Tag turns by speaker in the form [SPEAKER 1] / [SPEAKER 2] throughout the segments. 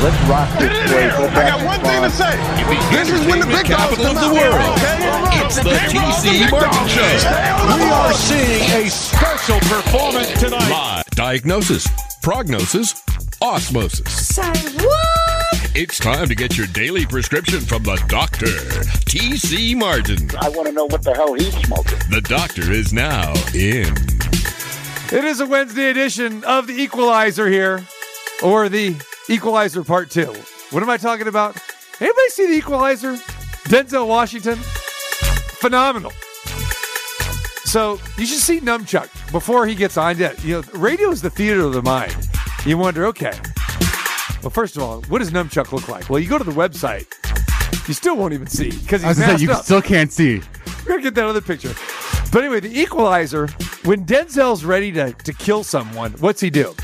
[SPEAKER 1] Let's rock this place. Let's
[SPEAKER 2] I got one thing to say. This is when the big dogs
[SPEAKER 3] capital
[SPEAKER 2] come
[SPEAKER 3] of the world. It's the TC Martin Show.
[SPEAKER 4] We are seeing a special performance tonight.
[SPEAKER 3] Live diagnosis, prognosis, osmosis. Say what? It's time to get your daily prescription from the doctor, TC Martin.
[SPEAKER 1] I want to know what the hell he's smoking.
[SPEAKER 3] The doctor is now in.
[SPEAKER 5] It is a Wednesday edition of the Equalizer here, or the Equalizer Part 2. What am I talking about? Anybody see the Equalizer? Denzel Washington? Phenomenal. So you should see Numchuck before he gets on it. You know, radio is the theater of the mind. You wonder, okay. Well, first of all, what does Numchuck look like? Well, you go to the website, you still won't even see because
[SPEAKER 6] I
[SPEAKER 5] he's
[SPEAKER 6] say, you
[SPEAKER 5] up.
[SPEAKER 6] still can't see.
[SPEAKER 5] We're gonna get that other picture. But anyway, the equalizer, when Denzel's ready to, to kill someone, what's he do?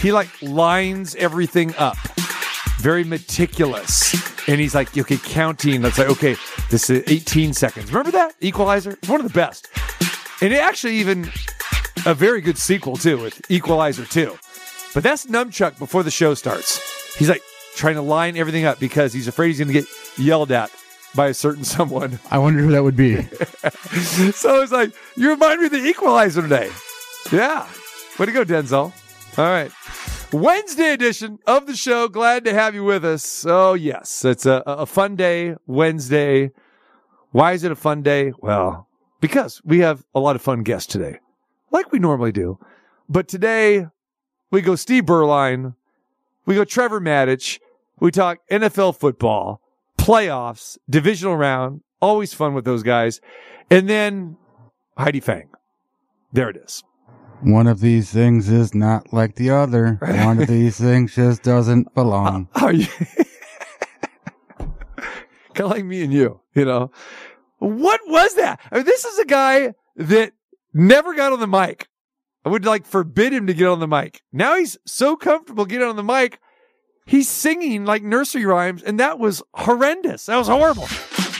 [SPEAKER 5] He like lines everything up. Very meticulous. And he's like, okay, counting. Let's say, okay, this is 18 seconds. Remember that? Equalizer? It's one of the best. And it actually even a very good sequel too with Equalizer 2. But that's Numchuck before the show starts. He's like trying to line everything up because he's afraid he's gonna get yelled at by a certain someone.
[SPEAKER 6] I wonder who that would be.
[SPEAKER 5] So it's like, you remind me of the equalizer today. Yeah. Way to go, Denzel. All right. Wednesday edition of the show. Glad to have you with us. Oh, yes. It's a, a fun day, Wednesday. Why is it a fun day? Well, because we have a lot of fun guests today, like we normally do. But today, we go Steve Berline, we go Trevor Maddich, we talk NFL football, playoffs, divisional round. Always fun with those guys. And then Heidi Fang. There it is.
[SPEAKER 6] One of these things is not like the other. One of these things just doesn't belong.
[SPEAKER 5] Are you kind of like me and you? You know, what was that? I mean, this is a guy that never got on the mic. I would like forbid him to get on the mic. Now he's so comfortable getting on the mic. He's singing like nursery rhymes, and that was horrendous. That was horrible.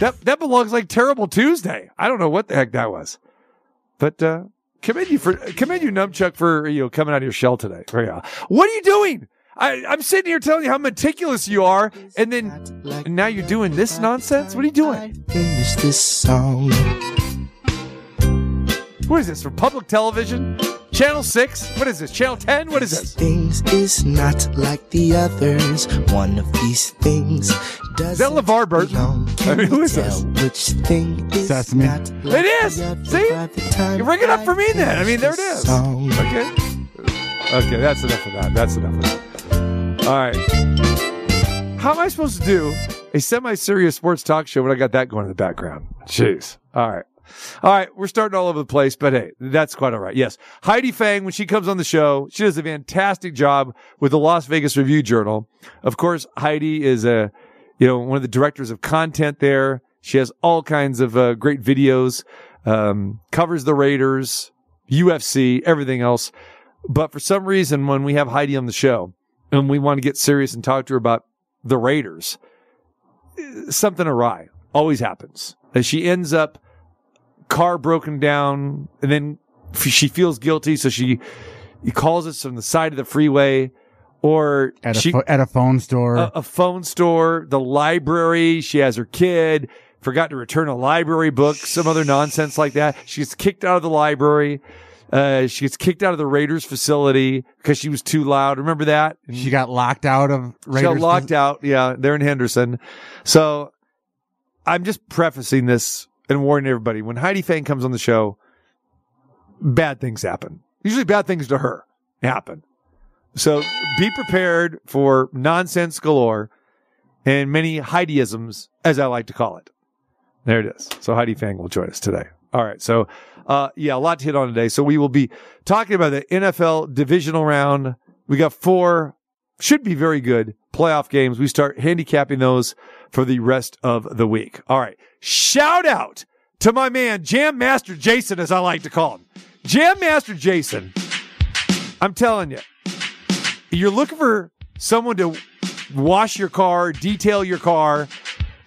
[SPEAKER 5] That that belongs like Terrible Tuesday. I don't know what the heck that was, but uh, commend you for commend you, Numchuck, for you know coming out of your shell today. Yeah. What are you doing? I, I'm sitting here telling you how meticulous you are, and then and now you're doing this nonsense. What are you doing?
[SPEAKER 7] Finish this song.
[SPEAKER 5] What is this from public television? Channel six? What is this? Channel ten? What is this?
[SPEAKER 7] Things is not like the others. One of these things does
[SPEAKER 5] Is that LeVar Burton? I mean, who is this?
[SPEAKER 7] Which thing is
[SPEAKER 6] Sesame.
[SPEAKER 7] not like
[SPEAKER 5] It is. See?
[SPEAKER 7] by the time
[SPEAKER 5] You bring it up for me then. I mean, there it
[SPEAKER 7] finish
[SPEAKER 5] is.
[SPEAKER 7] this song.
[SPEAKER 5] Okay. Okay, that's enough of that. That's enough of that. All right. How am I supposed to do a semi-serious sports talk show when I got that going in the background? Jeez. All right. All right, we're starting all over the place, but hey, that's quite all right. Yes. Heidi Fang, when she comes on the show, she does a fantastic job with the Las Vegas Review Journal. Of course, Heidi is a, you know, one of the directors of content there. She has all kinds of uh, great videos, um, covers the Raiders, UFC, everything else. But for some reason, when we have Heidi on the show and we want to get serious and talk to her about the Raiders, something awry always happens. And she ends up car broken down and then f- she feels guilty. So she, he calls us from the side of the freeway or
[SPEAKER 6] At a,
[SPEAKER 5] she,
[SPEAKER 6] pho- at a phone store.
[SPEAKER 5] a, a phone store, the library. She has her kid, forgot to return a library book, some other nonsense like that. She gets kicked out of the library. Uh, she gets kicked out of the Raiders facility because she was too loud. Remember that?
[SPEAKER 6] she got locked out of Raiders.
[SPEAKER 5] She got locked out. Yeah, they're in Henderson. So I'm just prefacing this and warning everybody when Heidi Fang comes on the show, bad things happen. Usually bad things to her happen. So be prepared for nonsense galore and many Heidiisms, as I like to call it. There it is. So Heidi Fang will join us today. All right. So, uh, yeah, a lot to hit on today. So we will be talking about the NFL divisional round. We got four, should be very good playoff games. We start handicapping those for the rest of the week. All right. Shout out to my man, Jam Master Jason, as I like to call him. Jam Master Jason. I'm telling you, you're looking for someone to wash your car, detail your car.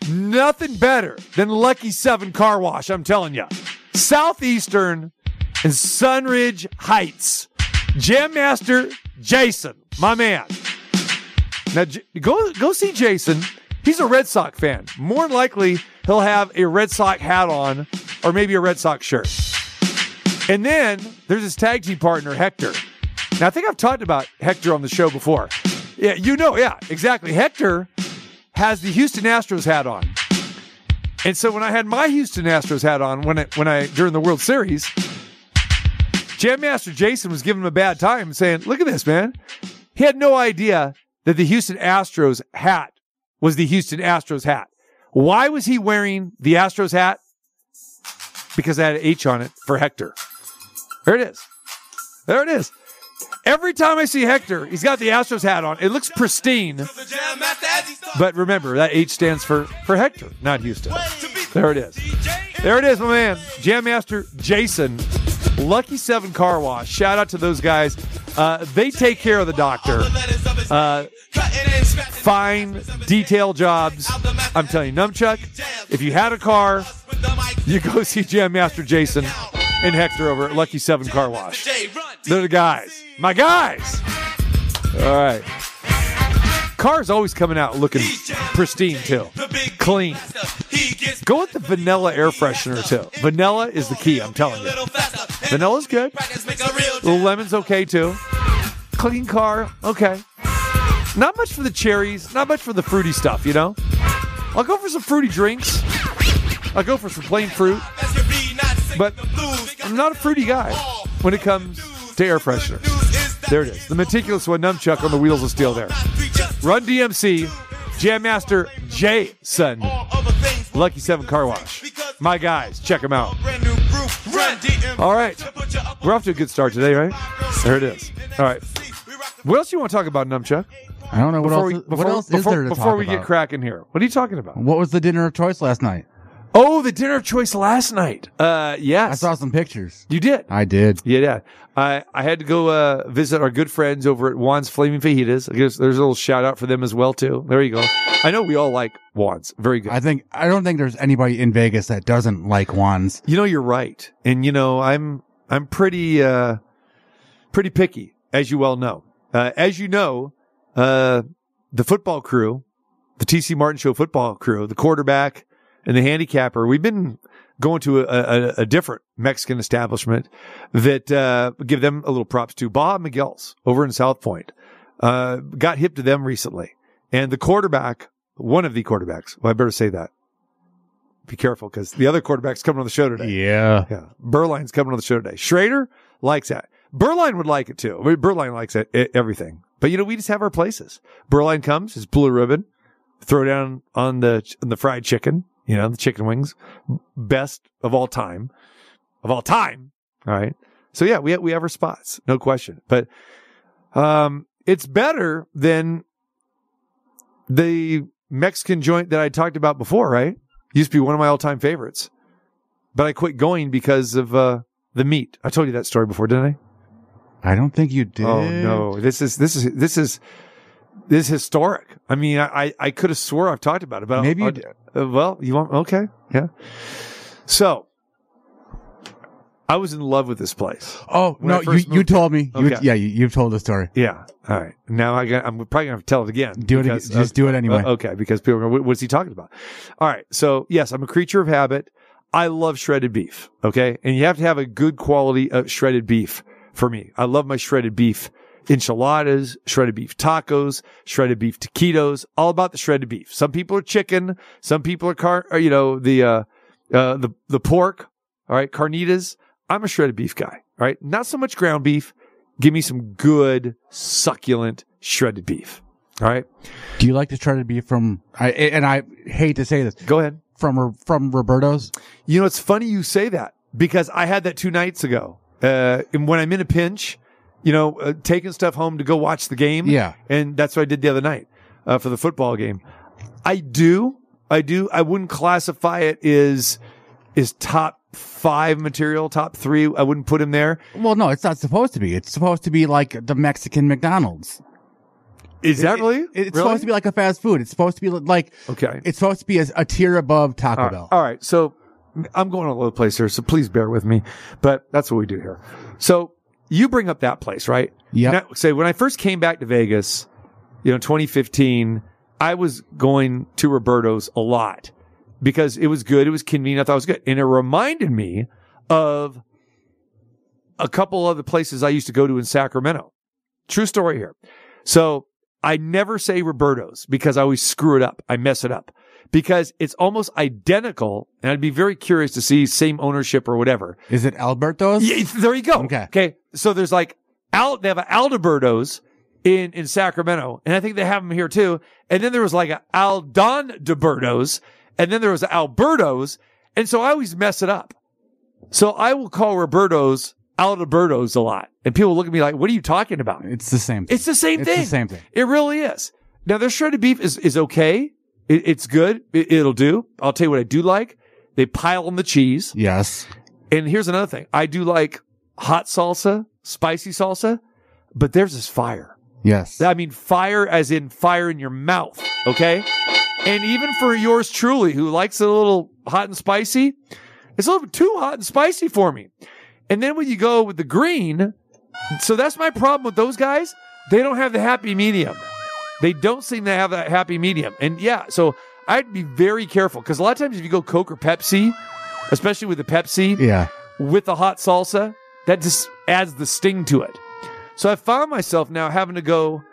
[SPEAKER 5] Nothing better than Lucky Seven Car Wash. I'm telling you. Southeastern and Sunridge Heights. Jam Master Jason, my man. Now, go go see Jason. He's a Red Sox fan. More likely, he'll have a Red Sox hat on, or maybe a Red Sox shirt. And then there's his tag team partner Hector. Now, I think I've talked about Hector on the show before. Yeah, you know, yeah, exactly. Hector has the Houston Astros hat on. And so when I had my Houston Astros hat on when I, when I during the World Series, Jam Master Jason was giving him a bad time, saying, "Look at this, man. He had no idea that the Houston Astros hat was the Houston Astros hat. Why was he wearing the Astros hat? Because I had an H on it for Hector. There it is. There it is. Every time I see Hector, he's got the Astros hat on. It looks pristine. But remember, that H stands for, for Hector, not Houston. There it is. There it is, my man. Jam Master Jason, Lucky Seven Car Wash. Shout out to those guys. Uh, they take care of the doctor. Uh, fine detail jobs. I'm telling you, Numchuck, if you had a car, you go see Jam Master Jason and Hector over at Lucky Seven Car Wash. They're the guys. My guys. All right. Car's always coming out looking pristine too. Clean. Go with the vanilla air freshener too. Vanilla is the key, I'm telling you. Vanilla's good. Little lemon's okay too. Clean car, okay. Not much for the cherries, not much for the fruity stuff, you know? I'll go for some fruity drinks. I'll go for some plain fruit. But I'm not a fruity guy when it comes to air fresheners. There it is. The meticulous one, Numchuck on the wheels of steel there. Run DMC, Jam Master Jason, Lucky Seven Car Wash. My guys, check them out. All right. We're off to a good start today, right? There it is. All right. What else do you want to talk about, Numchuck?
[SPEAKER 6] I don't know what
[SPEAKER 5] Before
[SPEAKER 6] else.
[SPEAKER 5] we,
[SPEAKER 6] what
[SPEAKER 5] before,
[SPEAKER 6] else is
[SPEAKER 5] before,
[SPEAKER 6] there to
[SPEAKER 5] before
[SPEAKER 6] talk
[SPEAKER 5] we get cracking here? What are you talking about?
[SPEAKER 6] What was the dinner of choice last night?
[SPEAKER 5] Oh, the dinner of choice last night. Uh, yes.
[SPEAKER 6] I saw some pictures.
[SPEAKER 5] You did.
[SPEAKER 6] I did.
[SPEAKER 5] Yeah, yeah. I, I had to go uh, visit our good friends over at Juan's Flaming Fajitas. I guess there's a little shout out for them as well too. There you go. I know we all like Juan's. Very good.
[SPEAKER 6] I think I don't think there's anybody in Vegas that doesn't like Juan's.
[SPEAKER 5] you know you're right, and you know I'm I'm pretty uh, pretty picky, as you well know. Uh, as you know, uh, the football crew, the TC Martin Show football crew, the quarterback and the handicapper, we've been going to a, a, a different Mexican establishment that uh, give them a little props to. Bob Miguel's over in South Point uh, got hip to them recently, and the quarterback, one of the quarterbacks, well, I better say that. Be careful because the other quarterback's coming on the show today.
[SPEAKER 6] Yeah.
[SPEAKER 5] Yeah. Burline's coming on the show today. Schrader likes that. Burline would like it too. I mean, Burline likes it, it- everything. But you know, we just have our places. Burline comes, his blue ribbon, throw down on the, on the fried chicken, you know, the chicken wings, best of all time, of all time. All right. So yeah, we have, we have our spots, no question. But, um, it's better than the Mexican joint that I talked about before, right? Used to be one of my all time favorites but I quit going because of uh, the meat. I told you that story before, didn't I?
[SPEAKER 6] I don't think you did.
[SPEAKER 5] Oh no, this is this is this is is historic. I mean, I I, could have swore I've talked about it, but
[SPEAKER 6] Maybe you
[SPEAKER 5] I'll-
[SPEAKER 6] did.
[SPEAKER 5] uh, well, you want okay, yeah. So I was in love with this place.
[SPEAKER 6] Oh no, you, you told me. You, yeah, you, you've told the story.
[SPEAKER 5] Yeah. All right. Now I got, I'm probably gonna have to tell it again.
[SPEAKER 6] Do it.
[SPEAKER 5] because-
[SPEAKER 6] Again. Just do it anyway.
[SPEAKER 5] Uh, okay, because people are going, what's he talking about? All right. So yes, I'm a creature of habit. I love shredded beef. Okay. And you have to have a good quality of shredded beef for me. I love my shredded beef enchiladas, shredded beef tacos, shredded beef taquitos, all about the shredded beef. Some people are chicken. Some people are car, or, you know, the, uh, uh, the, the pork. All right. Carnitas. I'm a shredded beef guy. All right. Not so much ground beef. Give me some good, succulent shredded beef. All right.
[SPEAKER 6] Do you like the shredded beef from? I and I hate to say this
[SPEAKER 5] Go ahead.
[SPEAKER 6] from from Roberto's.
[SPEAKER 5] You know, it's funny you say that because I had that two nights ago. Uh, and when I'm in a pinch, you know, uh, taking stuff home to go watch the game.
[SPEAKER 6] Yeah.
[SPEAKER 5] And that's what I did the other night, uh, for the football game. I do. I do. I wouldn't classify it as, is top five material, top three. I wouldn't put him there.
[SPEAKER 6] Well, no, it's not supposed to be. It's supposed to be like the Mexican McDonald's.
[SPEAKER 5] Is that
[SPEAKER 6] It-
[SPEAKER 5] really?
[SPEAKER 6] it- it's
[SPEAKER 5] Really?
[SPEAKER 6] supposed to be like a fast food. It's supposed to be like
[SPEAKER 5] Okay.
[SPEAKER 6] it's supposed to be a, a tier above Taco
[SPEAKER 5] All right.
[SPEAKER 6] Bell.
[SPEAKER 5] All right. So I'm going all over the place here. So please bear with me. But that's what we do here. So you bring up that place, right? Yeah. Say when I first came back to Vegas, you know, 2015, I was going to Roberto's a lot because it was good. It was convenient. I thought it was good. And it reminded me of a couple other places I used to go to in Sacramento. True story here. So I never say Roberto's because I always screw it up. I mess it up because it's almost identical. And I'd be very curious to see same ownership or whatever.
[SPEAKER 6] Is it Alberto's?
[SPEAKER 5] Yeah, there you go.
[SPEAKER 6] Okay.
[SPEAKER 5] Okay. So there's like Al, they have an Aldeberto's in, in Sacramento. And I think they have them here too. And then there was like a Aldon DeBerto's and then there was Alberto's. And so I always mess it up. So I will call Roberto's Aldeberto's a lot. And people look at me like, what are you talking about?
[SPEAKER 6] It's the same. Thing.
[SPEAKER 5] It's the same
[SPEAKER 6] It's
[SPEAKER 5] thing.
[SPEAKER 6] the same thing.
[SPEAKER 5] It really is. Now their shredded beef is, is okay. It, it's good. It, it'll do. I'll tell you what I do like. They pile on the cheese.
[SPEAKER 6] Yes.
[SPEAKER 5] And here's another thing. I do like hot salsa, spicy salsa, but theirs is fire.
[SPEAKER 6] Yes.
[SPEAKER 5] I mean, fire as in fire in your mouth. Okay. And even for yours truly, who likes it a little hot and spicy, it's a little bit too hot and spicy for me. And then when you go with the green, so that's my problem with those guys. They don't have the happy medium. They don't seem to have that happy medium. And yeah, so I'd be very careful because a lot of times if you go Coke or Pepsi, especially with the Pepsi,
[SPEAKER 6] yeah.
[SPEAKER 5] with the hot salsa, that just adds the sting to it. So I found myself now having to go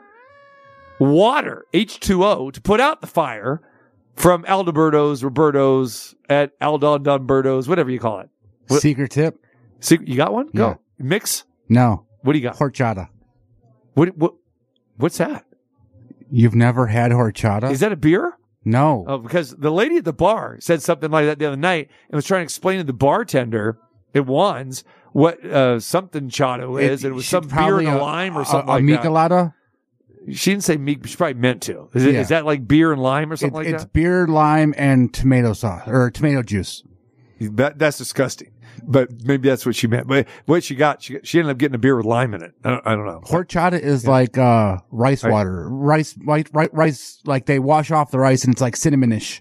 [SPEAKER 5] water, H2O, to put out the fire from Aldeberto's, Roberto's, at Aldon Dunberto's, whatever you call it. What-
[SPEAKER 6] Secret tip?
[SPEAKER 5] So you got one? Go. Mix?
[SPEAKER 6] No.
[SPEAKER 5] What do you got?
[SPEAKER 6] Horchata.
[SPEAKER 5] What, what, what's that?
[SPEAKER 6] You've never had horchata?
[SPEAKER 5] Is that a beer?
[SPEAKER 6] no.
[SPEAKER 5] Oh, because the lady at the bar said something like that the other night and was trying to explain to the bartender at Juan's what uh, something chato is. and it was some beer and a, lime or something
[SPEAKER 6] a,
[SPEAKER 5] like
[SPEAKER 6] a
[SPEAKER 5] that. She didn't say meat, she probably meant to. Is, it,
[SPEAKER 6] Yeah.
[SPEAKER 5] is that like beer and lime or
[SPEAKER 6] It,
[SPEAKER 5] something like that?
[SPEAKER 6] it's beer, lime, and tomato sauce or tomato juice.
[SPEAKER 5] That? that? That's disgusting. But maybe that's what she meant. But what she got, she, she ended up getting a beer with lime in it. I don't, I don't know.
[SPEAKER 6] Horchata is like uh, rice water, rice, white, rice, rice. Like they wash off the rice and it's like cinnamonish.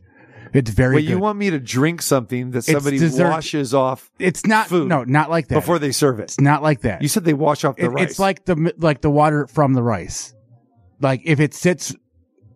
[SPEAKER 6] It's very
[SPEAKER 5] But
[SPEAKER 6] good.
[SPEAKER 5] you want me to drink something that somebody washes off
[SPEAKER 6] it's not
[SPEAKER 5] food
[SPEAKER 6] no, not like that.
[SPEAKER 5] before they serve it.
[SPEAKER 6] it's not like that.
[SPEAKER 5] You said they wash off the
[SPEAKER 6] It-
[SPEAKER 5] rice.
[SPEAKER 6] It's like the like the water from the rice. Like if it sits,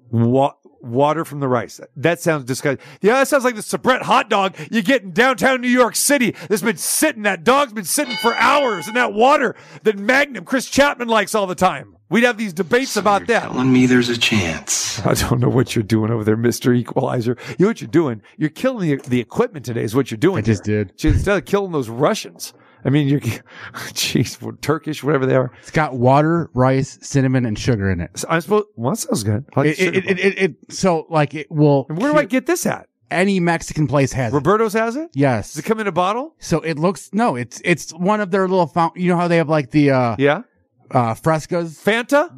[SPEAKER 5] Wa- water from the rice. That sounds disgusting. Yeah, that sounds like the Sabrett hot dog you get in downtown New York City. That's been sitting. That dog's been sitting for hours in that water that Magnum Chris Chapman likes all the time. We'd have these debates about that.
[SPEAKER 8] Telling me there's a chance.
[SPEAKER 5] I don't know what you're doing over there, Mister Equalizer. You know what you're doing? You're killing the, the equipment today. Is what you're doing.
[SPEAKER 6] I just
[SPEAKER 5] here.
[SPEAKER 6] did.
[SPEAKER 5] Instead of uh, killing those Russians. I mean, you're, jeez, Turkish, whatever they are.
[SPEAKER 6] it's got water, rice, cinnamon, and sugar in it.
[SPEAKER 5] So I suppose. Well, that sounds good. Like
[SPEAKER 6] It, it, it, it, it- so like it will.
[SPEAKER 5] And where do I get this at?
[SPEAKER 6] any Mexican place has it.
[SPEAKER 5] Roberto's has it.
[SPEAKER 6] Yes.
[SPEAKER 5] Does it come in a bottle?
[SPEAKER 6] So it looks no, it's it's one of their little fount. You know how they have like the uh,
[SPEAKER 5] Yeah.
[SPEAKER 6] uh frescas.
[SPEAKER 5] Fanta?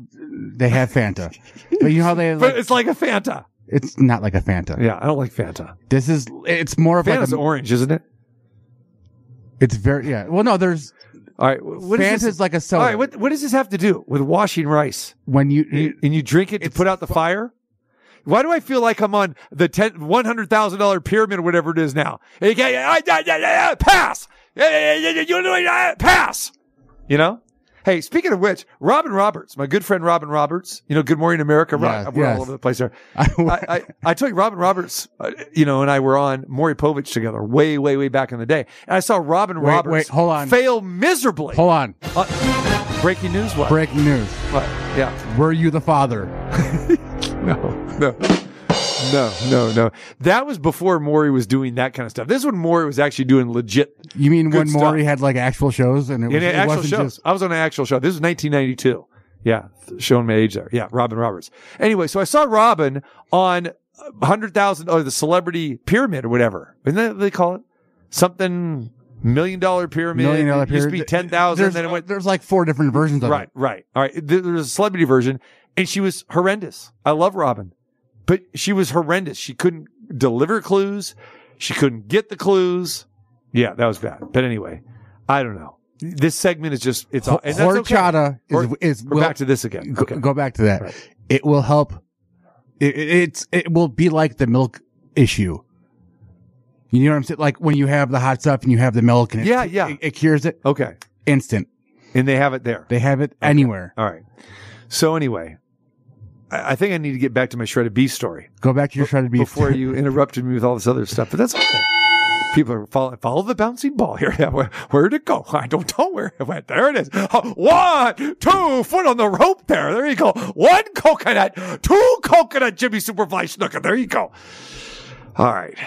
[SPEAKER 6] They have Fanta, but you know how they have like,
[SPEAKER 5] it's like a Fanta.
[SPEAKER 6] it's not like a Fanta.
[SPEAKER 5] Yeah, I don't like Fanta.
[SPEAKER 6] This is it's more of
[SPEAKER 5] Fanta's
[SPEAKER 6] like a,
[SPEAKER 5] orange, isn't it?
[SPEAKER 6] It's very yeah. Well, no, there's
[SPEAKER 5] All right. wh- What is
[SPEAKER 6] Fanta's
[SPEAKER 5] this?
[SPEAKER 6] like a soda.
[SPEAKER 5] All right. What, what does this have to do with washing rice?
[SPEAKER 6] when you,
[SPEAKER 5] And you, and you drink it to put out the fire? Why do I feel like I'm on the ten, $100,000 pyramid or whatever it is now? Hey, yeah, yeah, yeah, yeah, yeah, yeah, Pass. Yeah, yeah, yeah, yeah, you know, yeah, Pass. You know? Hey, speaking of which, Robin Roberts, my good friend Robin Roberts, you know, Good Morning America. Ro-
[SPEAKER 6] Yes,
[SPEAKER 5] we're
[SPEAKER 6] yes.
[SPEAKER 5] all over the place there. I, I, I told you, Robin Roberts, uh, you know, and I were on Maury Povich together way, way, way back in the day. And I saw Robin
[SPEAKER 6] Wait,
[SPEAKER 5] Roberts
[SPEAKER 6] wait, hold on.
[SPEAKER 5] fail miserably.
[SPEAKER 6] hold on,
[SPEAKER 5] Uh, breaking news? What?
[SPEAKER 6] breaking news.
[SPEAKER 5] What? Yeah.
[SPEAKER 6] Were you the father?
[SPEAKER 5] No, no, no, no, no. That was before Maury was doing that kind of stuff. This is when Maury was actually doing legit
[SPEAKER 6] You mean when
[SPEAKER 5] stuff.
[SPEAKER 6] Maury had like actual shows and it, was,
[SPEAKER 5] in
[SPEAKER 6] it
[SPEAKER 5] actual
[SPEAKER 6] wasn't
[SPEAKER 5] shows.
[SPEAKER 6] just
[SPEAKER 5] I was on an actual show. This was 1992. Yeah, showing my age there. Yeah, Robin Roberts. Anyway, so I saw Robin on hundred thousand or the celebrity pyramid or whatever. Isn't that what they call it? Something million dollar pyramid.
[SPEAKER 6] million dollar
[SPEAKER 5] It used to be ten thousand.
[SPEAKER 6] There's,
[SPEAKER 5] Then it went
[SPEAKER 6] there's like four different versions of
[SPEAKER 5] right,
[SPEAKER 6] it.
[SPEAKER 5] right. All right. There there was a celebrity version, and she was horrendous. I love Robin, but she was horrendous. She couldn't deliver clues. She couldn't get the clues. Yeah, that was bad. But anyway, I don't know. This segment is just it's all. And that's okay.
[SPEAKER 6] Horchata is, is
[SPEAKER 5] We're
[SPEAKER 6] will-
[SPEAKER 5] back to this again.
[SPEAKER 6] go,
[SPEAKER 5] Okay.
[SPEAKER 6] go back to that.
[SPEAKER 5] Right.
[SPEAKER 6] It will help. It, it- it's it will be like the milk issue. You know what I'm saying? Like when you have the hot stuff and you have the milk and it,
[SPEAKER 5] Yeah, yeah.
[SPEAKER 6] it, it cures it
[SPEAKER 5] Okay.
[SPEAKER 6] instant.
[SPEAKER 5] And they have it there.
[SPEAKER 6] They have it anywhere.
[SPEAKER 5] All right. So anyway, I think I need to get back to my shredded beef story
[SPEAKER 6] Go back to your shredded beef.
[SPEAKER 5] before you interrupted me with all this other stuff. But that's okay. People are follow, follow the bouncing ball here. Yeah, where, where'd it go? I don't know where it went. There it is. Uh, one, two, foot on the rope there. There you go. One coconut, two coconut Jimmy Superfly Snuka. There you go. All right.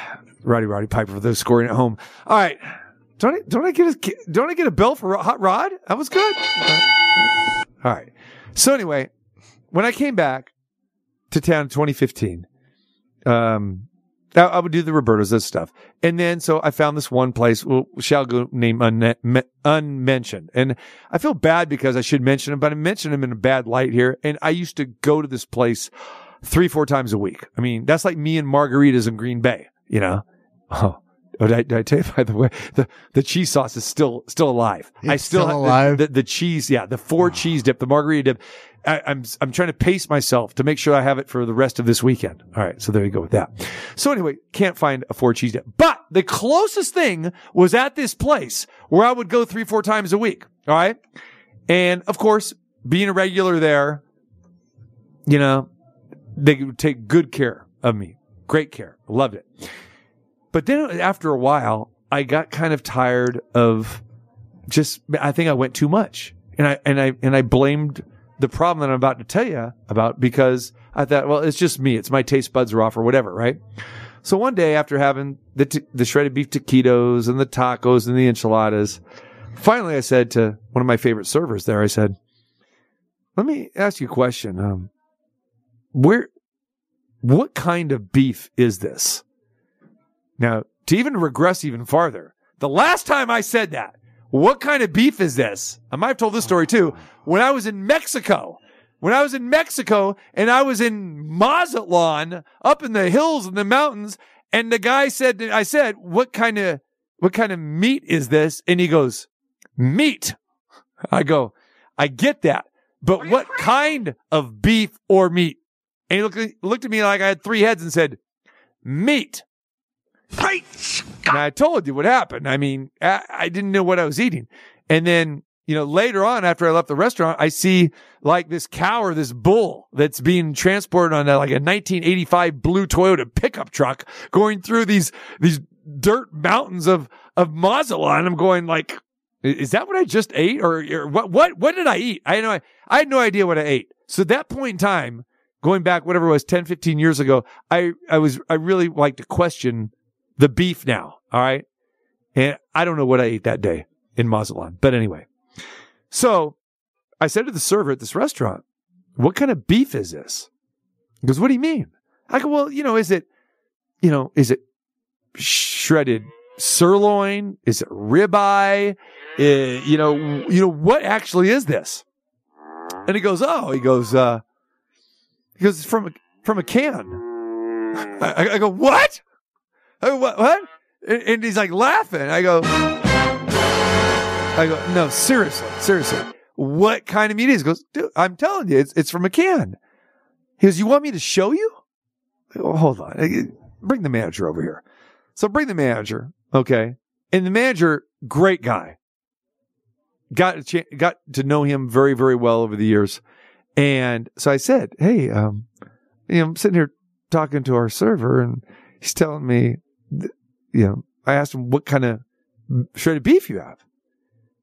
[SPEAKER 5] Rowdy Roddy Piper for those scoring at home. All right. Don't I, don't I get a, don't I get a bell for Hot Rod? That was good. All right. So anyway, when I came back to town in 2015, um, I, I would do the Robertos, this stuff. And then, so I found this one place, well, shall go name unmentioned. And I feel bad because I should mention him, but I mentioned him in a bad light here. And I used to go to this place three, four times a week. I mean, that's like me and margaritas in Green Bay, you know? Oh. Oh, did I, did I tell you, by the way, the, the cheese sauce is still, still alive. I still
[SPEAKER 6] still
[SPEAKER 5] have the-
[SPEAKER 6] alive?
[SPEAKER 5] The, the cheese. Yeah. The four cheese dip, the margarita dip. I, I'm, I'm trying to pace myself to make sure I have it for the rest of this weekend. All right. So there you go with that. So anyway, can't find a four cheese dip, but the closest thing was at this place where I would go three, four times a week. All right. And of course, being a regular there, you know, they would take good care of me. Great care. Loved it. But then after a while, I got kind of tired of just, I think I went too much. And I, and I, and I blamed the problem that I'm about to tell you about because I thought, well, it's just me. It's my taste buds are off or whatever, right? So one day after having the, t- the shredded beef taquitos and the tacos and the enchiladas, finally I said to one of my favorite servers there, I said, let me ask you a question. Um, where, what kind of beef is this? Now, to even regress even farther, the last time I said that, what kind of beef is this? I might have told this story too. When I was in Mexico, when I was in Mexico and I was in Mazatlan up in the hills and the mountains, and the guy said, I said, what kind of, what kind of meat is this? And he goes, meat. I go, I get that, but what kind of beef or meat? And he looked, looked at me like I had three heads and said, meat. And I told you what happened. I mean, I, I didn't know what I was eating. And then, you know, later on after I left the restaurant, I see like this cow or this bull that's being transported on a, like a 1985 blue Toyota pickup truck going through these, these dirt mountains of, of Mazatlan. I'm going like, is that what I just ate or, or what, what, what did I eat? I had no, I had no idea what I ate. So at that point in time, going back, whatever it was 10, 15 years ago, I, I was, I really like to question the beef now. All right. And I don't know what I ate that day in Mazatlan. But anyway, so I said to the server at this restaurant, what kind of beef is this? He goes, what do you mean? I go, well, you know, is it, you know, is it shredded sirloin? Is it ribeye? Uh, you know, you know, what actually is this? And he goes, oh, he goes, uh, he goes, from a, from a can. I- I go, what? Go, what? What? And, he's like laughing. I go, I go, no, seriously, seriously. What kind of meat is? He goes, dude, I'm telling you, it's, it's from a can. He goes, you want me to show you? Go, Hold on. Bring the manager over here. So bring the manager. Okay. And the manager, great guy. Got a ch- got to know him very, very well over the years. And so I said, Hey, um, you know, I'm sitting here talking to our server and he's telling me, you know, I asked him what kind of shredded beef you have.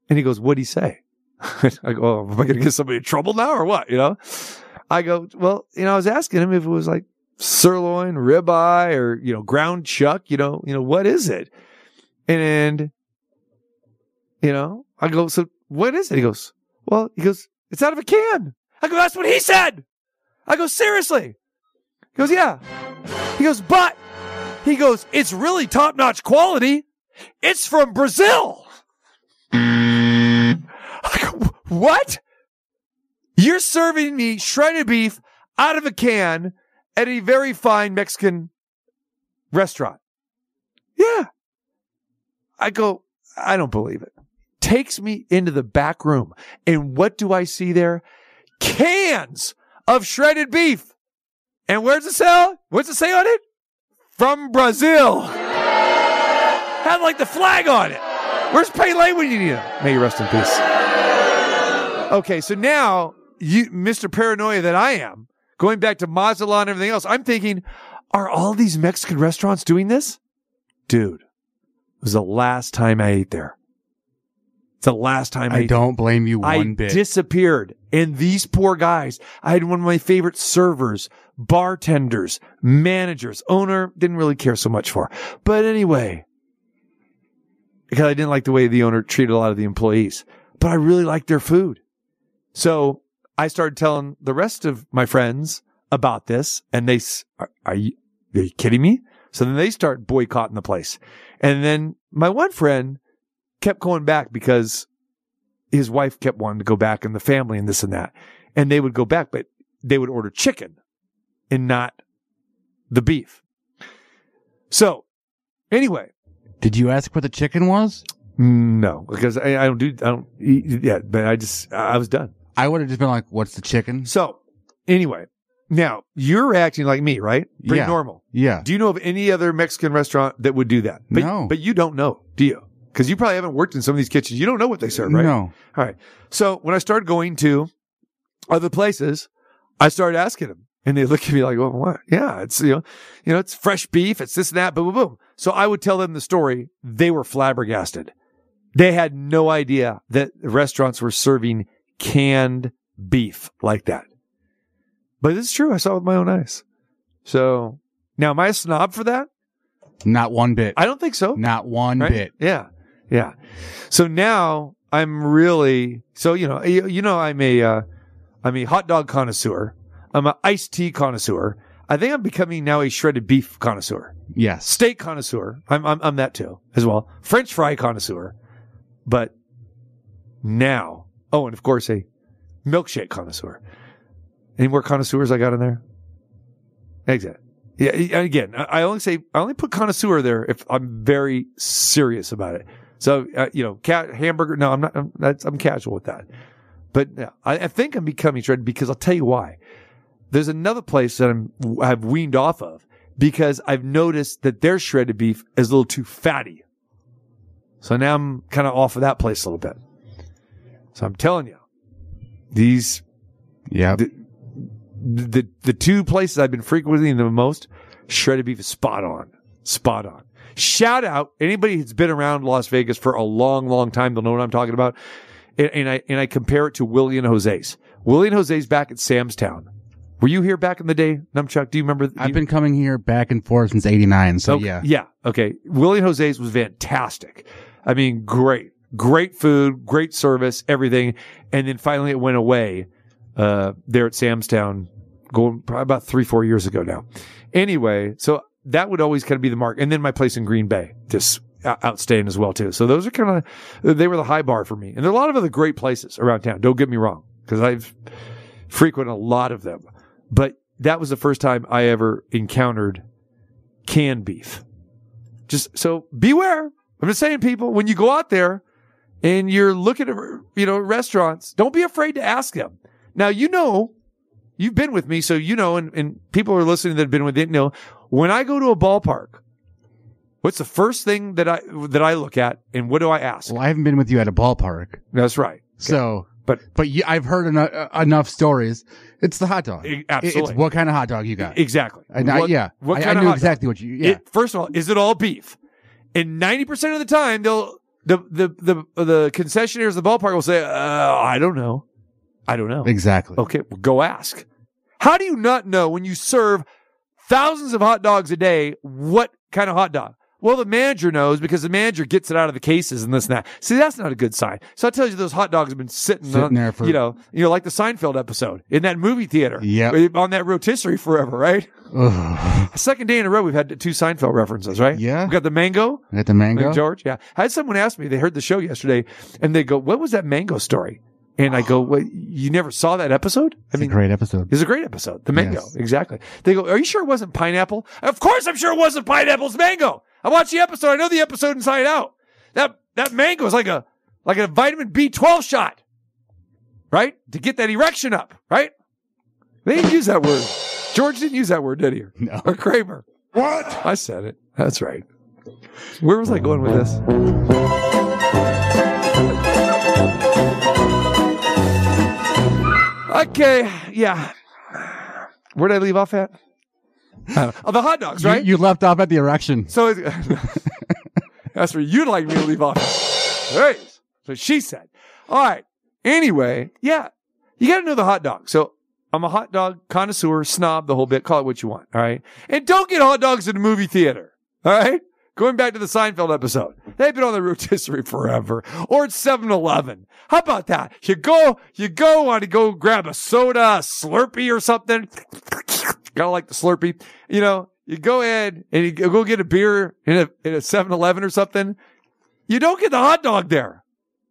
[SPEAKER 5] And he goes, what'd he say? I go, oh, am I going to get somebody in trouble now or what? You know, I go, well, you know, I was asking him if it was like sirloin, ribeye, or, you know, ground chuck, you know, you know, what is it? And, you know, I go, so what is it? He goes, well, he goes, it's out of a can. I go, that's what he said. I go, seriously. He goes, yeah. He goes, but he goes, it's really top notch quality. It's from Brazil. Go, what? You're serving me shredded beef out of a can at a very fine Mexican restaurant. Yeah. I go, I don't believe it. Takes me into the back room. And what do I see there? Cans of shredded beef. And where's it sell? What's it say on it? From Brazil. Had like the flag on it. Where's Pele when you need him? May you rest in peace. Okay, so now you, Mr. Paranoia that I am, going back to Mazala and everything else. I'm thinking, are all these Mexican restaurants doing this? Dude, it was the last time I ate there. It's the last time I,
[SPEAKER 6] I don't blame you
[SPEAKER 5] I
[SPEAKER 6] one bit.
[SPEAKER 5] disappeared. And these poor guys, I had one of my favorite servers, bartenders, managers, owner, didn't really care so much for. But anyway, because I didn't like the way the owner treated a lot of the employees, but I really liked their food. So I started telling the rest of my friends about this and they, are, are you, are you kidding me? So then they start boycotting the place. And then my one friend kept going back because his wife kept wanting to go back and the family and this and that. And they would go back, but they would order chicken and not the beef. So anyway,
[SPEAKER 6] Did you ask what the chicken was?
[SPEAKER 5] no, because I, I don't do, I don't eat, yeah, but I just, I was done.
[SPEAKER 6] I would have just been like, "What's the chicken?"
[SPEAKER 5] So anyway, now you're acting like me, right? Pretty
[SPEAKER 6] Yeah.
[SPEAKER 5] normal.
[SPEAKER 6] Yeah.
[SPEAKER 5] Do you know of any other Mexican restaurant that would do that? But,
[SPEAKER 6] No.
[SPEAKER 5] But you don't know, do you? Because you probably haven't worked in some of these kitchens. You don't know what they serve, right?
[SPEAKER 6] No.
[SPEAKER 5] All right. So when I started going to other places, I started asking them, and they look at me like, "Well, what? Yeah, it's you know, you know, it's fresh beef, it's this and that, boom, boom, boom." So I would tell them the story. They were flabbergasted. They had no idea that restaurants were serving canned beef like that. But it's true. I saw it with my own eyes. So now, am I a snob for that?
[SPEAKER 6] Not one bit.
[SPEAKER 5] I don't think so.
[SPEAKER 6] Not one
[SPEAKER 5] Right?
[SPEAKER 6] bit.
[SPEAKER 5] Yeah. Yeah. So now I'm really, so, you know, you, you know, I'm a, uh, I'm a hot dog connoisseur. I'm an iced tea connoisseur. I think I'm becoming now a shredded beef connoisseur,
[SPEAKER 6] Yes.
[SPEAKER 5] steak connoisseur. I'm, I'm, I'm that too as well. French fry connoisseur. But now, oh, and of course a milkshake connoisseur. Any more connoisseurs I got in there? Exactly. Yeah. Again, I only say I only put connoisseur there if I'm very serious about it. So uh, you know, cat hamburger. No, I'm not. I'm, that's, I'm casual with that. But yeah, I, I think I'm becoming shredded because I'll tell you why. There's another place that I'm I've weaned off of because I've noticed that their shredded beef is a little too fatty. So now I'm kind of off of that place a little bit. So I'm telling you, these
[SPEAKER 6] Yeah.
[SPEAKER 5] the, the the two places I've been frequenting the most, shredded beef is spot on, spot on. Shout out anybody who's been around Las Vegas for a long, long time. They'll know what I'm talking about. And, and I and I compare it to Willie and Jose's. Willie and Jose's back at Sam's Town. Were you here back in the day, Numchuck? Do you remember?
[SPEAKER 6] I've
[SPEAKER 5] you-
[SPEAKER 6] been coming here back and forth since '89. So
[SPEAKER 5] Okay,
[SPEAKER 6] yeah.
[SPEAKER 5] Yeah. Okay. Willie and Jose's was fantastic. I mean, great, great food, great service, everything. And then finally it went away, uh, there at Sam's Town going probably about three, four years ago now. Anyway, so that would always kind of be the mark. And then my place in Green Bay, just o- outstaying as well too. So those are kind of, they were the high bar for me. And there are a lot of other great places around town. Don't get me wrong, because I've frequented a lot of them, but that was the first time I ever encountered canned beef. Just so beware. I'm just saying, people, when you go out there and you're looking at, you know, restaurants, don't be afraid to ask them. Now, you know, you've been with me, so you know, and, and people are listening that have been with it know, when I go to a ballpark, what's the first thing that I, that I look at and what do I ask?
[SPEAKER 6] Well, I haven't been with you at a ballpark,
[SPEAKER 5] That's right.
[SPEAKER 6] so
[SPEAKER 5] But
[SPEAKER 6] but you, I've heard eno- uh, enough stories. It's the hot dog. It-
[SPEAKER 5] absolutely.
[SPEAKER 6] It's what kind of hot dog you got?
[SPEAKER 5] exactly.
[SPEAKER 6] And I,
[SPEAKER 5] What-
[SPEAKER 6] yeah,
[SPEAKER 5] What
[SPEAKER 6] I, I
[SPEAKER 5] kind of
[SPEAKER 6] knew
[SPEAKER 5] hot dog?
[SPEAKER 6] exactly what you. Yeah,
[SPEAKER 5] It, first of all, is it all beef? And ninety percent of the time, they'll the the the the concessionaires, of the ballpark will say, uh, "I don't know, I don't know."
[SPEAKER 6] exactly.
[SPEAKER 5] Okay, well, go ask. How do you not know when you serve thousands of hot dogs a day what kind of hot dog? Well, the manager knows because the manager gets it out of the cases and this and that. See, that's not a good sign. So I tell you, those hot dogs have been sitting,
[SPEAKER 6] Sitting
[SPEAKER 5] on,
[SPEAKER 6] there for-
[SPEAKER 5] you know, you know, like the Seinfeld episode in that movie theater.
[SPEAKER 6] Yep.
[SPEAKER 5] on that rotisserie forever, right?
[SPEAKER 6] Ugh.
[SPEAKER 5] Second day in a row, we've had two Seinfeld references, right?
[SPEAKER 6] Yeah.
[SPEAKER 5] we got the mango.
[SPEAKER 6] I got the mango.
[SPEAKER 5] George, yeah. I had someone ask me, they heard the show yesterday, and they go, What was that mango story? And I go, well, You never saw that episode? I mean,
[SPEAKER 6] It's a great episode.
[SPEAKER 5] it's a great episode. The mango.
[SPEAKER 6] Yes.
[SPEAKER 5] Exactly. They go, Are you sure it wasn't pineapple? Of course I'm sure it wasn't pineapple. It's mango. I watched the episode. I know the episode inside out. That that mango is like a like a vitamin B12 shot. Right? To get that erection up, right? They didn't use that word. George didn't use that word, did he?
[SPEAKER 6] No.
[SPEAKER 5] Or Kramer.
[SPEAKER 2] What?
[SPEAKER 5] I said it. That's right. Where was I going with this? Okay, yeah. Where did I leave off at? Uh, oh, the hot dogs,
[SPEAKER 6] You-
[SPEAKER 5] right?
[SPEAKER 6] You, left off at the erection.
[SPEAKER 5] so it's, that's where you'd like me to leave off. Right. So she said. All right. Anyway, yeah, you got to know the hot dog. So I'm a hot dog connoisseur, snob, the whole bit. Call it what you want. All right. And don't get hot dogs in the movie theater. All right. Going back to the Seinfeld episode, they've been on the rotisserie forever. Or it's 7-Eleven. How about that? You go, you go want to go grab a soda, a Slurpee or something. Gotta like the Slurpee. You know, you go ahead and you go get a beer in a, in a 7-Eleven or something. You don't get the hot dog there.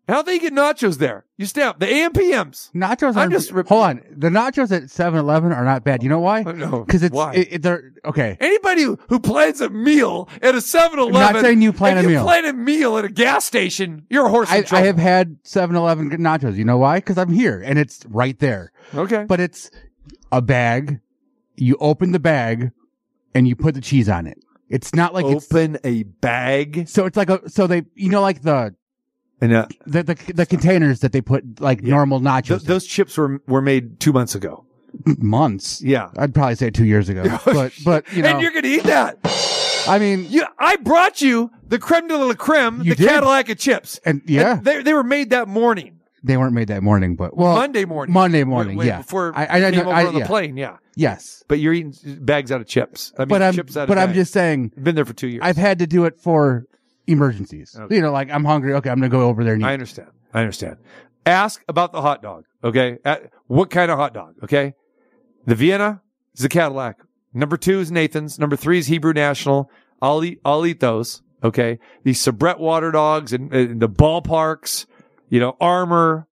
[SPEAKER 5] How do you get nachos there? You stay up the AM PMs.
[SPEAKER 6] Nachos
[SPEAKER 5] I'm just rip-
[SPEAKER 6] hold on. The nachos at 7-Eleven are not bad. You know why?
[SPEAKER 5] No,
[SPEAKER 6] Because it's
[SPEAKER 5] why?
[SPEAKER 6] it, it- they're okay.
[SPEAKER 5] Anybody who, who plans a meal at a 7-Eleven.
[SPEAKER 6] I'm not saying you plan
[SPEAKER 5] if
[SPEAKER 6] a
[SPEAKER 5] you
[SPEAKER 6] meal.
[SPEAKER 5] plan a meal at a gas station, you're a horse
[SPEAKER 6] I, I have had 7-Eleven nachos. You know why? Because I'm here and it's right there.
[SPEAKER 5] Okay.
[SPEAKER 6] But it's a bag. You open the bag and you put the cheese on it. It's not like it's
[SPEAKER 5] Open a bag.
[SPEAKER 6] so it's like a so they you know like the
[SPEAKER 5] And uh,
[SPEAKER 6] the the, the containers that they put like
[SPEAKER 5] Yeah.
[SPEAKER 6] normal nachos
[SPEAKER 5] th- those chips were were made two months ago.
[SPEAKER 6] months.
[SPEAKER 5] Yeah.
[SPEAKER 6] I'd probably say two years ago, but but you know
[SPEAKER 5] and you're to eat that.
[SPEAKER 6] I mean
[SPEAKER 5] You, I brought you the creme de la creme, the
[SPEAKER 6] did.
[SPEAKER 5] Cadillac of chips.
[SPEAKER 6] and yeah
[SPEAKER 5] And they, they were made that morning,
[SPEAKER 6] they weren't made that morning, but well
[SPEAKER 5] Monday morning.
[SPEAKER 6] Monday morning,
[SPEAKER 5] Wait, wait,
[SPEAKER 6] yeah.
[SPEAKER 5] Before
[SPEAKER 6] I- I- I
[SPEAKER 5] came
[SPEAKER 6] know-
[SPEAKER 5] over
[SPEAKER 6] I-
[SPEAKER 5] on the
[SPEAKER 6] yeah.
[SPEAKER 5] plane, yeah.
[SPEAKER 6] yes,
[SPEAKER 5] But you're eating bags out of chips. I mean,
[SPEAKER 6] but I'm
[SPEAKER 5] chips out of
[SPEAKER 6] but I'm just saying
[SPEAKER 5] been there for two years.
[SPEAKER 6] I've had to do it for emergencies.
[SPEAKER 5] Okay.
[SPEAKER 6] You know, like I'm hungry. Okay, I'm gonna go over there and eat.
[SPEAKER 5] I understand. I understand. Ask about the hot dog. Okay. At- what kind of hot dog? Okay. The Vienna is the Cadillac. Number two is Nathan's. Number three is Hebrew National. I'll eat, I'll eat those. Okay. These Sabrett water dogs and, and the ballparks, you know, Armour.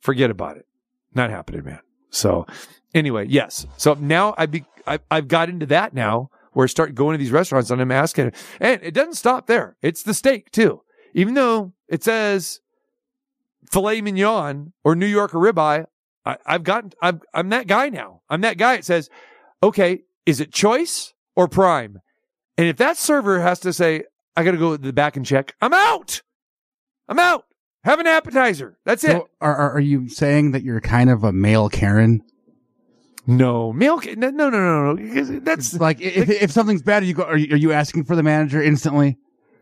[SPEAKER 5] Forget about it. Not happening, man. So anyway, yes. So now I be, I, I've got into that now where I start going to these restaurants and I'm asking, and it doesn't stop there. It's the steak too. Even though it says filet mignon or New York ribeye, I, I've gotten, I'm, I'm that guy now. I'm that guy. It says, okay, is it choice or prime? And if that server has to say, I got to go to the back and check, I'm out. I'm out. Have an appetizer. That's it.
[SPEAKER 6] Are are you saying that you're kind of a male Karen?
[SPEAKER 5] No, milk. No, no, no, no, no. That's
[SPEAKER 6] like if, if something's bad, you go. Are you, are you asking for the manager instantly?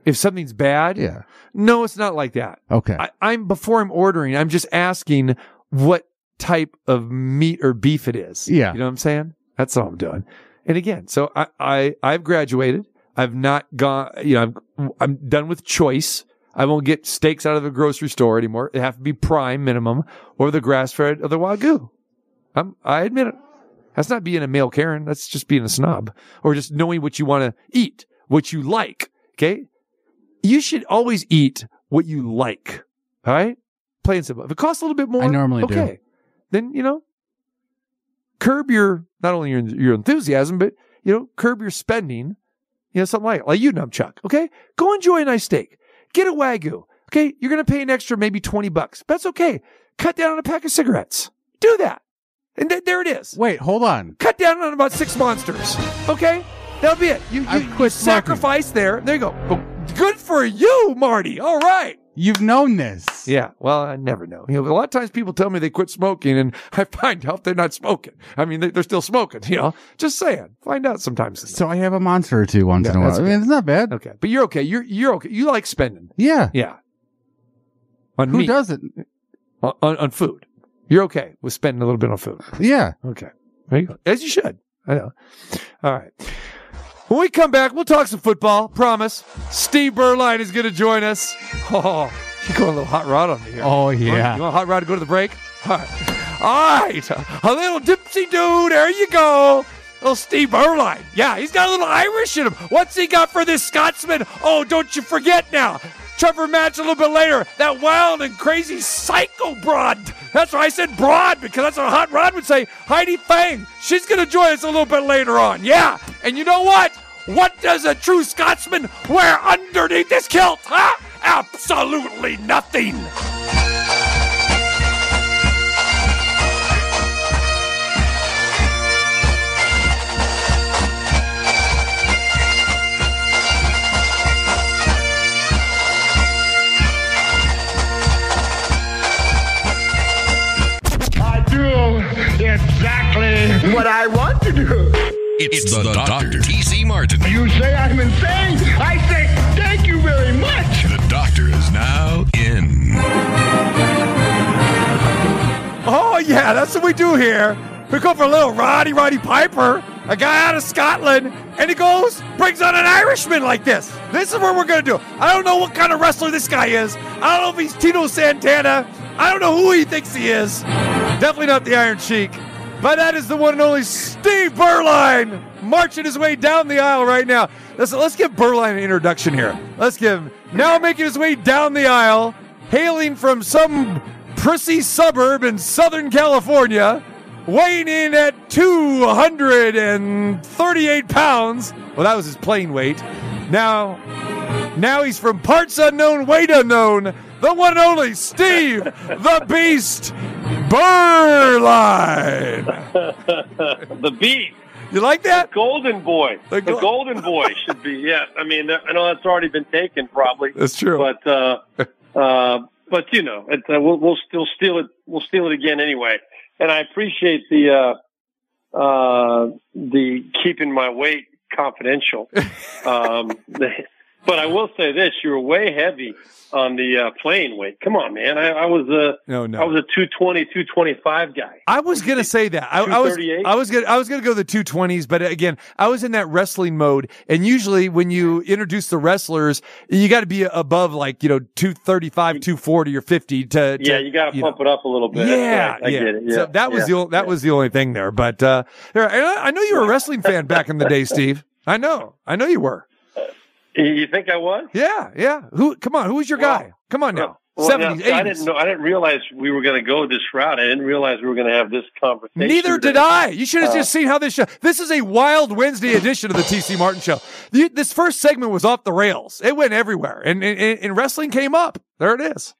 [SPEAKER 5] if something's bad.
[SPEAKER 6] Yeah.
[SPEAKER 5] No, it's not like that.
[SPEAKER 6] Okay.
[SPEAKER 5] I, I'm before I'm ordering, I'm just asking what type of meat or beef it is.
[SPEAKER 6] Yeah.
[SPEAKER 5] You know what I'm saying? That's all I'm doing. And again, so I, I, I've graduated. I've not gone, you know, I'm, I'm done with choice. I won't get steaks out of the grocery store anymore. It have to be prime minimum or the grass fed or the Wagyu. I'm, I admit it. That's not being a male Karen. That's just being a snob or just knowing what you want to eat, what you like. Okay. You should always eat what you like. All right. Plain simple. If it costs a little bit more,
[SPEAKER 6] I normally do.
[SPEAKER 5] Then, you know, curb your, not only your, your enthusiasm, but, you know, curb your spending. You know, something like, like you, Numchuck. Okay. Go enjoy a nice steak. Get a Wagyu. Okay. You're going to pay an extra maybe 20 bucks. That's okay. Cut down on a pack of cigarettes. Do that. And th- there it is.
[SPEAKER 6] Wait, hold on.
[SPEAKER 5] Cut down on about six monsters. Okay? That'll be it. You, you,
[SPEAKER 6] I've
[SPEAKER 5] you
[SPEAKER 6] quit
[SPEAKER 5] sacrifice there. There you go. Good for you, Marty. All right.
[SPEAKER 6] You've known this.
[SPEAKER 5] Yeah. Well, I never know. You know, a lot of times people tell me they quit smoking and I find out they're not smoking. I mean, they- they're still smoking, you know, just saying. Find out sometimes.
[SPEAKER 6] So I have a monster or two once
[SPEAKER 5] Yeah,
[SPEAKER 6] in a while.
[SPEAKER 5] that's
[SPEAKER 6] I mean, it's not bad.
[SPEAKER 5] Okay. But you're okay. You're, you're okay. You like spending.
[SPEAKER 6] Yeah.
[SPEAKER 5] Yeah. On
[SPEAKER 6] Who
[SPEAKER 5] meat.
[SPEAKER 6] doesn't?
[SPEAKER 5] On, on, on food. You're okay with spending a little bit on food.
[SPEAKER 6] Yeah.
[SPEAKER 5] Okay. You. As you should. I know. All right. When we come back, we'll talk some football. Promise. Steve Berline is going to join us. Oh, you're going a little hot rod on me here.
[SPEAKER 6] Oh, yeah.
[SPEAKER 5] You want a hot rod to go to the break? All right. All right. A little dipsy dude. There you go. Little Steve Berline. Yeah, he's got a little Irish in him. What's he got for this Scotsman? Oh, don't you forget now. Trevor Match a little bit later. That wild and crazy psycho broad. That's why I said broad because that's what Hot Rod would say. Heidi Fang. She's going to join us a little bit later on. Yeah. And you know what? What does a true Scotsman wear underneath his kilt? Huh? Absolutely nothing.
[SPEAKER 2] What I want to do.
[SPEAKER 3] It's the Dr. TC Martin.
[SPEAKER 2] You say I'm insane? I say thank you very much.
[SPEAKER 3] The doctor is now in.
[SPEAKER 5] Oh, yeah, that's what we do here. We go for a little Rowdy Roddy Piper, a guy out of Scotland, and he goes, brings on an Irishman like this. This is what we're going to do. I don't know what kind of wrestler this guy is. I don't know if he's Tito Santana. I don't know who he thinks he is. Definitely not the Iron Sheik. But that is the one and only Steve Beuerlein marching his way down the aisle right now. Let's, let's give Beuerlein an introduction here. Let's give him now making his way down the aisle, hailing from some prissy suburb in Southern California, weighing in at 238 pounds. Well, that was his plain weight. Now, now he's from parts unknown, weight unknown. The one and only Steve the Beast Beuerlein.
[SPEAKER 9] the beat.
[SPEAKER 5] You like that?
[SPEAKER 9] Golden boy.
[SPEAKER 5] The
[SPEAKER 9] The, golden boy should be. Yeah. I mean, I know that's already been taken, probably.
[SPEAKER 5] That's true.
[SPEAKER 9] But uh, uh, but you know, it, uh, we'll we'll still steal it. We'll steal it again anyway. And I appreciate the uh, uh, the keeping my weight confidential. um, but I will say this: you were way heavy on the uh, playing weight. Come on, man. I, I was a
[SPEAKER 5] No, no.
[SPEAKER 9] I was a 220, 225 guy.
[SPEAKER 5] I was gonna say that. I, I was
[SPEAKER 9] 238?
[SPEAKER 5] I was gonna I was gonna go the two twenties, but again, I was in that wrestling mode. And usually when you introduce the wrestlers, you got to be above like you know 235, 240 or fifty to, to
[SPEAKER 9] Yeah, you got to pump it up a little bit.
[SPEAKER 5] Yeah,
[SPEAKER 9] right. I
[SPEAKER 5] yeah.
[SPEAKER 9] get it. Yeah.
[SPEAKER 5] So that was
[SPEAKER 9] yeah.
[SPEAKER 5] the o- that was the only thing there. But uh, there, and I, I know you were a wrestling fan back in the day, Steve. I know, I know you were.
[SPEAKER 9] You think I was?
[SPEAKER 5] Yeah, yeah. Who? Come on, who was your
[SPEAKER 9] Well,
[SPEAKER 5] guy? Come on now.
[SPEAKER 9] Well,
[SPEAKER 5] Seventies,
[SPEAKER 9] now, I didn't know. I didn't realize we were going to go this route. I didn't realize we were going to have this conversation.
[SPEAKER 5] Neither did
[SPEAKER 9] today.
[SPEAKER 5] I. You should have
[SPEAKER 9] Uh,
[SPEAKER 5] just seen how this show. This is a wild Wednesday edition of the TC Martin Show. You, this first segment was off the rails. It went everywhere, and, and, and wrestling came up. There it is.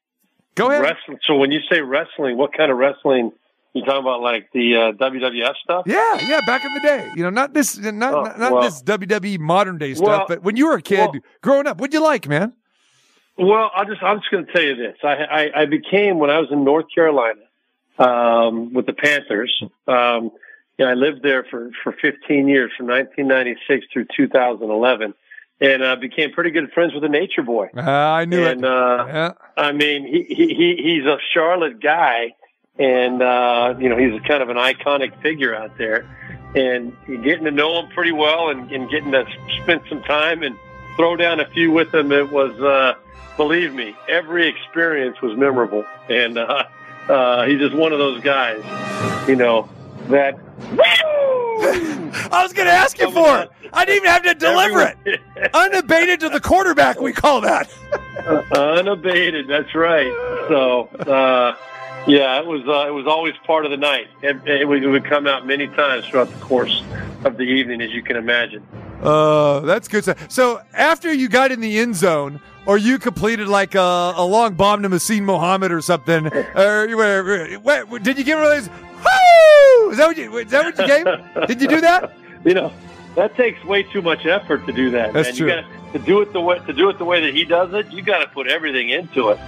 [SPEAKER 5] Go ahead.
[SPEAKER 9] Wrestling. So when you say wrestling, what kind of wrestling? You talking about like the uh, WWF stuff?
[SPEAKER 5] Yeah, yeah. Back in the day, you know, not this, not
[SPEAKER 9] Oh,
[SPEAKER 5] not, not
[SPEAKER 9] well-
[SPEAKER 5] this WWE modern day stuff,
[SPEAKER 9] Well-
[SPEAKER 5] but when you were a kid
[SPEAKER 9] well-
[SPEAKER 5] growing up, what'd you like, man?
[SPEAKER 9] Well, I'll just I'm just going to tell you this. I, I I became when I was in North Carolina um, with the Panthers. Um, you know, I lived there for for 15 years, from 1996 through 2011, and uh, became pretty good friends with the Nature Boy.
[SPEAKER 5] Uh, I knew
[SPEAKER 9] and
[SPEAKER 5] it.
[SPEAKER 9] uh,
[SPEAKER 5] Yeah.
[SPEAKER 9] I mean, he he he's a Charlotte guy, and uh, you know he's kind of an iconic figure out there. And getting to know him pretty well, and, and getting to spend some time and throw down a few with him, it was, uh, believe me, every experience was memorable. And uh, uh, he's just one of those guys, you know, that.
[SPEAKER 5] I was going to ask you for it. I didn't even have to deliver it. Unabated to the quarterback, we call that.
[SPEAKER 9] unabated. That's right. So, uh, yeah, it was uh, it was always part of the night. It, it, would, it would come out many times throughout the course of the evening, as you can imagine.
[SPEAKER 5] Uh, that's good stuff. So after you got in the end zone, or you completed like a, a long bomb to Muhsin Muhammad or something, or were, did you give one of those? Woo! Is that what you? Is that what you gave? Did you do that?
[SPEAKER 9] You know, that takes way too much effort to do that.
[SPEAKER 5] That's
[SPEAKER 9] man.
[SPEAKER 5] true.
[SPEAKER 9] You got to do it the way to do it the way that he does it. You got to put everything into it,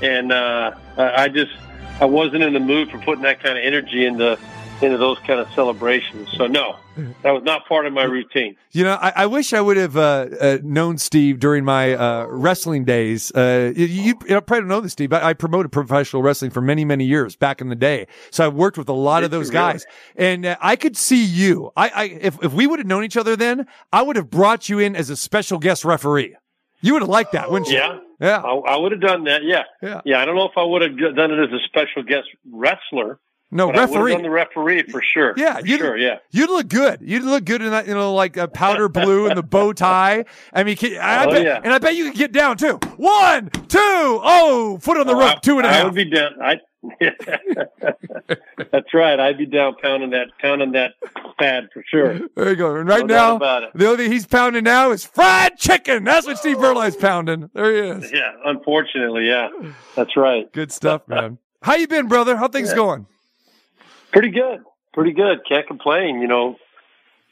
[SPEAKER 9] and uh, I just I wasn't in the mood for putting that kind of energy into into those kind of celebrations. So no, that was not part of my routine.
[SPEAKER 5] You know, I, I wish I would have uh, uh, known Steve during my uh, wrestling days. Uh, you, you, you probably don't know this, Steve. but I promoted professional wrestling for many, many years back in the day. So I've worked with a lot of
[SPEAKER 9] Did you
[SPEAKER 5] those
[SPEAKER 9] really?
[SPEAKER 5] guys, and uh, I could see you. I, I if if we would have known each other then, I would have brought you in as a special guest referee. You would have liked that, wouldn't you?
[SPEAKER 9] Yeah.
[SPEAKER 5] Yeah.
[SPEAKER 9] I, I would have done that. Yeah.
[SPEAKER 5] Yeah.
[SPEAKER 9] I don't know if I would have done it as a special guest wrestler.
[SPEAKER 5] No,
[SPEAKER 9] I
[SPEAKER 5] referee.
[SPEAKER 9] have done the referee for sure.
[SPEAKER 5] Yeah,
[SPEAKER 9] For
[SPEAKER 5] you'd,
[SPEAKER 9] sure. Yeah.
[SPEAKER 5] You'd look good. You'd look good in that, you know, like a powder blue and the bow tie. I mean, can, I, I
[SPEAKER 9] Oh,
[SPEAKER 5] bet,
[SPEAKER 9] yeah.
[SPEAKER 5] and I bet you could get down too. One, two, oh, foot on the oh, rope, two and a
[SPEAKER 9] I
[SPEAKER 5] half.
[SPEAKER 9] would be down. I. That's right. I'd be down pounding that pounding that pad for sure.
[SPEAKER 5] There you go. And right
[SPEAKER 9] No
[SPEAKER 5] now, the only thing he's pounding now is fried chicken. That's what Steve Beuerlein's pounding. There he is.
[SPEAKER 9] Yeah. Unfortunately, yeah. That's right.
[SPEAKER 5] Good stuff, man. How you been, brother? How things
[SPEAKER 9] Yeah.
[SPEAKER 5] going?
[SPEAKER 9] Pretty good. Pretty good. Can't complain. You know,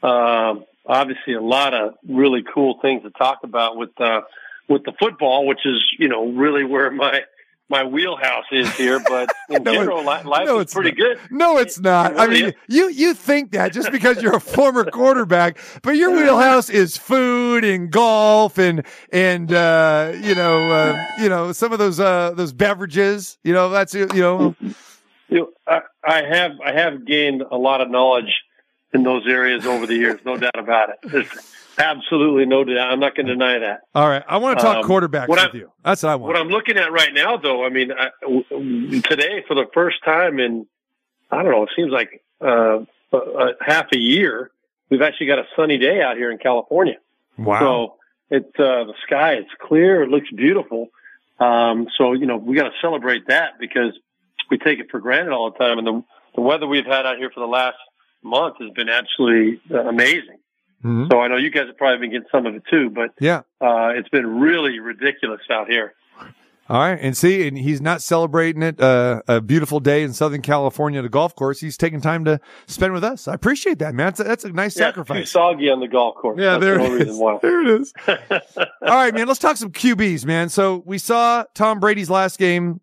[SPEAKER 9] um, obviously a lot of really cool things to talk about with uh, with the football, which is you know really where my my wheelhouse is here, but in
[SPEAKER 5] No,
[SPEAKER 9] general, li- life
[SPEAKER 5] no,
[SPEAKER 9] is
[SPEAKER 5] it's
[SPEAKER 9] pretty
[SPEAKER 5] not.
[SPEAKER 9] good.
[SPEAKER 5] No, it's not. I
[SPEAKER 9] really
[SPEAKER 5] mean,
[SPEAKER 9] is.
[SPEAKER 5] you you think that just because you're a former quarterback, but your wheelhouse is food and golf and and uh, you know uh, you know some of those uh, those beverages. You know that's you know
[SPEAKER 9] You know, I, I have I have gained a lot of knowledge in those areas over the years, no doubt about it. absolutely no doubt. I'm not going to deny that.
[SPEAKER 5] All right, I want to talk
[SPEAKER 9] Um,
[SPEAKER 5] quarterbacks with
[SPEAKER 9] I-
[SPEAKER 5] you. That's what I want.
[SPEAKER 9] What I'm looking at right now, though, I mean, I, w- today for the first time in I don't know, it seems like uh, a, a half a year, we've actually got a sunny day out here in California.
[SPEAKER 5] wow.
[SPEAKER 9] So it's uh, the sky, it's clear, it looks beautiful. Um, so you know, we got to celebrate that because we take it for granted all the time, and the the weather we've had out here for the last month has been absolutely uh, amazing.
[SPEAKER 5] Mhm.
[SPEAKER 9] So I know you guys have probably been getting some of it too, but
[SPEAKER 5] Yeah.
[SPEAKER 9] uh, it's been really ridiculous out here.
[SPEAKER 5] All right, and see, and he's not celebrating it. Uh, a beautiful day in Southern California at a golf course. He's taking time to spend with us. I appreciate that, man. That's a, that's a nice
[SPEAKER 9] Yeah, it's too
[SPEAKER 5] sacrifice.
[SPEAKER 9] soggy on the golf course.
[SPEAKER 5] Yeah, there
[SPEAKER 9] the
[SPEAKER 5] it is.
[SPEAKER 9] reason why.
[SPEAKER 5] There it is. All right, man. Let's talk some QBs, man. So we saw Tom Brady's last game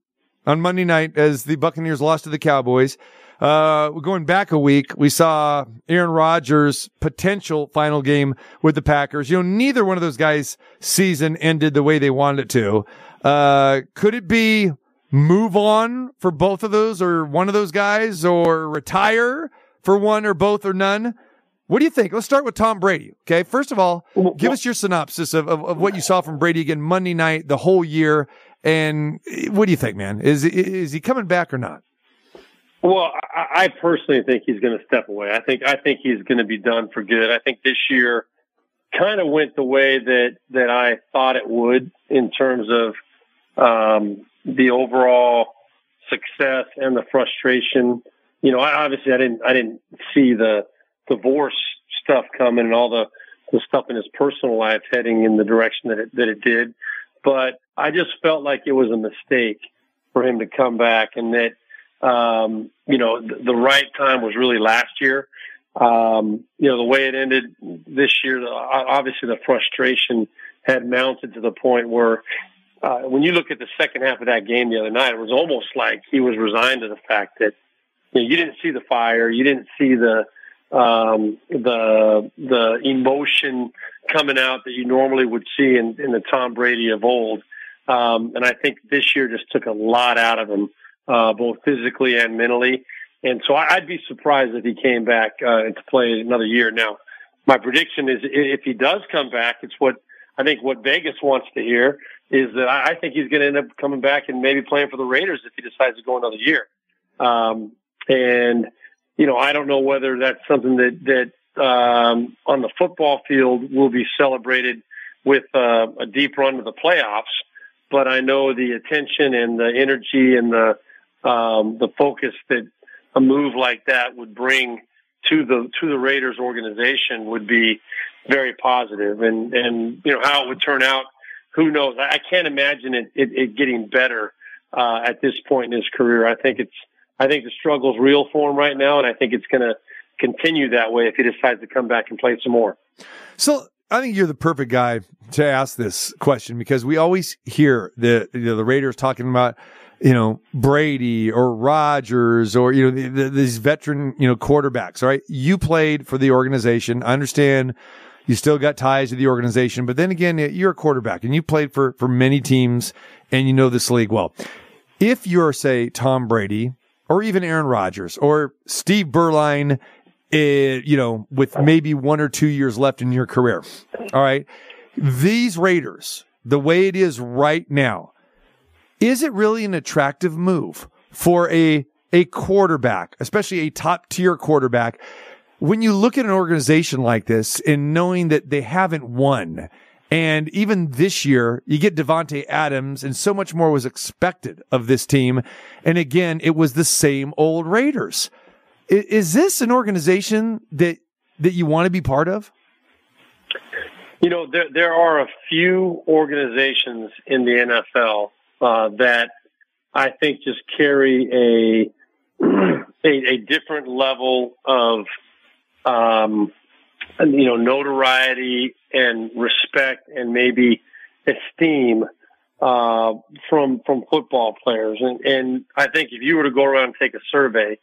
[SPEAKER 5] on Monday night as the Buccaneers lost to the Cowboys. Uh, we're going back a week. We saw Aaron Rodgers' potential final game with the Packers. You know, neither one of those guys' season ended the way they wanted it to. Uh, could it be move on for both of those or one of those guys or retire for one or both or none? What do you think? Let's start with Tom Brady. Okay. First of all, give us your synopsis of, of, of what you saw from Brady again Monday night, the whole year. And what do you think, man? Is, is he coming back or not?
[SPEAKER 9] Well, I, I personally think he's going to step away. I think I think he's going to be done for good. I think this year kind of went the way that that I thought it would in terms of um, the overall success and the frustration. You know, I, obviously I didn't I didn't see the divorce stuff coming and all the the stuff in his personal life heading in the direction that it that it did, but I just felt like it was a mistake for him to come back and that um, you know, the, right time was really last year. Um, you know, the way it ended this year, obviously the frustration had mounted to the point where, uh, when you look at the second half of that game the other night, it was almost like he was resigned to the fact that you, know, you didn't see the fire, you didn't see the um, the the emotion coming out that you normally would see in, in the Tom Brady of old. Um, and I think this year just took a lot out of him uh, both physically and mentally. And so I'd be surprised if he came back uh, to play another year. Now, my prediction is if he does come back, it's what I think what Vegas wants to hear is that I I think he's going to end up coming back and maybe playing for the Raiders if he decides to go another year. Um, and you know, I don't know whether that's something that that um, on the football field will be celebrated with uh, a deep run to the playoffs but I know the attention and the energy and the um, the focus that a move like that would bring to the to the Raiders organization would be very positive. And and you know how it would turn out, who knows? I, can't imagine it, it, it getting better uh, at this point in his career. I think it's I think the struggle's real for him right now, and I think it's going to continue that way if he decides to come back and play some more.
[SPEAKER 5] So I think you're the perfect guy to ask this question because we always hear the you know, the Raiders talking about you know Brady or Rodgers or you know the, the, these veteran you know quarterbacks. All right, you played for the organization. I understand you still got ties to the organization, but then again, you're a quarterback and you played for for many teams and you know this league well. If you're say Tom Brady or even Aaron Rodgers or Steve Beuerlein it, you know, with maybe one or two years left in your career. All right. These Raiders, the way it is right now, is it really an attractive move for a, a quarterback, especially a top tier quarterback? When you look at an organization like this and knowing that they haven't won, and even this year, you get Davante Adams, and so much more was expected of this team. And again, it was the same old Raiders. I- Is this an organization that that you want to be part of?
[SPEAKER 9] You know, there there are a few organizations in the NFL uh, that I think just carry a a, a different level of um, you know notoriety and respect and maybe esteem uh, from from football players. And, and I think if you were to go around and take a survey,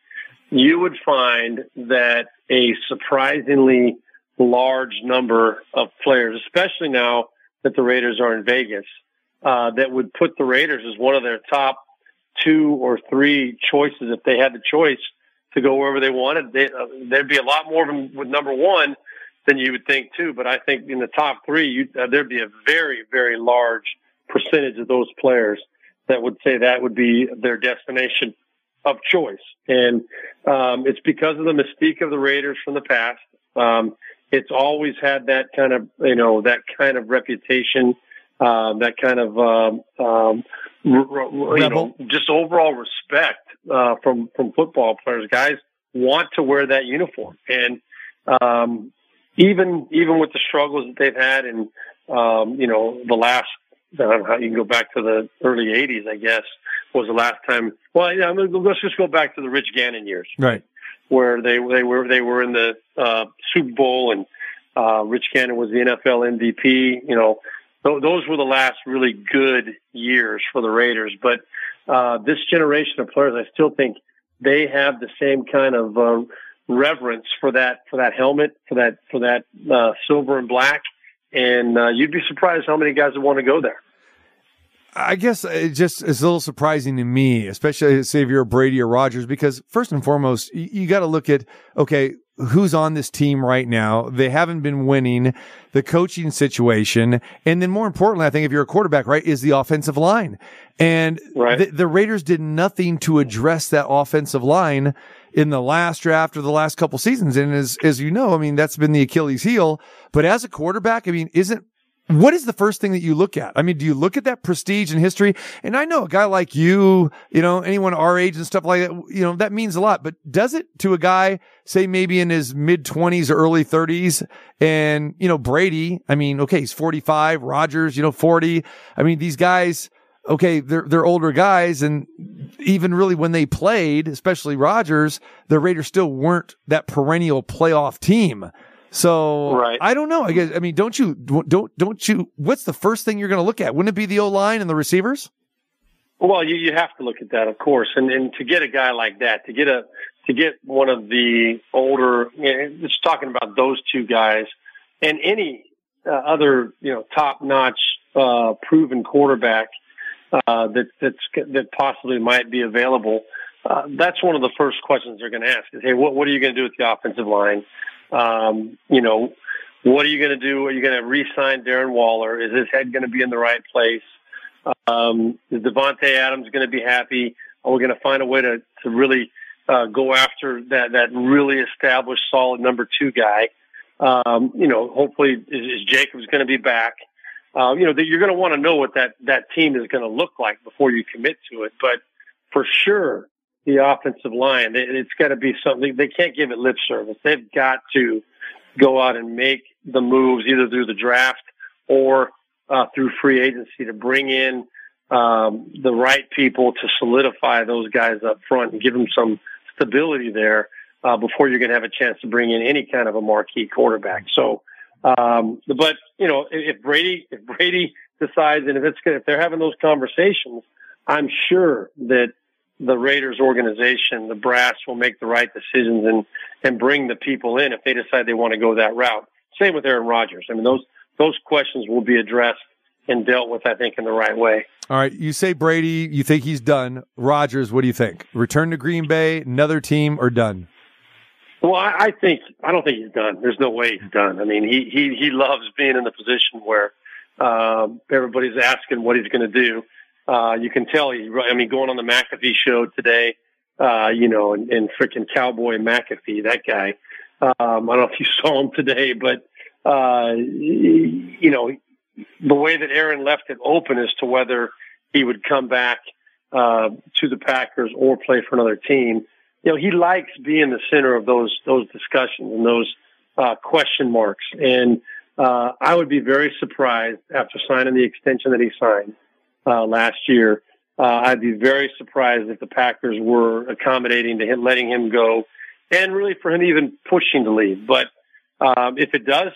[SPEAKER 9] you would find that a surprisingly large number of players, especially now that the Raiders are in Vegas, uh, that would put the Raiders as one of their top two or three choices if they had the choice to go wherever they wanted. They, uh, there'd be a lot more of them with number one than you would think too. But I think in the top three, you, uh, there'd be a very, very large percentage of those players that would say that would be their destination of choice. And um, it's because of the mystique of the Raiders from the past. Um, it's always had that kind of, you know, that kind of reputation, uh, that kind of, um, um, you know, just overall respect uh, from from football players. Guys want to wear that uniform, and um, even even with the struggles that they've had, and um, you know, the last I don't know how you can go back to the early '80s, I guess, was the last time. Well, yeah, let's just go back to the Rich Gannon years,
[SPEAKER 5] right?
[SPEAKER 9] Where they they were they were in the uh, Super Bowl, and uh, Rich Gannon was the NFL MVP. You know, th- those were the last really good years for the Raiders. But uh, this generation of players, I still think they have the same kind of uh, reverence for that for that helmet, for that for that uh, silver and black and uh, you'd be surprised how many guys would want to go there.
[SPEAKER 5] I guess it just is a little surprising to me, especially say if you're Brady or Rodgers, because first and foremost, you, you got to look at okay, who's on this team right now. They haven't been winning the coaching situation. And then more importantly, I think if you're a quarterback, right, is the offensive line. And
[SPEAKER 9] right.
[SPEAKER 5] the, the Raiders did nothing to address that offensive line in the last draft or the last couple seasons. And as, as you know, I mean, that's been the Achilles heel. But as a quarterback, I mean, isn't what is the first thing that you look at? I mean, do you look at that prestige and history? And I know a guy like you, you know, anyone our age and stuff like that, you know, that means a lot, but does it to a guy, say maybe in his mid twenties or early thirties and, you know, Brady, I mean, okay, he's 45, Rodgers, you know, 40. I mean, these guys, okay, they're they're older guys, and even really when they played, especially Rodgers, the Raiders still weren't that perennial playoff team. So
[SPEAKER 9] right.
[SPEAKER 5] I don't know. I guess I mean, don't you don't don't you? What's the first thing you're going to look at? Wouldn't it be the O line and the receivers?
[SPEAKER 9] Well, you you have to look at that, of course, and and to get a guy like that, to get a to get one of the older, you know, just talking about those two guys, and any uh, other you know top notch uh, proven quarterback uh, that that's that possibly might be available. Uh, that's one of the first questions they're going to ask is, hey, what what are you going to do with the offensive line? Um, you know, what are you going to do? Are you going to re-sign Darren Waller? Is his head going to be in the right place? Um, is Davante Adams going to be happy? Are we going to find a way to to really uh, go after that that really established, solid number two guy? Um, you know, hopefully, is, is Jacobs going to be back? uh, you know, that you're going to want to know what that, that team is going to look like before you commit to it. But for sure, the offensive line, it, it's got to be something, they can't give it lip service. They've got to go out and make the moves either through the draft or uh, through free agency to bring in um, the right people to solidify those guys up front and give them some stability there uh, before you're going to have a chance to bring in any kind of a marquee quarterback. So, um, but you know, if Brady, if Brady decides, and if it's if they're having those conversations, I'm sure that the Raiders organization, the brass, will make the right decisions and and bring the people in if they decide they want to go that route. Same with Aaron Rodgers. I mean, those those questions will be addressed and dealt with, I think, in the right way.
[SPEAKER 5] All right, you say Brady, you think he's done. Rodgers, what do you think? Return to Green Bay, another team, or done?
[SPEAKER 9] Well, I, I think I don't think he's done. There's no way he's done. I mean, he he he loves being in the position where um, everybody's asking what he's going to do. Uh, you can tell he. I mean, going on the McAfee show today, uh, you know, and, and freaking Cowboy McAfee, that guy. Um, I don't know if you saw him today, but uh, you know, the way that Aaron left it open as to whether he would come back uh, to the Packers or play for another team you know, he likes being the center of those those discussions and those uh, question marks. And uh, I would be very surprised after signing the extension that he signed uh, last year. Uh, I'd be very surprised if the Packers were accommodating to him, letting him go, and really for him even pushing to leave. But um, if it does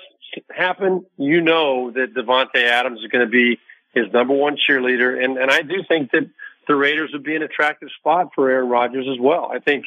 [SPEAKER 9] happen, you know that Davante Adams is going to be his number one cheerleader, and and I do think that the Raiders would be an attractive spot for Aaron Rodgers as well. I think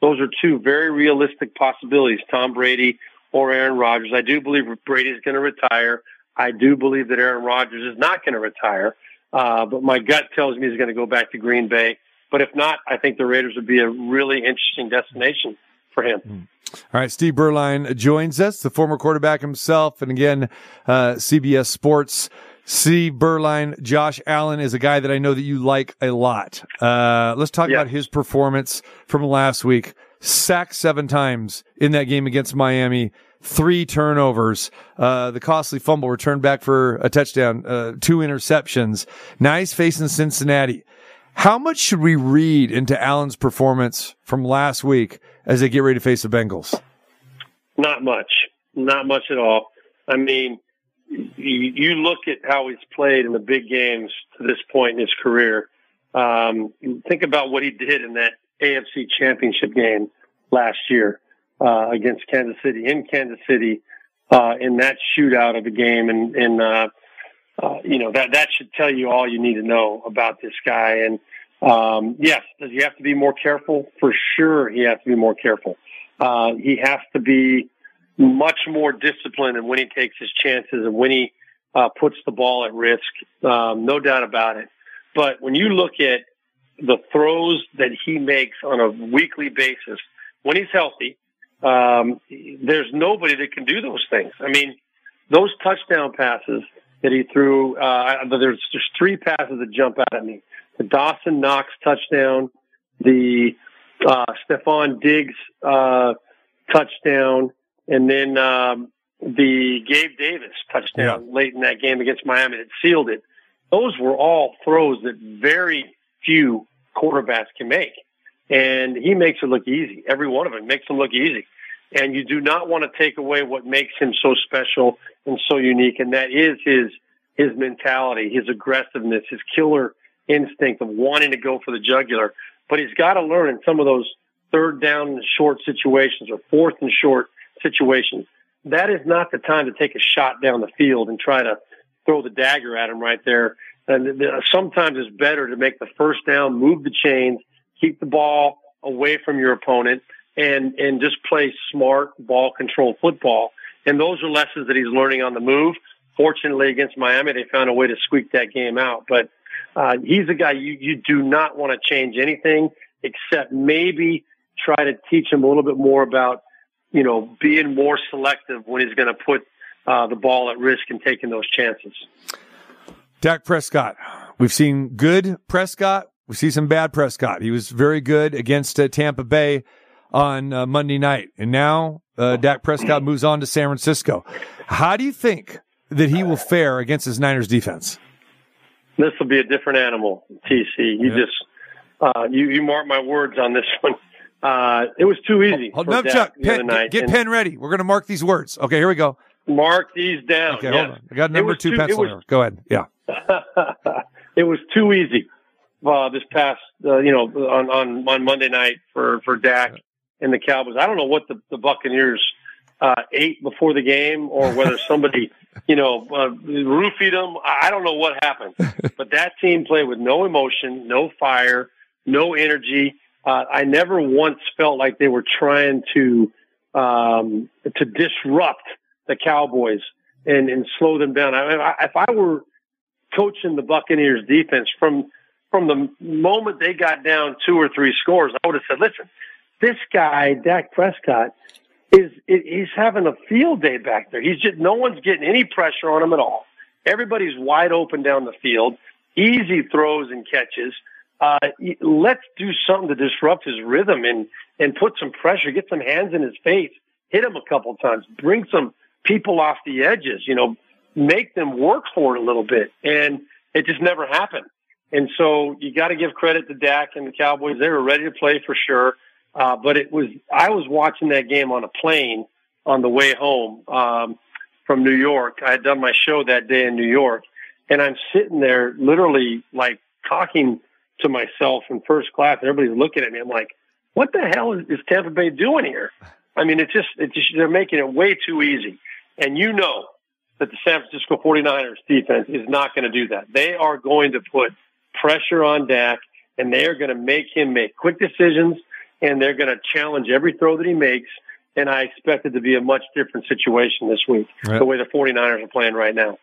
[SPEAKER 9] those are two very realistic possibilities: Tom Brady or Aaron Rodgers. I do believe Brady is going to retire. I do believe that Aaron Rodgers is not going to retire, uh, but my gut tells me he's going to go back to Green Bay. But if not, I think the Raiders would be a really interesting destination for him.
[SPEAKER 5] All right, Steve Beuerlein joins us, the former quarterback himself, and again, uh, CBS Sports. Steve Beuerlein, Josh Allen is a guy that I know that you like a lot. Uh, let's talk
[SPEAKER 9] Yeah.
[SPEAKER 5] about his performance from last week. Sacked seven times in that game against Miami, three turnovers, uh, the costly fumble returned back for a touchdown, uh, two interceptions. He's facing Cincinnati. How much should we read into Allen's performance from last week as they get ready to face the Bengals?
[SPEAKER 9] Not much, not much at all. I mean, you, you look at how he's played in the big games to this point in his career. Um, think about what he did in that AFC Championship game last year uh, against Kansas City in Kansas City uh, in that shootout of a game, and, and uh, uh, you know that that should tell you all you need to know about this guy. And um, yes, does he have to be more careful? For sure, he has to be more careful. Uh, he has to be much more disciplined in when he takes his chances and when he uh, puts the ball at risk. Um, no doubt about it. But when you look at the throws that he makes on a weekly basis, when he's healthy, um, there's nobody that can do those things. I mean, those touchdown passes that he threw, uh, there's just three passes that jump out at me. The Dawson Knox touchdown, the uh, Stefon Diggs uh, touchdown, and then um, the Gabe Davis touchdown late in that game against Miami that sealed it. Those were all throws that very few quarterbacks can make. And he makes it look easy. Every one of them makes them look easy. And you do not want to take away what makes him so special and so unique. And that is his, his mentality, his aggressiveness, his killer instinct of wanting to go for the jugular. But he's got to learn in some of those third down short situations or fourth and short situations. That is not the time to take a shot down the field and try to throw the dagger at him right there. And sometimes it's better to make the first down, move the chains, keep the ball away from your opponent, and and just play smart ball control football. And those are lessons that he's learning on the move. Fortunately, against Miami, they found a way to squeak that game out. But uh, he's a guy you you do not want to change anything except maybe try to teach him a little bit more about you know being more selective when he's going to put uh, the ball at risk and taking those chances.
[SPEAKER 5] Dak Prescott. We've seen good Prescott. We see some bad Prescott. He was very good against uh, Tampa Bay on uh, Monday night. And now uh, Dak Prescott moves on to San Francisco. How do you think that he will fare against his Niners defense?
[SPEAKER 9] This will be a different animal, TC. You
[SPEAKER 5] Yeah.
[SPEAKER 9] just uh, you you mark my words on this one. Uh, it was too easy.
[SPEAKER 5] Hold
[SPEAKER 9] Dak
[SPEAKER 5] Chuck. Pen, get, get pen ready. We're going to mark these words. Okay, here we go.
[SPEAKER 9] Mark these down.
[SPEAKER 5] Okay,
[SPEAKER 9] yes.
[SPEAKER 5] hold on. I got number two
[SPEAKER 9] too-
[SPEAKER 5] pencil. Go ahead. Yeah.
[SPEAKER 9] it was too easy uh, this past, uh, you know, on, on on Monday night for for Dak and the Cowboys. I don't know what the, the Buccaneers uh, ate before the game, or whether somebody, you know, uh, roofied them. I don't know what happened, but that team played with no emotion, no fire, no energy. Uh, I never once felt like they were trying to um, to disrupt the Cowboys and and slow them down. I, I, if I were coaching the Buccaneers defense from from the moment they got down two or three scores, I would have said, "Listen, this guy Dak Prescott is he's having a field day back there. He's just no one's getting any pressure on him at all. Everybody's wide open down the field, easy throws and catches. Uh, let's do something to disrupt his rhythm and and put some pressure, get some hands in his face, hit him a couple times, bring some people off the edges. You know, make them work for it a little bit. And it just never happened. And so you got to give credit to Dak and the Cowboys. They were ready to play for sure. Uh, but it was, I was watching that game on a plane on the way home, um, from New York. I had done my show that day in New York and I'm sitting there literally like talking to myself in first class. And everybody's looking at me. I'm like, what the hell is, is Tampa Bay doing here? I mean, it's just, it's just, they're making it way too easy. And you know, that the San Francisco 49ers defense is not going to do that. They are going to put pressure on Dak and they are going to make him make quick decisions and they're going to challenge every throw that he makes. And I expect it to be a much different situation this week,
[SPEAKER 5] Right.
[SPEAKER 9] the way the 49ers are playing right now.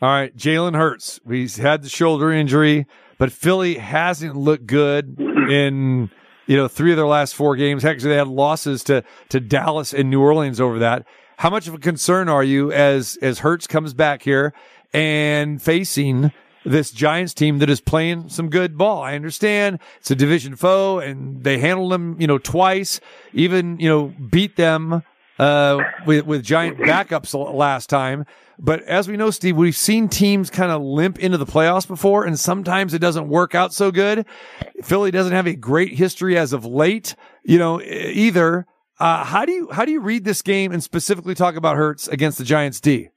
[SPEAKER 5] All right, Jalen Hurts. He's had the shoulder injury, but Philly hasn't looked good in you know three of their last four games. Actually, they had losses to to Dallas and New Orleans over that. How much of a concern are you as as Hurts comes back here and facing this Giants team that is playing some good ball? I understand it's a division foe, and they handled them you know twice, even you know beat them uh, with with giant backups last time. But as we know, Steve, we've seen teams kind of limp into the playoffs before, and sometimes it doesn't work out so good. Philly doesn't have a great history as of late, you know, either. Uh, how do you how do you read this game and specifically talk about Hurts against the Giants D?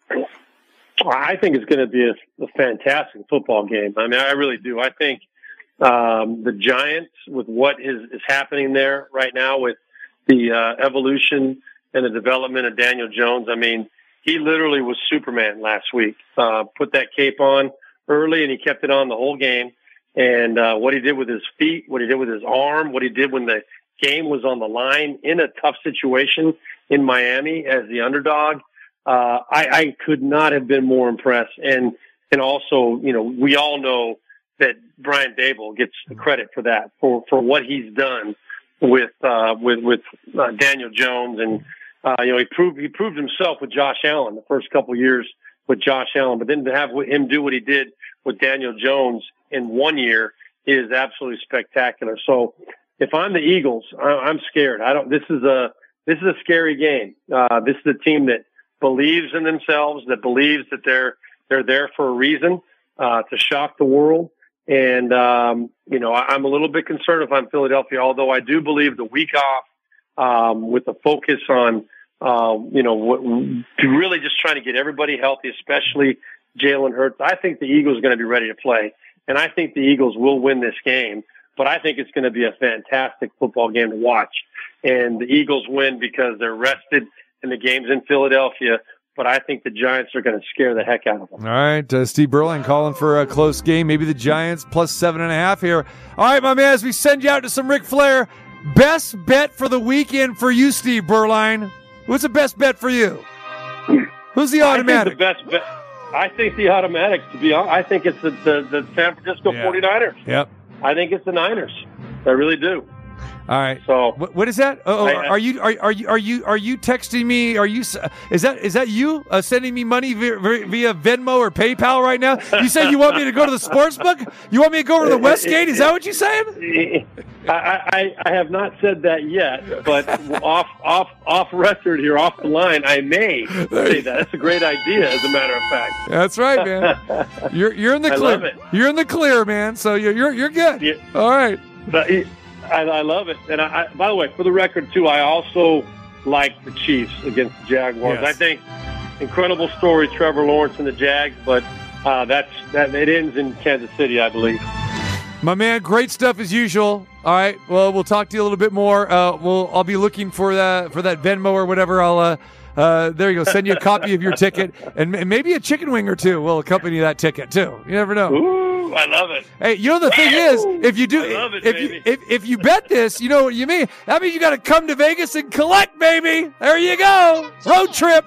[SPEAKER 9] I think it's going to be a, a fantastic football game. I mean, I really do. I think um, the Giants, with what is, is happening there right now with the uh, evolution and the development of Daniel Jones, I mean, he literally was Superman last week. Uh, put that cape on early and he kept it on the whole game. And uh, what he did with his feet, what he did with his arm, what he did when the game was on the line in a tough situation in Miami as the underdog, uh, I, I could not have been more impressed. And and also, you know, we all know that Brian Daboll gets the credit for that for for what he's done with uh, with with uh, Daniel Jones, and uh, you know, he proved he proved himself with Josh Allen the first couple years with Josh Allen, but then to have him do what he did with Daniel Jones in one year is absolutely spectacular. So if I'm the Eagles, I, I'm scared. I don't. This is a this is a scary game. Uh, this is a team that believes in themselves, that believes that they're they're there for a reason uh, to shock the world. And um, you know, I, I'm a little bit concerned if I'm Philadelphia, although I do believe the week off um, with the focus on um, you know what, really just trying to get everybody healthy, especially Jalen Hurts. I think the Eagles are going to be ready to play, and I think the Eagles will win this game. But I think it's going to be a fantastic football game to watch. And the Eagles win because they're rested and the game's in Philadelphia. But I think the Giants are going to scare the heck out of them.
[SPEAKER 5] All right, uh, Steve Beuerlein calling for a close game. Maybe the Giants plus seven and a half here. All right, my man, as we send you out to some Ric Flair, best bet for the weekend for you, Steve Beuerlein. What's the best bet for you? Who's the automatic?
[SPEAKER 9] I think the best bet. I think the automatic. To be honest, I think it's the the, the San Francisco
[SPEAKER 5] Yeah.
[SPEAKER 9] 49ers.
[SPEAKER 5] Yep.
[SPEAKER 9] I think it's the Niners. I really do.
[SPEAKER 5] All right.
[SPEAKER 9] So
[SPEAKER 5] What, what is that? Oh,
[SPEAKER 9] I-
[SPEAKER 5] are you are, are you are you are you texting me? Are you is that is that you uh, sending me money via, via Venmo or PayPal right now? You said you want me to go to the sports book? You want me to go over to the Westgate? Is that what you're saying?
[SPEAKER 9] I, I, I have not said that yet, but off off off record here, off the line, I may say that. That's a great idea, as a matter of fact.
[SPEAKER 5] That's right, man. You're you're in the clear. You're in the clear, man. So you're you're you're good.
[SPEAKER 9] Yeah.
[SPEAKER 5] All right.
[SPEAKER 9] But I, I love it. And I, I, by the way, for the record too, I also like the Chiefs against the Jaguars.
[SPEAKER 5] Yes.
[SPEAKER 9] I think incredible story, Trevor Lawrence and the Jags, but uh, that's that it ends in Kansas City, I believe.
[SPEAKER 5] My man, great stuff as usual. All right. Well, we'll talk to you a little bit more. Uh, we'll I'll be looking for that for that Venmo or whatever. I'll uh, uh, there you go. Send you a copy of your ticket and, and maybe a chicken wing or two will accompany that ticket too. You never know.
[SPEAKER 9] Ooh, I love it.
[SPEAKER 5] Hey, you know the thing is, if you do,
[SPEAKER 9] it,
[SPEAKER 5] if you if, if you bet this, you know what you mean. That means you got to come to Vegas and collect, baby. There you go. Road trip.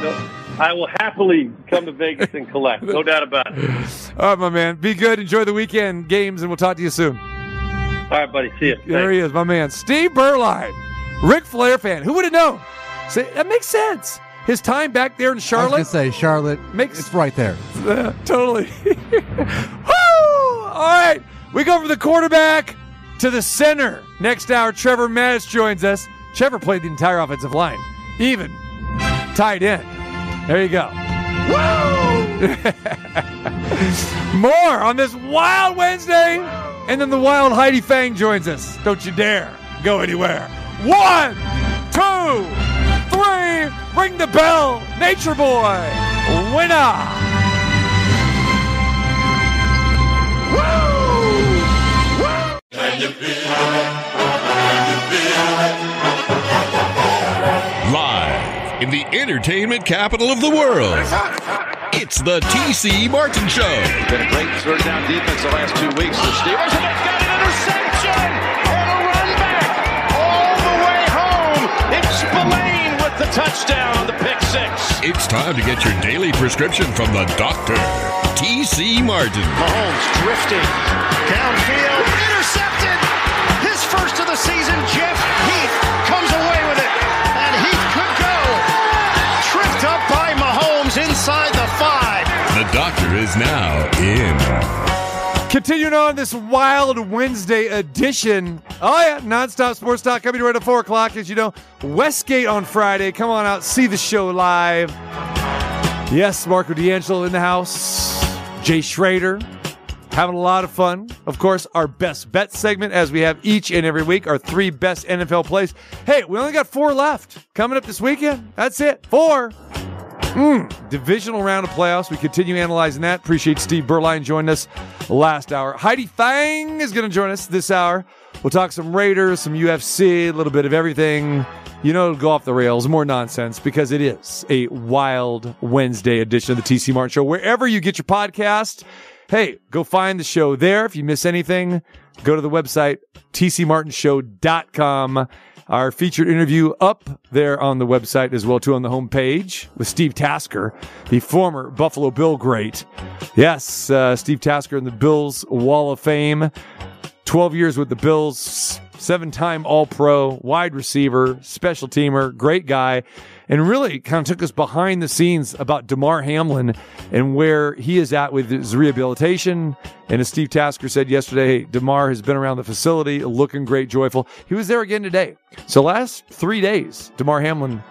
[SPEAKER 9] No, I will happily come to Vegas and collect, no doubt about it.
[SPEAKER 5] All right, my man. Be good. Enjoy the weekend games, and we'll talk to you soon.
[SPEAKER 9] All right, buddy. See you.
[SPEAKER 5] There he is, my man, Steve Beuerlein, Ric Flair fan. Who would have known? Say, that makes sense. His time back there in
[SPEAKER 6] I was
[SPEAKER 5] Charlotte
[SPEAKER 6] say Charlotte.
[SPEAKER 5] Makes-
[SPEAKER 6] it's right there.
[SPEAKER 5] Uh, totally. Woo! All right. We go from the quarterback to the center. Next hour, Trevor Matich joins us. Trevor played the entire offensive line, even tight end. There you go. More on this wild Wednesday. And then the wild Heidi Fang joins us. Don't you dare go anywhere. One, two, three. Ring the bell. Nature Boy. Winner.
[SPEAKER 3] Live in the entertainment capital of the world. It's the TC Martin Show.
[SPEAKER 10] Been a great third down defense the last two weeks. The Steelers and they've got an interception with the touchdown on the pick six.
[SPEAKER 3] It's time to get your daily prescription from the doctor, TC Martin.
[SPEAKER 10] Mahomes drifting downfield, intercepted. His first of the season. Jeff Heath comes away with it, and Heath could go. Tripped up by Mahomes inside the five.
[SPEAKER 3] The doctor is now.
[SPEAKER 5] Continuing on this wild Wednesday edition. Oh, yeah, nonstop sports talk coming right at 4 o'clock. As you know, Westgate on Friday. Come on out, see the show live. Yes, Marco D'Angelo in the house. Jay Schrader having a lot of fun. Of course, our best bet segment, as we have each and every week, our three best NFL plays. Hey, we only got four left coming up this weekend. That's it. Four. Mm, divisional round of playoffs. We continue analyzing that. Appreciate Steve Beuerlein joining us last hour. Heidi Fang is going to join us this hour. We'll talk some Raiders, some UFC, a little bit of everything. You know, it'll go off the rails, more nonsense because it is a wild Wednesday edition of the TC Martin Show. Wherever you get your podcast, hey, go find the show there. If you miss anything, go to the website, tcmartinshow.com. Our featured interview up there on the website as well, too, on the homepage with Steve Tasker, the former Buffalo Bill great. Yes, uh, Steve Tasker in the Bills Wall of Fame. 12 years with the Bills, seven time All Pro, wide receiver, special teamer, great guy, and really kind of took us behind the scenes about Damar Hamlin and where he is at with his rehabilitation. And as Steve Tasker said yesterday, Damar has been around the facility looking great, joyful. He was there again today. So, last three days, Damar Hamlin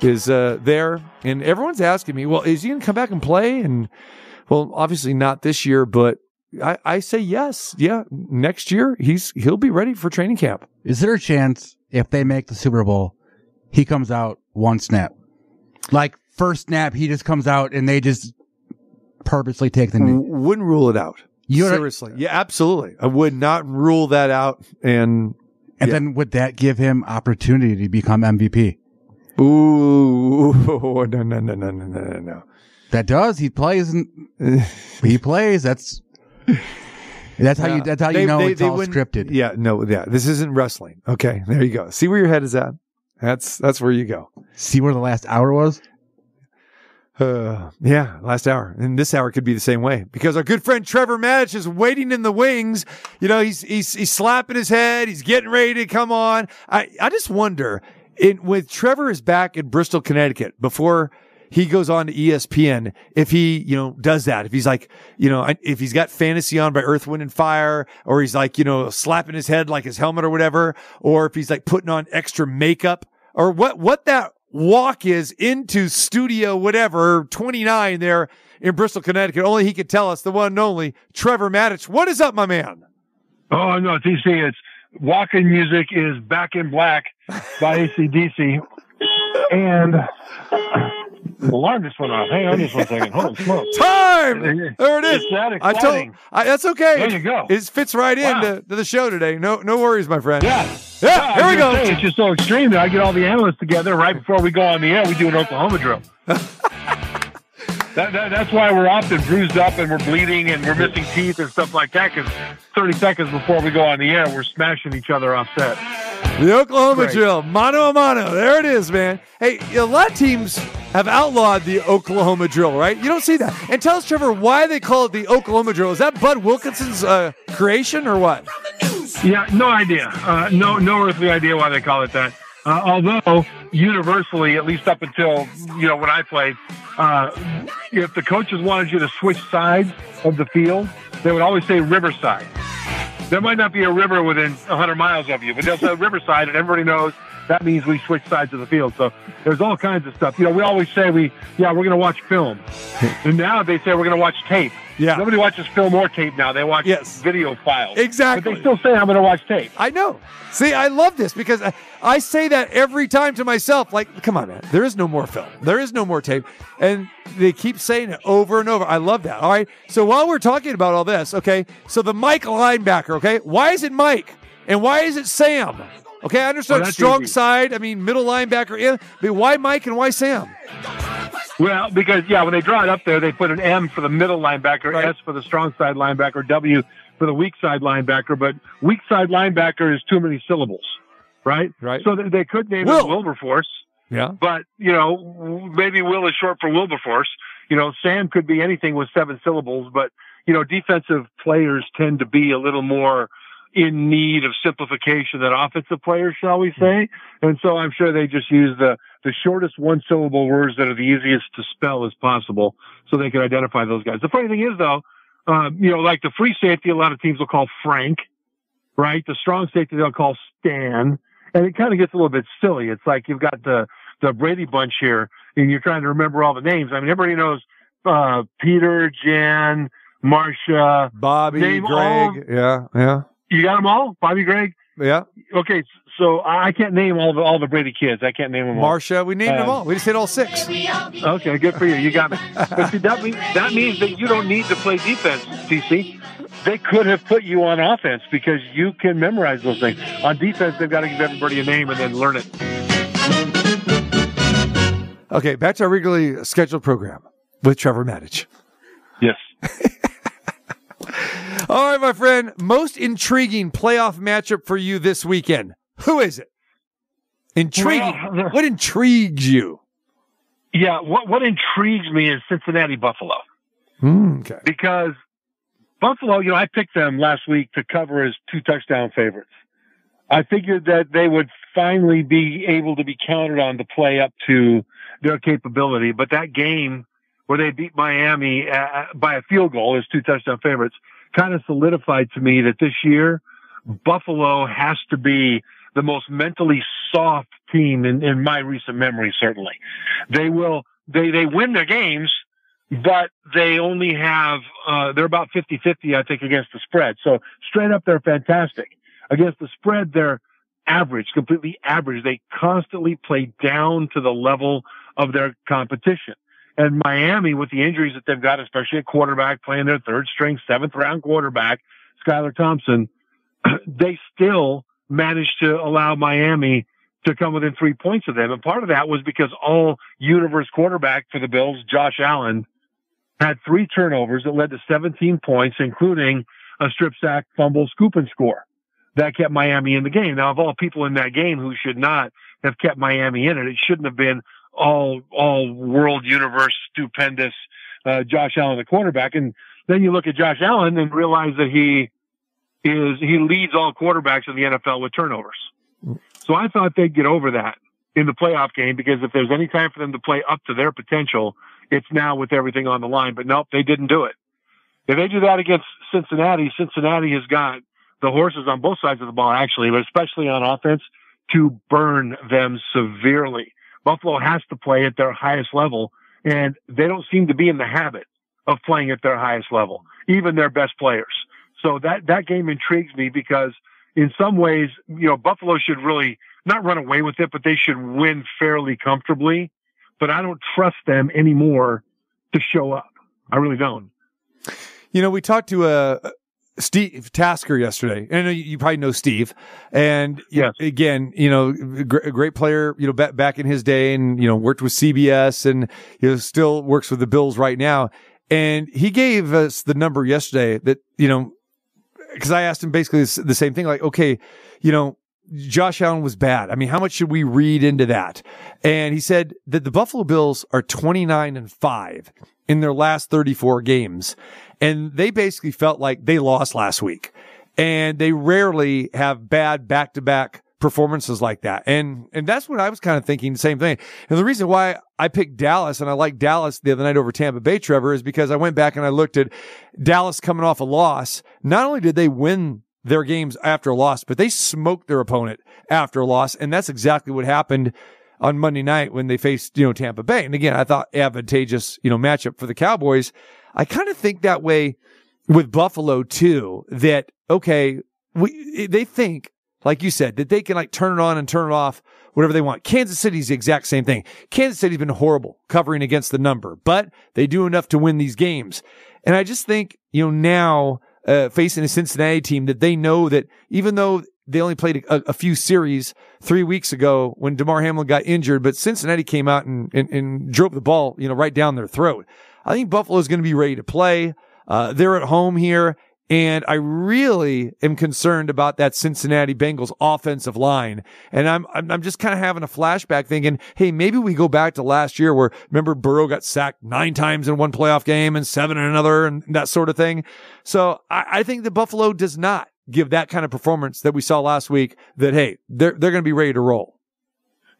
[SPEAKER 5] is uh, there, and everyone's asking me, well, is he going to come back and play? And well, obviously not this year, but I, I say yes. Yeah, next year he's he'll be ready for training camp.
[SPEAKER 6] Is there a chance if they make the Super Bowl, he comes out one snap. Like first snap, he just comes out and they just purposely take the knee.
[SPEAKER 5] Wouldn't rule it out.
[SPEAKER 6] You
[SPEAKER 5] Seriously. Yeah, absolutely. I would not rule that out. And,
[SPEAKER 6] and
[SPEAKER 5] yeah.
[SPEAKER 6] then would that give him opportunity to become MVP?
[SPEAKER 5] Ooh, no, no, no, no, no, no, no.
[SPEAKER 6] That does. He plays. And he plays. That's. That's how yeah. you. That's how
[SPEAKER 5] they, you
[SPEAKER 6] know
[SPEAKER 5] they,
[SPEAKER 6] it's
[SPEAKER 5] they
[SPEAKER 6] all scripted.
[SPEAKER 5] Yeah. No. Yeah. This isn't wrestling. Okay. There you go. See where your head is at. That's that's where you go.
[SPEAKER 6] See where the last hour was.
[SPEAKER 5] Uh, yeah, last hour, and this hour could be the same way because our good friend Trevor Matich is waiting in the wings. You know, he's he's he's slapping his head. He's getting ready to come on. I I just wonder, in with Trevor is back in Bristol, Connecticut before he goes on to ESPN. If he you know does that, if he's like you know if he's got fantasy on by Earth, Wind and Fire, or he's like you know slapping his head like his helmet or whatever, or if he's like putting on extra makeup or what what that walk is into studio whatever 29 there in Bristol, Connecticut. Only he could tell us, the one and only Trevor Matich. What is up, my man?
[SPEAKER 11] Oh no, TC, it's walking music is Back in Black by AC/DC. And the alarm just went off. Hang on just one second. Holy smokes.
[SPEAKER 5] Time! There it is.
[SPEAKER 11] It's that
[SPEAKER 5] I told. I, that's okay.
[SPEAKER 11] There you go.
[SPEAKER 5] It fits right
[SPEAKER 11] Wow.
[SPEAKER 5] into to the show today. No no worries, my friend.
[SPEAKER 11] Yeah.
[SPEAKER 5] Yeah,
[SPEAKER 11] I
[SPEAKER 5] here we go.
[SPEAKER 11] say, it's just so extreme that I get all the analysts together right before we go on the air. We do an Oklahoma drill. that, that, that's why we're often bruised up and we're bleeding and we're missing teeth and stuff like that. Because 30 seconds before we go on the air, we're smashing each other off set.
[SPEAKER 5] The Oklahoma
[SPEAKER 11] Great.
[SPEAKER 5] drill, mano a mano. There it is, man. Hey, a lot of teams have outlawed the Oklahoma drill, right? You don't see that. And tell us, Trevor, why they call it the Oklahoma drill. Is that Bud Wilkinson's uh, creation or what?
[SPEAKER 11] Yeah, no idea. Uh, no, no earthly idea why they call it that. Uh, although universally, at least up until you know when I played, uh, if the coaches wanted you to switch sides of the field, they would always say Riverside. There might not be a river within 100 miles of you, but they'll Riverside, and everybody knows that means we switch sides of the field. So there's all kinds of stuff. You know, we always say we, yeah, we're going to watch film, and now they say we're going to watch tape.
[SPEAKER 5] Yeah.
[SPEAKER 11] Nobody watches film or tape now. They watch
[SPEAKER 5] Yes.
[SPEAKER 11] video files.
[SPEAKER 5] Exactly.
[SPEAKER 11] But they still say I'm going to watch tape.
[SPEAKER 5] I know. See, I love this because I, I say that every time to myself. Like, come on, man. There is no more film. There is no more tape. And they keep saying it over and over. I love that. All right. So while we're talking about all this, okay, so the Mike linebacker, okay, why is it Mike? And why is it Sam? Okay, I understand
[SPEAKER 11] that's
[SPEAKER 5] strong
[SPEAKER 11] easy.
[SPEAKER 5] side. I mean, middle linebacker. Yeah, but why Mike and why Sam?
[SPEAKER 11] Well, because yeah, when they draw it up there, they put an M for the middle linebacker, S for the strong side linebacker, W for the weak side linebacker. But weak side linebacker is too many syllables, right?
[SPEAKER 5] Right.
[SPEAKER 11] So they- they could name
[SPEAKER 5] Will.
[SPEAKER 11] it Wilberforce,
[SPEAKER 5] Yeah.
[SPEAKER 11] but you know maybe Will is short for Wilberforce. You know, Sam could be anything with seven syllables, but you know defensive players tend to be a little more in need of simplification than offensive players, shall we say? And so I'm sure they just use the the shortest one syllable words that are the easiest to spell as possible, so they can identify those guys. The funny thing is, though, um, you know, like the free safety, a lot of teams will call Frank, right? The strong safety they'll call Stan, and it kind of gets a little bit silly. It's like you've got the the Brady bunch here, and you're trying to remember all the names. I mean, everybody knows uh, Peter, Jan, Marcia,
[SPEAKER 5] Bobby,
[SPEAKER 11] Name all-
[SPEAKER 5] Greg. Yeah, yeah,
[SPEAKER 11] You got them all, Bobby, Greg.
[SPEAKER 5] yeah.
[SPEAKER 11] Okay, so I can't name all the all the Brady kids. I can't name them all.
[SPEAKER 5] Marcia, we named them
[SPEAKER 11] Um,
[SPEAKER 5] all. We just hit all six.
[SPEAKER 11] Okay, good for you. You got me. But see, that means that means that you don't need to play defense, TC. They could have put you on offense because you can memorize those things. On defense, they've got to give everybody a name and then learn it.
[SPEAKER 5] Okay, back to our regularly scheduled program with Trevor Matich.
[SPEAKER 11] Yes.
[SPEAKER 5] All right, my friend. Most intriguing playoff matchup for you this weekend. Who is it? Intriguing.
[SPEAKER 11] Well,
[SPEAKER 5] what intrigues you?
[SPEAKER 11] Yeah, what what intrigues me is Cincinnati Buffalo
[SPEAKER 5] Hmm, okay.
[SPEAKER 11] because Buffalo, you know, I picked them last week to cover as two touchdown favorites. I figured that they would finally be able to be counted on to play up to their capability, but that game where they beat Miami uh, by a field goal as two touchdown favorites kind of solidified to me that this year Buffalo has to be the most mentally soft team in, in my recent memory, certainly. They will, they, they win their games, but they only have, uh, they're about 50-50, I think, against the spread. So straight up, they're fantastic. Against the spread, they're average, completely average. They constantly play down to the level of their competition. And Miami, with the injuries that they've got, especially at quarterback, playing their third string, seventh round quarterback, Skylar Thompson, they still managed to allow Miami to come within three points of them. And part of that was because all universe quarterback for the Bills, Josh Allen, had three turnovers that led to 17 points, including a strip sack, fumble, scoop and score. That kept Miami in the game. Now, of all people in that game who should not have kept Miami in it, it shouldn't have been all, all world universe stupendous, uh, Josh Allen, the quarterback. And then you look at Josh Allen and realize that he is, he leads all quarterbacks in the NFL with turnovers. So I thought they'd get over that in the playoff game because if there's any time for them to play up to their potential, it's now with everything on the line. But nope, they didn't do it. If they do that against Cincinnati, Cincinnati has got the horses on both sides of the ball, actually, but especially on offense to burn them severely. Buffalo has to play at their highest level and they don't seem to be in the habit of playing at their highest level, even their best players. So that, that game intrigues me because in some ways, you know, Buffalo should really not run away with it, but they should win fairly comfortably. But I don't trust them anymore to show up. I really don't.
[SPEAKER 5] You know, we talked to uh, Steve Tasker yesterday. And I know you, probably know Steve. And
[SPEAKER 11] yeah,
[SPEAKER 5] again, you know, a great player, you know, back, back in his day and, you know, worked with CBS and, you know, still works with the Bills right now. And he gave us the number yesterday that, you know, because I asked him basically the same thing, like, okay, you know, Josh Allen was bad. I mean, how much should we read into that? And he said that the Buffalo Bills are 29 and 5 in their last 34 games. And they basically felt like they lost last week. And they rarely have bad back to back performances like that. And, and that's what I was kind of thinking the same thing. And the reason why I picked Dallas and I like Dallas the other night over Tampa Bay, Trevor, is because I went back and I looked at Dallas coming off a loss. Not only did they win their games after a loss, but they smoked their opponent after a loss. And that's exactly what happened on Monday night when they faced, you know, Tampa Bay. And again, I thought advantageous, you know, matchup for the Cowboys. I kind of think that way with Buffalo too, that, okay, we, they think, like you said, that they can like turn it on and turn it off, whatever they want. Kansas City's the exact same thing. Kansas City's been horrible covering against the number, but they do enough to win these games. And I just think, you know, now, uh, facing a Cincinnati team that they know that even though they only played a, a few series three weeks ago when Damar Hamlin got injured, but Cincinnati came out and, and, and drove the ball, you know, right down their throat. I think Buffalo is going to be ready to play. Uh, they're at home here. And I really am concerned about that Cincinnati Bengals offensive line. And I'm, I'm, just kind of having a flashback thinking, hey, maybe we go back to last year where remember Burrow got sacked nine times in one playoff game and seven in another and that sort of thing. So I, I think the Buffalo does not give that kind of performance that we saw last week that, hey, they're, they're going to be ready to roll.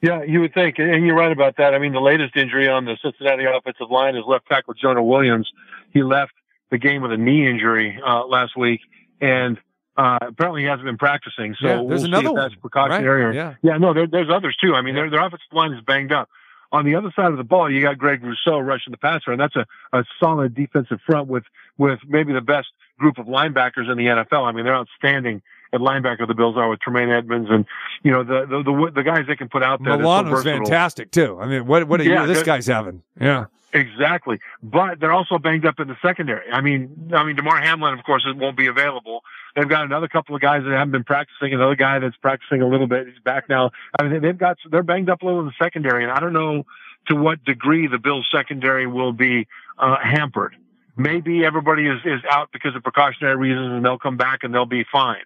[SPEAKER 11] Yeah, you would think, and you're right about that. I mean, the latest injury on the Cincinnati offensive line is left tackle Jonah Williams. He left the game with a knee injury uh, last week, and uh, apparently he hasn't been practicing. So
[SPEAKER 5] yeah, there's
[SPEAKER 11] we'll
[SPEAKER 5] another
[SPEAKER 11] see if that's
[SPEAKER 5] one,
[SPEAKER 11] precautionary.
[SPEAKER 5] right? Yeah.
[SPEAKER 11] yeah, no, there, there's others too. I mean, their, their offensive line is banged up. On the other side of the ball, you got Greg Rousseau rushing the passer, and that's a, a solid defensive front with with maybe the best group of linebackers in the NFL. I mean, they're outstanding at linebacker. The Bills are with Tremaine Edmunds, and you know the the the, the guys they can put out there. so
[SPEAKER 5] Milano's
[SPEAKER 11] versatile.
[SPEAKER 5] fantastic too. I mean, what, what a
[SPEAKER 11] Yeah,
[SPEAKER 5] year this guy's having. Yeah.
[SPEAKER 11] Exactly, but they're also banged up in the secondary. I mean, I mean, Damar Hamlin, of course, won't be available. They've got another couple of guys that haven't been practicing. Another guy that's practicing a little bit. He's back now. I mean, they've got they're banged up a little in the secondary, and I don't know to what degree the Bills secondary will be uh, hampered. Maybe everybody is is out because of precautionary reasons, and they'll come back and they'll be fine.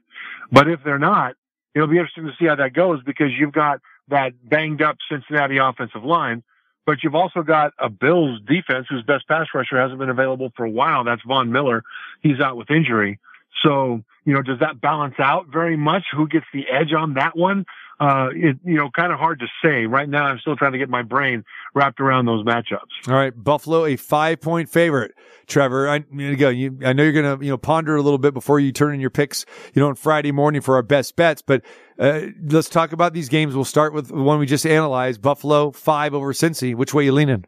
[SPEAKER 11] But if they're not, it'll be interesting to see how that goes because you've got that banged up Cincinnati offensive line. But you've also got a Bills defense whose best pass rusher hasn't been available for a while. That's Von Miller. He's out with injury. So, you know, does that balance out very much? Who gets the edge on that one? Uh, it, you know, kind of hard to say. Right now, I'm still trying to get my brain wrapped around those matchups.
[SPEAKER 5] All right, Buffalo, a five point favorite. Trevor, I, go. You, I know you're gonna, you know, ponder a little bit before you turn in your picks, you know, on Friday morning for our best bets. But uh, let's talk about these games. We'll start with the one we just analyzed: Buffalo five over Cincy. Which way you leaning?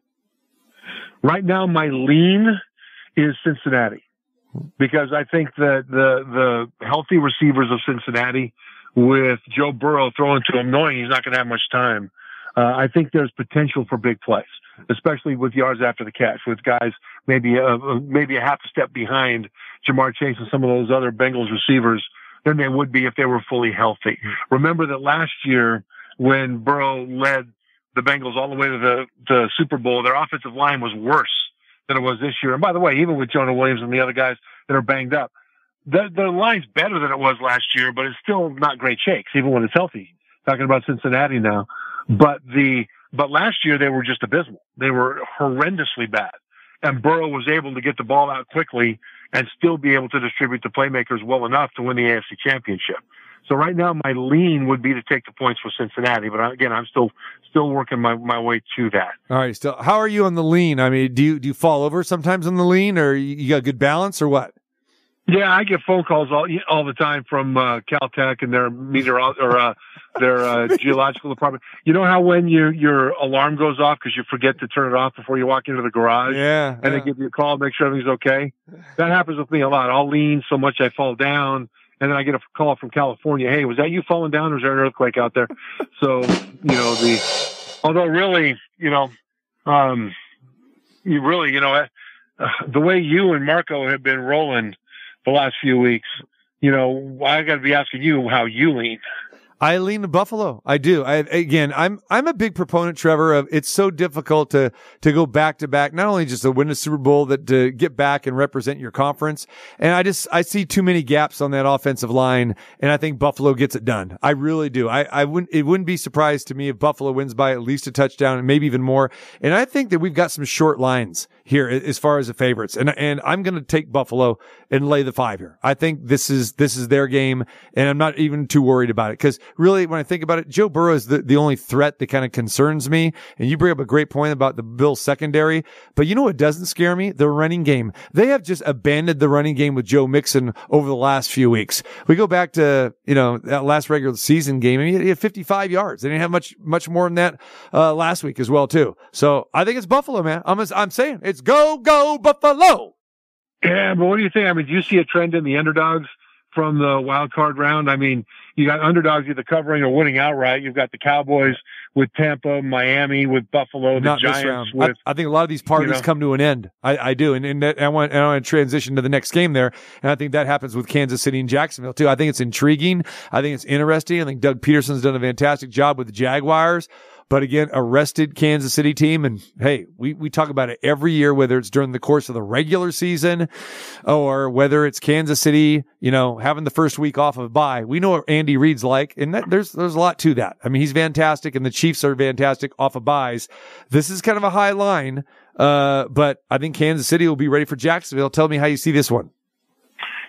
[SPEAKER 11] Right now, my lean is Cincinnati because I think that the the healthy receivers of Cincinnati, with Joe Burrow throwing to him, knowing he's not going to have much time, uh, I think there's potential for big plays, especially with yards after the catch, with guys maybe a, maybe a half a step behind Ja'Marr Chase and some of those other Bengals receivers than they would be if they were fully healthy. Remember that last year when Burrow led the Bengals all the way to the, the Super Bowl, their offensive line was worse than it was this year. And by the way, even with Jonah Williams and the other guys that are banged up, the, the line's better than it was last year, but it's still not great shakes, even when it's healthy. Talking about Cincinnati now. But the, but last year they were just abysmal. They were horrendously bad. And Burrow was able to get the ball out quickly and still be able to distribute the playmakers well enough to win the AFC championship. So right now my lean would be to take the points for Cincinnati, but again, I'm still, still working my, my way to that.
[SPEAKER 5] All right, still, how are you on the lean? I mean, do you do you fall over sometimes on the lean, or you got good balance, or what?
[SPEAKER 11] Yeah, I get phone calls all all the time from uh, Caltech and their meteor or uh, their uh, geological department. You know how when your your alarm goes off because you forget to turn it off before you walk into the garage,
[SPEAKER 5] Yeah,
[SPEAKER 11] and they give you a call, make sure everything's okay. That happens with me a lot. I'll lean so much I fall down, and then I get a call from California. Hey, was that you falling down, or is there an earthquake out there? So you know the. Although really, you know, um, you really, you know, uh, the way you and Marco have been rolling the last few weeks, you know, I got to be asking you how you lean.
[SPEAKER 5] I lean to Buffalo. I do. I again, I'm I'm a big proponent, Trevor. Of it's so difficult to to go back to back, not only just to win a Super Bowl, that to get back and represent your conference. And I just I see too many gaps on that offensive line, and I think Buffalo gets it done. I really do. I I wouldn't it wouldn't be surprised to me if Buffalo wins by at least a touchdown and maybe even more. And I think that we've got some short lines here as far as the favorites, and and I'm going to take Buffalo and lay the five here. I think this is this is their game, and I'm not even too worried about it because really, when I think about it, Joe Burrow is the, the only threat that kind of concerns me. And you bring up a great point about the Bills secondary, but you know what doesn't scare me? The running game. They have just abandoned the running game with Joe Mixon over the last few weeks. We go back to, you know, that last regular season game. I mean, he had 55 yards. They didn't have much, much more than that, uh, last week as well, too. So I think it's Buffalo, man. I'm, I'm saying it's go, go Buffalo.
[SPEAKER 11] Yeah, but what do you think? I mean, do you see a trend in the underdogs from the wild card round? I mean, you got underdogs either covering or winning outright. You've got the Cowboys with Tampa, Miami, with Buffalo, the
[SPEAKER 5] Not this
[SPEAKER 11] Giants.
[SPEAKER 5] round.
[SPEAKER 11] With
[SPEAKER 5] I, I think a lot of these parties
[SPEAKER 11] you know-
[SPEAKER 5] come to an end. I, I do, and, and that, I want and I want to transition to the next game there, and I think that happens with Kansas City and Jacksonville too. I think it's intriguing. I think it's interesting. I think Doug Pederson's done a fantastic job with the Jaguars. But again, arrested Kansas City team. And hey, we, we talk about it every year, whether it's during the course of the regular season or whether it's Kansas City, you know, having the first week off of bye. We know what Andy Reid's like. And that, there's, there's a lot to that. I mean, he's fantastic and the Chiefs are fantastic off of buys. This is kind of a high line. Uh, but I think Kansas City will be ready for Jacksonville. Tell me how you see this one.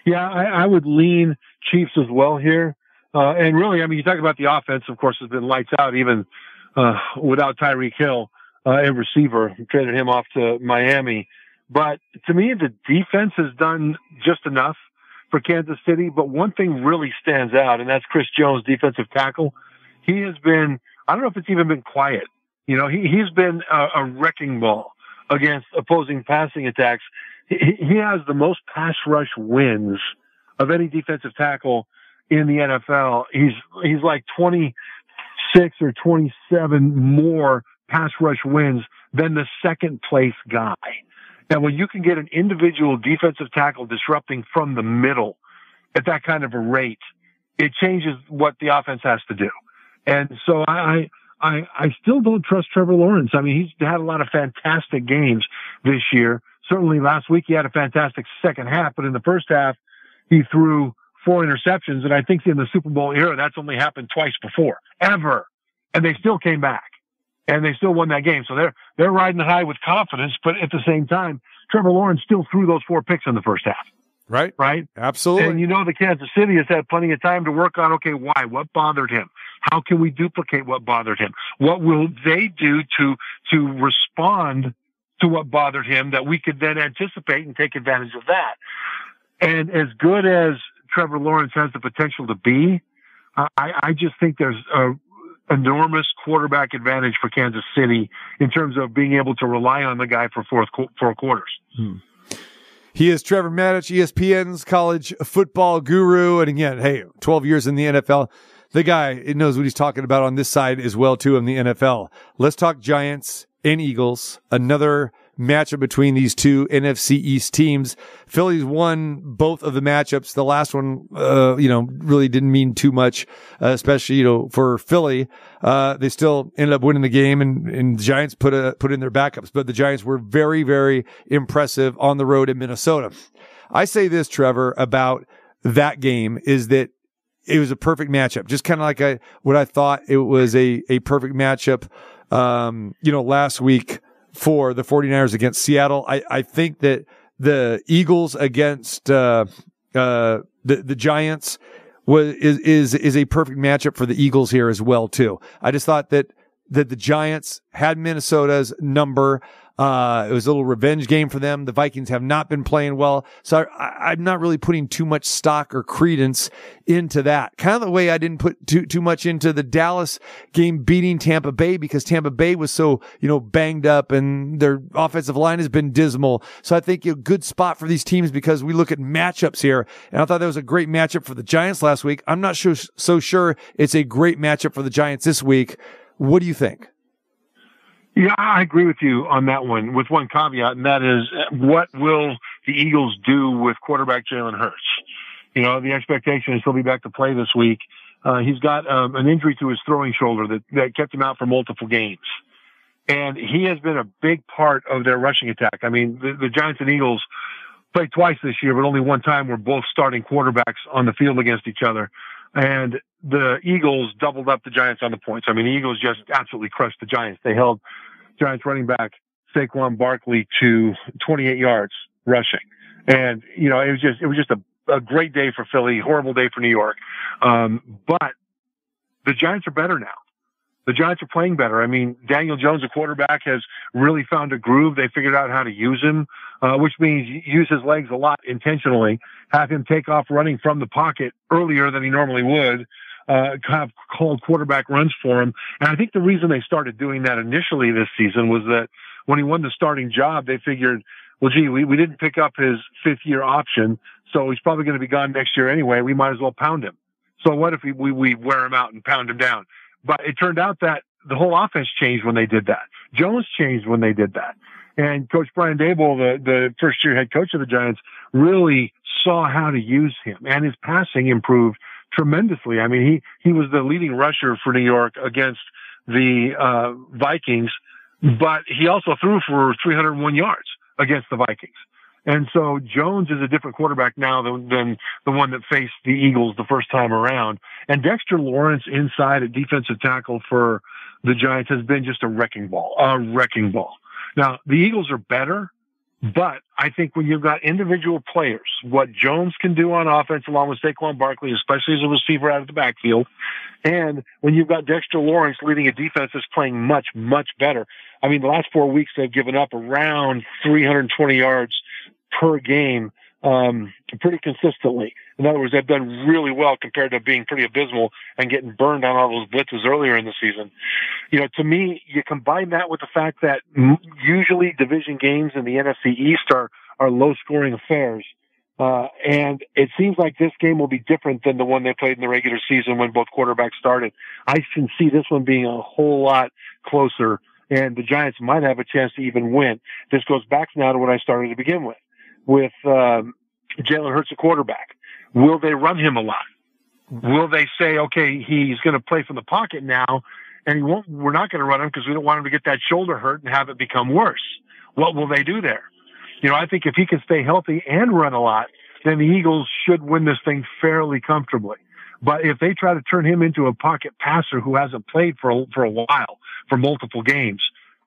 [SPEAKER 11] Yeah, I, I would lean Chiefs as well here. Uh, and really, I mean, you talk about the offense, of course, has been lights out even uh, without Tyreek Hill, uh, a receiver. Traded him off to Miami. But to me, the defense has done just enough for Kansas City. But one thing really stands out, and that's Chris Jones, defensive tackle. He has been, I don't know if it's even been quiet. You know, he, he's been a, a wrecking ball against opposing passing attacks. He, he has the most pass rush wins of any defensive tackle in the NFL. He's, he's like 26 or 27 more pass rush wins than the second place guy. And when you can get an individual defensive tackle disrupting from the middle at that kind of a rate, it changes what the offense has to do. And so I, I, I still don't trust Trevor Lawrence. I mean, he's had a lot of fantastic games this year. Certainly last week he had a fantastic second half, but in the first half he threw four interceptions. And I think in the Super Bowl era, that's only happened twice before, ever. And they still came back and they still won that game. So they're, they're riding high with confidence, but at the same time, Trevor Lawrence still threw those four picks in the first half.
[SPEAKER 5] Right.
[SPEAKER 11] Right.
[SPEAKER 5] Absolutely.
[SPEAKER 11] And you know, the Kansas City has had plenty of time to work on, okay, why? What bothered him? How can we duplicate what bothered him? What will they do to, to respond to what bothered him that we could then anticipate and take advantage of that? And as good as Trevor Lawrence has the potential to be, I, I just think there's a enormous quarterback advantage for Kansas City in terms of being able to rely on the guy for fourth, four quarters. Hmm.
[SPEAKER 5] He is Trevor Matich, ESPN's college football guru. And again, hey, 12 years in the NFL. The guy it knows what he's talking about on this side as well, too, in the NFL. Let's talk Giants and Eagles. Another matchup between these two NFC East teams. Phillies won both of the matchups. The last one, uh, you know, really didn't mean too much, uh, especially, you know, for Philly. Uh, they still ended up winning the game and, and the Giants put a, put in their backups, but the Giants were very, very impressive on the road in Minnesota. I say this, Trevor, about that game is that it was a perfect matchup, just kind of like I, what I thought it was a, a perfect matchup, um, you know, last week for the 49ers against Seattle. I, I think that the Eagles against, uh, uh, the, the Giants was, is, is, is a perfect matchup for the Eagles here as well, too. I just thought that, that the Giants had Minnesota's number. Uh, it was a little revenge game for them. The Vikings have not been playing well. So I, I'm not really putting too much stock or credence into that. Kind of the way I didn't put too, too much into the Dallas game beating Tampa Bay because Tampa Bay was so, you know, banged up and their offensive line has been dismal. So I think a good spot for these teams because we look at matchups here. And I thought that was a great matchup for the Giants last week. I'm not so sure it's a great matchup for the Giants this week. What do you think?
[SPEAKER 11] Yeah, I agree with you on that one with one caveat, and that is what will the Eagles do with quarterback Jalen Hurts? You know, the expectation is he'll be back to play this week. Uh, he's got um, an injury to his throwing shoulder that, that kept him out for multiple games. And he has been a big part of their rushing attack. I mean, the, the Giants and Eagles played twice this year, but only one time were both starting quarterbacks on the field against each other. And the Eagles doubled up the Giants on the points. I mean, the Eagles just absolutely crushed the Giants. They held Giants running back Saquon Barkley to 28 yards rushing. And, you know, it was just, it was just a, a great day for Philly, horrible day for New York. Um, but the Giants are better now. The Giants are playing better. I mean, Daniel Jones, the quarterback, has really found a groove. They figured out how to use him, uh, which means use his legs a lot intentionally, have him take off running from the pocket earlier than he normally would, uh, have called quarterback runs for him. And I think the reason they started doing that initially this season was that when he won the starting job, they figured, well, gee, we, we didn't pick up his fifth year option. So he's probably going to be gone next year anyway. We might as well pound him. So what if we, we, we wear him out and pound him down? But it turned out that the whole offense changed when they did that. Jones changed when they did that. And Coach Brian Daboll, the, the first year head coach of the Giants, really saw how to use him and his passing improved tremendously. I mean, he, he was the leading rusher for New York against the, uh, Vikings, but he also threw for 301 yards against the Vikings. And so Jones is a different quarterback now than, than the one that faced the Eagles the first time around. And Dexter Lawrence inside at defensive tackle for the Giants has been just a wrecking ball, a wrecking ball. Now the Eagles are better, but I think when you've got individual players, what Jones can do on offense along with Saquon Barkley, especially as a receiver out of the backfield, and when you've got Dexter Lawrence leading a defense that's playing much, much better. I mean, the last four weeks they've given up around 320 yards per game um, pretty consistently. In other words, they've done really well compared to being pretty abysmal and getting burned on all those blitzes earlier in the season. You know, to me, you combine that with the fact that usually division games in the NFC East are are low scoring affairs. Uh, and it seems like this game will be different than the one they played in the regular season when both quarterbacks started. I can see this one being a whole lot closer and the Giants might have a chance to even win. This goes back now to what I started to begin with with um, Jalen Hurts, a quarterback. Will they run him a lot? Will they say, okay, he's going to play from the pocket now, and he won't? We're not going to run him because we don't want him to get that shoulder hurt and have it become worse. What will they do there? You know, I think if he can stay healthy and run a lot, then the Eagles should win this thing fairly comfortably. But if they try to turn him into a pocket passer who hasn't played for for a while, for multiple games,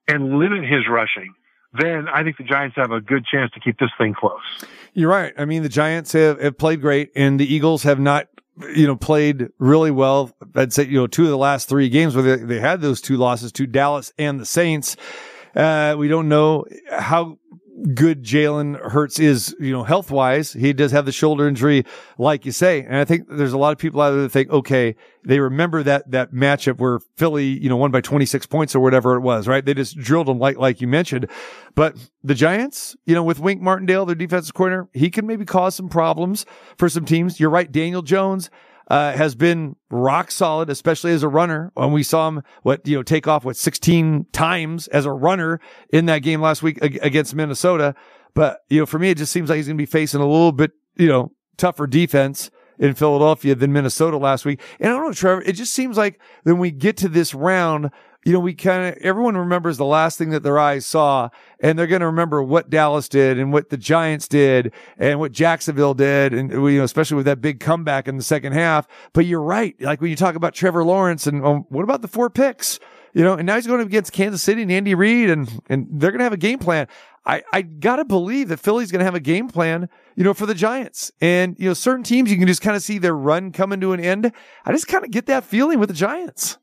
[SPEAKER 11] and limit his rushing, then I think the Giants have a good chance to keep this thing close.
[SPEAKER 5] You're right. I mean, the Giants have, have played great and the Eagles have not, you know, played really well. I'd say, you know, two of the last three games where they, they had those two losses to Dallas and the Saints. Uh, we don't know how good Jalen Hurts is, you know, health wise. He does have the shoulder injury, like you say. And I think there's a lot of people out there that think, okay, they remember that, that matchup where Philly, you know, won by 26 points or whatever it was, right? They just drilled them like, like you mentioned. But the Giants, you know, with Wink Martindale, their defensive corner, he can maybe cause some problems for some teams. You're right. Daniel Jones, uh, has been rock solid, especially as a runner. When we saw him, what, you know, take off, what, 16 times as a runner in that game last week against Minnesota. But, you know, for me, it just seems like he's going to be facing a little bit, you know, tougher defense in Philadelphia than Minnesota last week. And I don't know, Trevor, it just seems like when we get to this round, you know, we kind of, everyone remembers the last thing that their eyes saw and they're going to remember what Dallas did and what the Giants did and what Jacksonville did. And, you know, especially with that big comeback in the second half. But you're right. Like when you talk about Trevor Lawrence and um, what about the four picks? You know, and now he's going against Kansas City and Andy Reid and, and they're going to have a game plan. I, I gotta believe that Philly's going to have a game plan, you know, for the Giants. And, you know, certain teams, you can just kind of see their run coming to an end. I just kind of get that feeling with the Giants.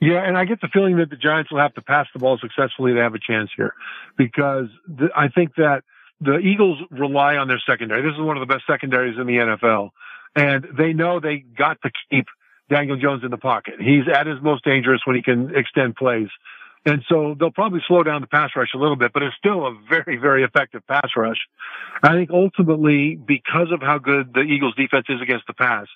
[SPEAKER 11] Yeah, and I get the feeling that the Giants will have to pass the ball successfully to have a chance here because the, I think that the Eagles rely on their secondary. This is one of the best secondaries in the NFL. And they know they got to keep Daniel Jones in the pocket. He's at his most dangerous when he can extend plays. And so they'll probably slow down the pass rush a little bit, but it's still a very, very effective pass rush. I think ultimately, because of how good the Eagles defense is against the pass,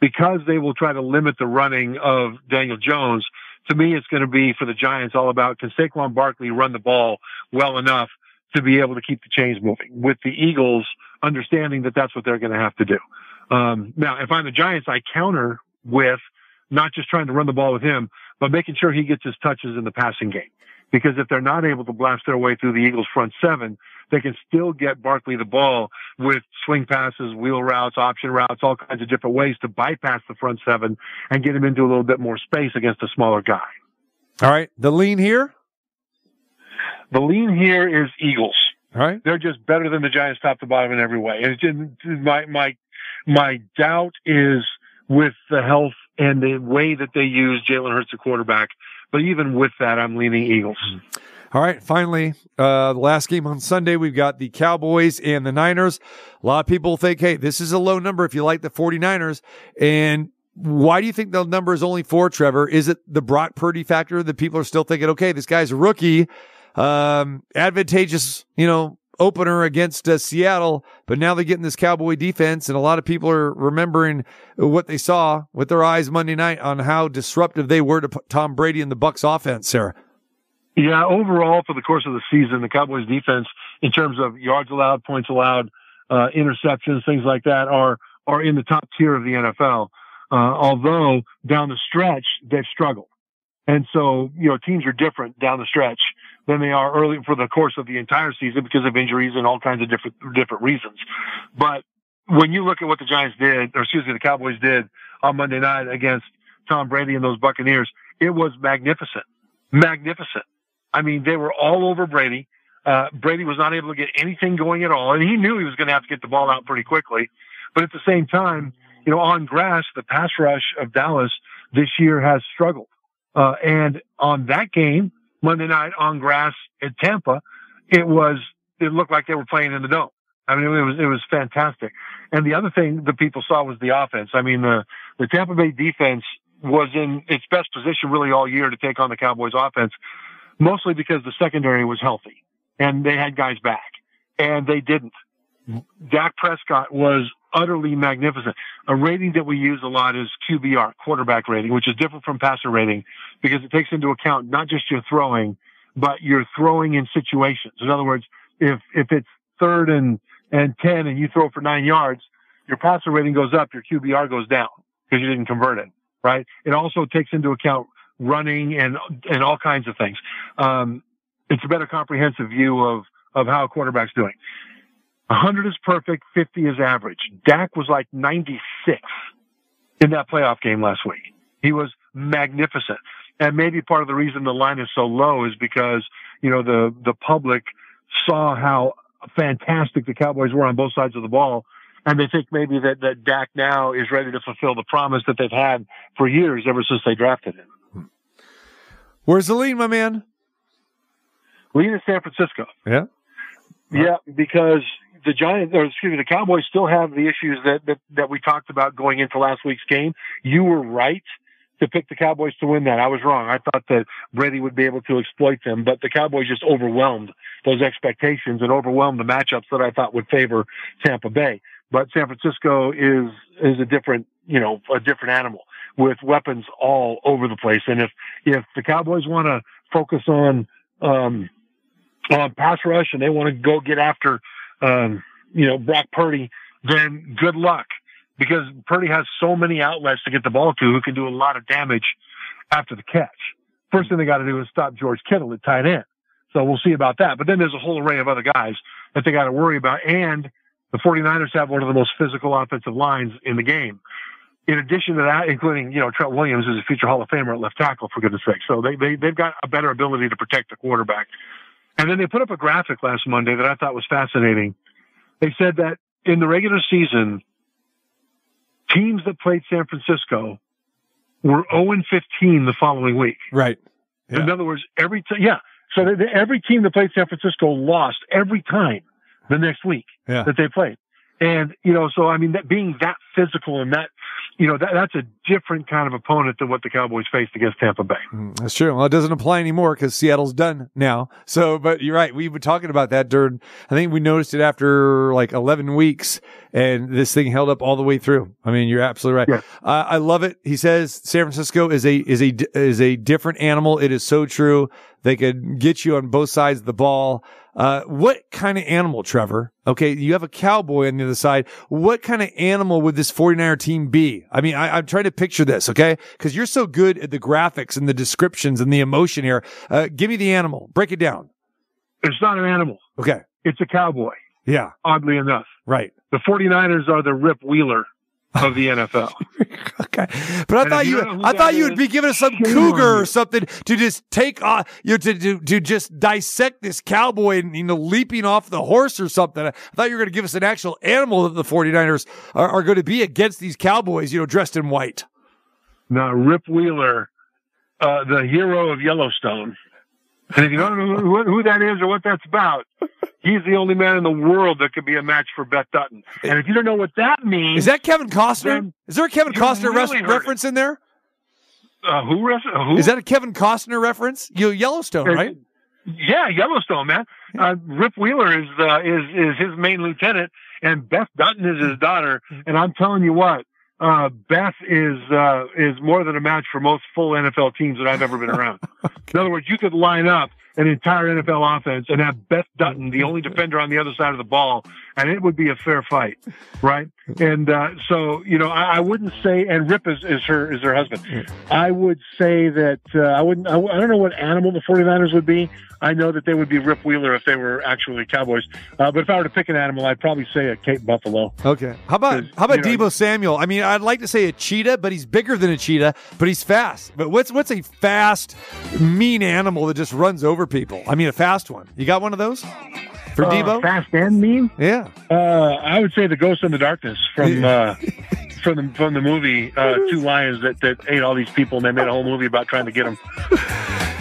[SPEAKER 11] because they will try to limit the running of Daniel Jones, to me, it's going to be for the Giants all about can Saquon Barkley run the ball well enough to be able to keep the chains moving with the Eagles understanding that that's what they're going to have to do. Um, now, if I'm the Giants, I counter with not just trying to run the ball with him, but making sure he gets his touches in the passing game. Because if they're not able to blast their way through the Eagles front seven, they can still get Barkley the ball with swing passes, wheel routes, option routes, all kinds of different ways to bypass the front seven and get him into a little bit more space against a smaller guy.
[SPEAKER 5] All right. The lean here?
[SPEAKER 11] The lean here is Eagles.
[SPEAKER 5] All right.
[SPEAKER 11] They're just better than the Giants top to bottom in every way. And my, my, my doubt is with the health and the way that they use Jalen Hurts, the quarterback. But even with that, I'm leaning Eagles.
[SPEAKER 5] All right. Finally, uh, the last game on Sunday, we've got the Cowboys and the Niners. A lot of people think, hey, this is a low number if you like the 49ers. And why do you think the number is only four, Trevor? Is it the Brock Purdy factor that people are still thinking, okay, this guy's a rookie, um, advantageous, you know, opener against uh, Seattle, but now they're getting this Cowboy defense, and a lot of people are remembering what they saw with their eyes Monday night on how disruptive they were to Tom Brady and the Bucs offense. Sarah,
[SPEAKER 11] Yeah, overall for the course of the season, the Cowboys defense, in terms of yards allowed, points allowed, uh, interceptions, things like that, are are in the top tier of the NFL. Uh, although down the stretch they've struggled, and so you know teams are different down the stretch than they are early for the course of the entire season because of injuries and all kinds of different different reasons. But when you look at what the Giants did, or excuse me, the Cowboys did on Monday night against Tom Brady and those Buccaneers, it was magnificent, magnificent. I mean, they were all over Brady. Uh, Brady was not able to get anything going at all, and he knew he was going to have to get the ball out pretty quickly. But at the same time, you know, on grass, the pass rush of Dallas this year has struggled. Uh, and on that game, Monday night on grass at Tampa, it was, it looked like they were playing in the dome. I mean, it was, it was fantastic. And the other thing that people saw was the offense. I mean, the, the Tampa Bay defense was in its best position really all year to take on the Cowboys offense, mostly because the secondary was healthy and they had guys back and they didn't. Dak Prescott was utterly magnificent. A rating that we use a lot is QBR, quarterback rating, which is different from passer rating because it takes into account not just your throwing, but your throwing in situations. In other words, if, if it's third and, and 10 and you throw for nine yards, your passer rating goes up, your QBR goes down because you didn't convert it, right? It also takes into account running and, and all kinds of things. Um, it's a better comprehensive view of, of how a quarterback's doing. 100 is perfect, 50 is average. Dak was like 96 in that playoff game last week. He was magnificent. And maybe part of the reason the line is so low is because, you know, the, the public saw how fantastic the Cowboys were on both sides of the ball. And they think maybe that, that Dak now is ready to fulfill the promise that they've had for years ever since they drafted him.
[SPEAKER 5] where's the lean, my man?
[SPEAKER 11] Lead in San Francisco.
[SPEAKER 5] Yeah.
[SPEAKER 11] Yeah, because the Giants, or excuse me, the Cowboys still have the issues that, that, that we talked about going into last week's game. You were right to pick the Cowboys to win that. I was wrong. I thought that Brady would be able to exploit them, but the Cowboys just overwhelmed those expectations and overwhelmed the matchups that I thought would favor Tampa Bay. But San Francisco is, is a different, you know, a different animal with weapons all over the place. And if, if the Cowboys want to focus on, um, on pass rush and they want to go get after, um, you know, Brock Purdy, then good luck because Purdy has so many outlets to get the ball to who can do a lot of damage after the catch. First thing they got to do is stop George Kittle at tight end. So we'll see about that. But then there's a whole array of other guys that they got to worry about. And the 49ers have one of the most physical offensive lines in the game. In addition to that, including, you know, Trent Williams is a future Hall of Famer at left tackle, for goodness sake. So they, they, they've got a better ability to protect the quarterback. And then they put up a graphic last Monday that I thought was fascinating. They said that in the regular season, teams that played San Francisco were 0 15 the following week.
[SPEAKER 5] Right.
[SPEAKER 11] Yeah. In other words, every time, yeah. So they, they, every team that played San Francisco lost every time the next week
[SPEAKER 5] yeah.
[SPEAKER 11] that they played. And, you know, so I mean, that being that physical and that, you know, that, that's a different kind of opponent than what the Cowboys faced against Tampa Bay.
[SPEAKER 5] Mm, that's true. Well, it doesn't apply anymore because Seattle's done now. So, but you're right. We've been talking about that during, I think we noticed it after like 11 weeks and this thing held up all the way through. I mean, you're absolutely right. Uh, I love it. He says San Francisco is a, is a, is a different animal. It is so true. They could get you on both sides of the ball. Uh, what kind of animal, Trevor? Okay. You have a cowboy on the other side. What kind of animal would this 49er team be? I mean, I, am trying to picture this. Okay. Cause you're so good at the graphics and the descriptions and the emotion here. Uh, give me the animal. Break it down.
[SPEAKER 11] It's not an animal.
[SPEAKER 5] Okay.
[SPEAKER 11] It's a cowboy.
[SPEAKER 5] Yeah.
[SPEAKER 11] Oddly enough.
[SPEAKER 5] Right.
[SPEAKER 11] The 49ers are the Rip Wheeler of the NFL.
[SPEAKER 5] okay, but I
[SPEAKER 11] And
[SPEAKER 5] thought you, I thought you would be giving us some cougar or something to just take off, you know, to, to to just dissect this cowboy and you know leaping off the horse or something. I thought you were going to give us an actual animal that the 49ers are, are going to be against these cowboys, you know, dressed in white.
[SPEAKER 11] Now, Rip Wheeler, uh, the hero of Yellowstone. And if you don't know who, who that is or what that's about, he's the only man in the world that could be a match for Beth Dutton. And if you don't know what that means,
[SPEAKER 5] Is that Kevin Costner? Is there a Kevin Costner
[SPEAKER 11] really heard it.
[SPEAKER 5] reference in there?
[SPEAKER 11] uh, who, res- who?
[SPEAKER 5] Is that a Kevin Costner reference? You Yellowstone, right?
[SPEAKER 11] Yeah, Yellowstone, man. Uh, Rip Wheeler is uh, is is his main lieutenant, and Beth Dutton is his daughter. And I'm telling you what, uh, Beth is uh, is more than a match for most full NFL teams that I've ever been around. In other words, you could line up an entire NFL offense and have Beth Dutton, the only defender on the other side of the ball, and it would be a fair fight, right? And uh, so, you know, I, I wouldn't say, and Rip is, is her is her husband. I would say that uh, I wouldn't. I, I don't know what animal the 49ers would be. I know that they would be Rip Wheeler if they were actually Cowboys. Uh, but if I were to pick an animal, I'd probably say a Cape Buffalo.
[SPEAKER 5] Okay. How about how about
[SPEAKER 11] you know-
[SPEAKER 5] Deebo Samuel? I mean, I'd like to say a cheetah, but he's bigger than a cheetah, but he's fast. But what's what's a fast, mean animal that just runs over people? I mean, a fast one. You got one of those for
[SPEAKER 11] Uh,
[SPEAKER 5] Deebo?
[SPEAKER 11] fast and mean.
[SPEAKER 5] Yeah.
[SPEAKER 11] Uh, I would say the Ghost in the Darkness from uh, from the from the movie uh, Two Lions that that ate all these people, and they made a whole movie about trying to get them.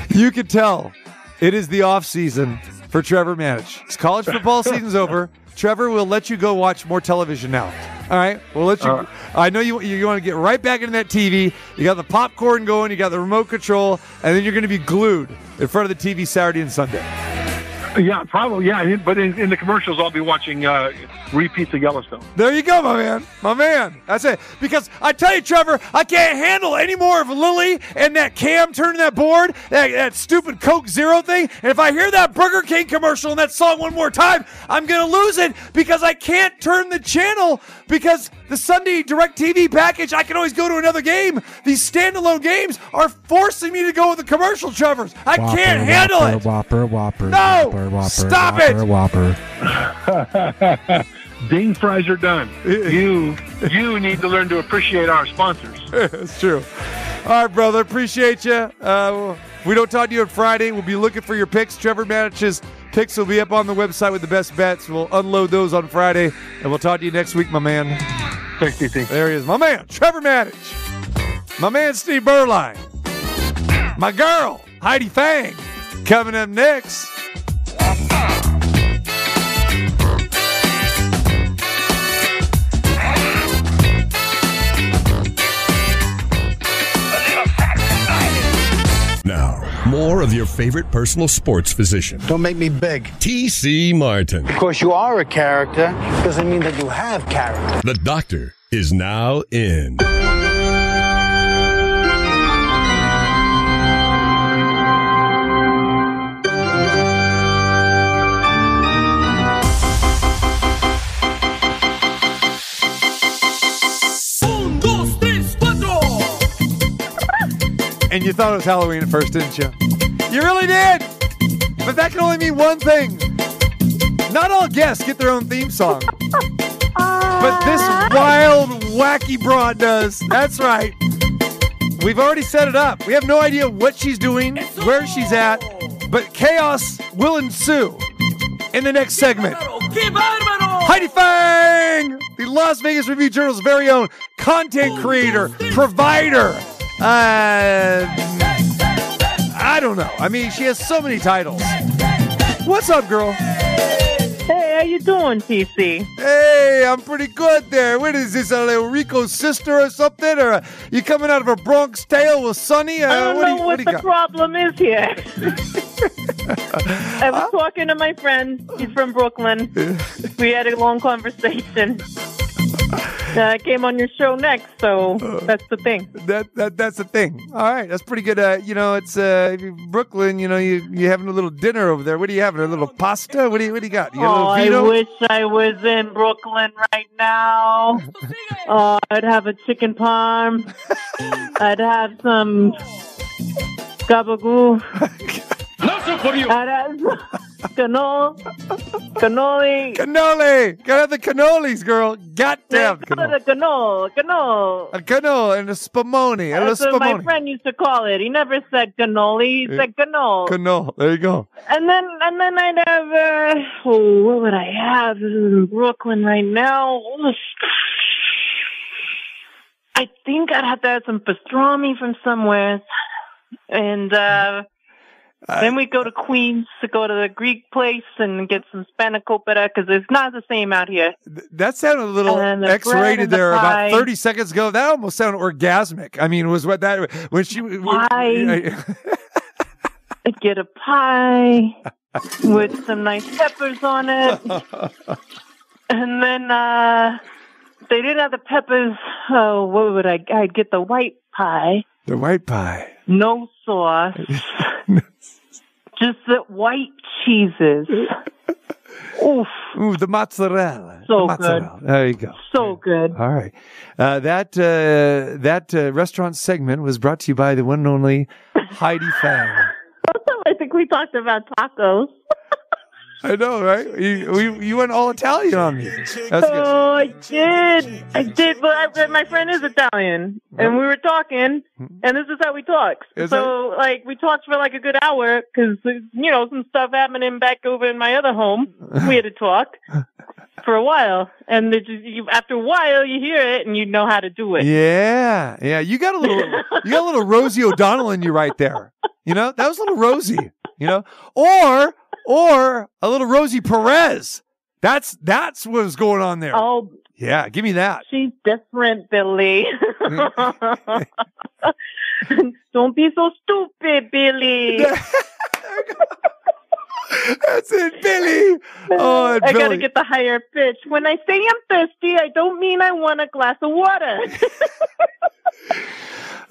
[SPEAKER 5] You could tell it is the off season for Trevor Matich. College football season's over. Trevor we'll let you go watch more television now. All right, we'll let you.
[SPEAKER 11] Uh,
[SPEAKER 5] I know you. You want to get right back into that TV. You got the popcorn going. You got the remote control, and then you're going to be glued in front of the TV Saturday and Sunday.
[SPEAKER 11] Yeah, probably. Yeah, but in, in the commercials, I'll be watching uh, repeats of Yellowstone.
[SPEAKER 5] There you go, my man. My man. That's it. Because I tell you, Trevor, I can't handle any more of Lily and that Cam turning that board, that, that stupid Coke Zero thing. And if I hear that Burger King commercial and that song one more time, I'm going to lose it because I can't turn the channel because the Sunday DirecTV package, I can always go to another game. These standalone games are forcing me to go with the commercial, Trevor's. I
[SPEAKER 6] Whopper,
[SPEAKER 5] can't handle
[SPEAKER 6] whopper,
[SPEAKER 5] it.
[SPEAKER 6] Whopper, whopper,
[SPEAKER 5] No!
[SPEAKER 6] whopper, whopper,
[SPEAKER 5] Stop
[SPEAKER 6] whopper,
[SPEAKER 5] it!
[SPEAKER 6] Whopper.
[SPEAKER 11] Ding fries are done. You you need to learn to appreciate our sponsors.
[SPEAKER 5] That's true. All right, brother. Appreciate you. Uh, we don't talk to you on Friday. We'll be looking for your picks. Trevor Matich's picks will be up on the website with the best bets. We'll unload those on Friday, and we'll talk to you next week, my man.
[SPEAKER 11] Thanks.
[SPEAKER 5] There he is, my man, Trevor Matich. My man, Steve Beuerlein. My girl, Heidi Fang. Coming up next.
[SPEAKER 3] More of your favorite personal sports physician,
[SPEAKER 12] Don't make me beg.
[SPEAKER 3] T.C. Martin.
[SPEAKER 12] Of course, you are a character. Doesn't mean that you have character.
[SPEAKER 3] The doctor is now in.
[SPEAKER 5] And you thought it was Halloween at first, didn't you? You really did. But that can only mean one thing. Not all guests get their own theme song. But this wild, wacky broad does. That's right. We've already set it up. We have no idea what she's doing, where she's at, but chaos will ensue in the next segment. Heidi Fang, the Las Vegas Review Journal's very own content creator, provider. Uh, I don't know. I mean, she has so many titles. What's up, girl?
[SPEAKER 13] Hey, how you doing, TC?
[SPEAKER 5] Hey, I'm pretty good there. What is this, a little Rico's sister or something? Or uh, you coming out of a Bronx tale with Sonny? Uh,
[SPEAKER 13] I don't
[SPEAKER 5] what do
[SPEAKER 13] know
[SPEAKER 5] you,
[SPEAKER 13] what,
[SPEAKER 5] what do
[SPEAKER 13] the problem is here. I was talking to my friend. He's from Brooklyn. we had a long conversation. Uh, I came on your show next, so that's the thing.
[SPEAKER 5] That, that that's the thing. All right, that's pretty good. Uh, you know, it's uh, Brooklyn. You know, you you having a little dinner over there. What are you having? A little pasta? What do you what do you got? You got
[SPEAKER 13] Oh,
[SPEAKER 5] a
[SPEAKER 13] I
[SPEAKER 5] little vino?
[SPEAKER 13] wish I was in Brooklyn right now. Oh, I'd have a chicken parm. I'd have some gabagoo. I'd have cannoli. Cannoli.
[SPEAKER 5] Cannoli. Gotta the cannolis, girl. Goddamn
[SPEAKER 13] it a cannoli. Cannoli.
[SPEAKER 5] A cannoli and a spumoni. A little
[SPEAKER 13] That's what my friend used to call it. He never said cannoli. He said cannoli.
[SPEAKER 5] Cannoli. There you go.
[SPEAKER 13] And then, and then I'd have, uh, oh, what would I have This is in Brooklyn right now? I think I'd have to have some pastrami from somewhere. And, uh, then we go to Queens to go to the Greek place and get some spanakopita because it's not the same out here.
[SPEAKER 5] That sounded a little
[SPEAKER 13] the
[SPEAKER 5] X-rated
[SPEAKER 13] the
[SPEAKER 5] there
[SPEAKER 13] pie.
[SPEAKER 5] about 30 seconds ago. That almost sounded orgasmic. I mean, was what that when she
[SPEAKER 13] Why? get a pie with some nice peppers on it. And then uh they didn't have the peppers. Oh, what would I? I'd get the white pie,
[SPEAKER 5] The white pie.
[SPEAKER 13] no sauce, just the white cheeses. Oof,
[SPEAKER 5] Ooh, the mozzarella.
[SPEAKER 13] So
[SPEAKER 5] The mozzarella. There you go.
[SPEAKER 13] so good.
[SPEAKER 5] All right. Uh, that uh, that uh, restaurant segment was brought to you by the one and only Heidi Fang.
[SPEAKER 13] I think we talked about tacos.
[SPEAKER 5] I know, right? You, we, you went all Italian on me. That's good.
[SPEAKER 13] Oh, I did. I did. But I, my friend is Italian, and we were talking, mm-hmm. and this is how we talk.
[SPEAKER 5] Is
[SPEAKER 13] so, like, we talked for like a good hour because you know some stuff happening back over in my other home. We had to talk for a while, and just, you, after a while, you hear it and you know how to do it.
[SPEAKER 5] Yeah, yeah. You got a little, you got a little Rosie O'Donnell in you right there. You know, that was a little Rosie. You know, or or a little Rosie Perez. That's that's what was going on there.
[SPEAKER 13] Oh,
[SPEAKER 5] Yeah, give me that.
[SPEAKER 13] she's different, Billy. Don't be so stupid, Billy.
[SPEAKER 5] That's it, Billy. Oh,
[SPEAKER 13] I gotta get the higher pitch. When I say I'm thirsty, I don't mean I want a glass of water.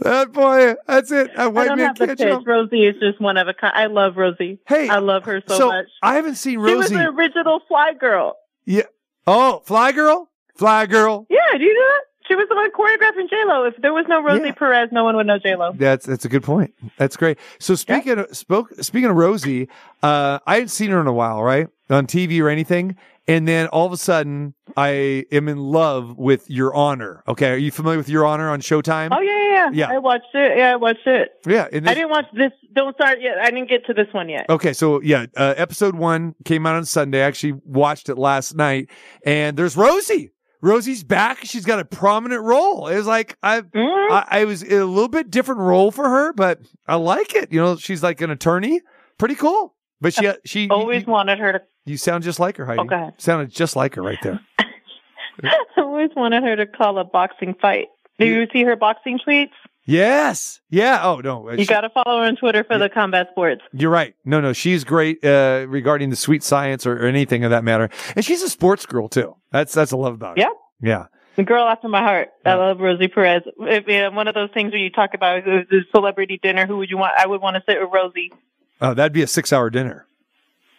[SPEAKER 5] That boy, that's it. That
[SPEAKER 13] I don't
[SPEAKER 5] man
[SPEAKER 13] have the pitch.
[SPEAKER 5] jump.
[SPEAKER 13] Rosie is just one of a kind. I love Rosie.
[SPEAKER 5] Hey,
[SPEAKER 13] I love her so,
[SPEAKER 5] so
[SPEAKER 13] much.
[SPEAKER 5] I haven't seen Rosie.
[SPEAKER 13] She was the original Fly Girl.
[SPEAKER 5] Yeah. Oh, Fly Girl, Fly Girl.
[SPEAKER 13] Yeah, do you know that? She was the one choreographing J Lo. If there was no Rosie
[SPEAKER 5] Yeah.
[SPEAKER 13] Perez, no one would know J Lo.
[SPEAKER 5] That's that's a good point. That's great. So speaking of spoke speaking of Rosie, uh, I hadn't seen her in a while, right, on TV or anything. And then all of a sudden, I am in love with Your Honor. Okay, are you familiar with Your Honor on Showtime?
[SPEAKER 13] Oh yeah, yeah,
[SPEAKER 5] Yeah.
[SPEAKER 13] I watched it. Yeah, I watched it.
[SPEAKER 5] Yeah, and
[SPEAKER 13] I didn't watch this. Don't start yet. I didn't get to this one yet.
[SPEAKER 5] Okay, so yeah, uh, episode one came out on Sunday. I actually watched it last night, and there's Rosie. Rosie's back. She's got a prominent role. It was like I,
[SPEAKER 13] Mm-hmm.
[SPEAKER 5] I, I was in a little bit different role for her, but I like it. You know, she's like an attorney. Pretty cool. But she, she
[SPEAKER 13] Always wanted her to.
[SPEAKER 5] you sound just like her, Heidi.
[SPEAKER 13] Oh, go ahead.
[SPEAKER 5] Sounded just like her right there.
[SPEAKER 13] I always wanted her to call a boxing fight. Do you see her boxing tweets?
[SPEAKER 5] Yes. Yeah. Oh no.
[SPEAKER 13] You got to follow her on Twitter for the combat sports.
[SPEAKER 5] You're right. No, no, she's great uh, regarding the sweet science or, or anything of that matter, and she's a sports girl too. That's that's a love about it.
[SPEAKER 13] Yeah.
[SPEAKER 5] Yeah.
[SPEAKER 13] The girl after my heart. I love Rosie Perez. If, yeah, one of those things where you talk about the the celebrity dinner. Who would you want? I would want to sit with Rosie.
[SPEAKER 5] Oh, that'd be a six-hour dinner.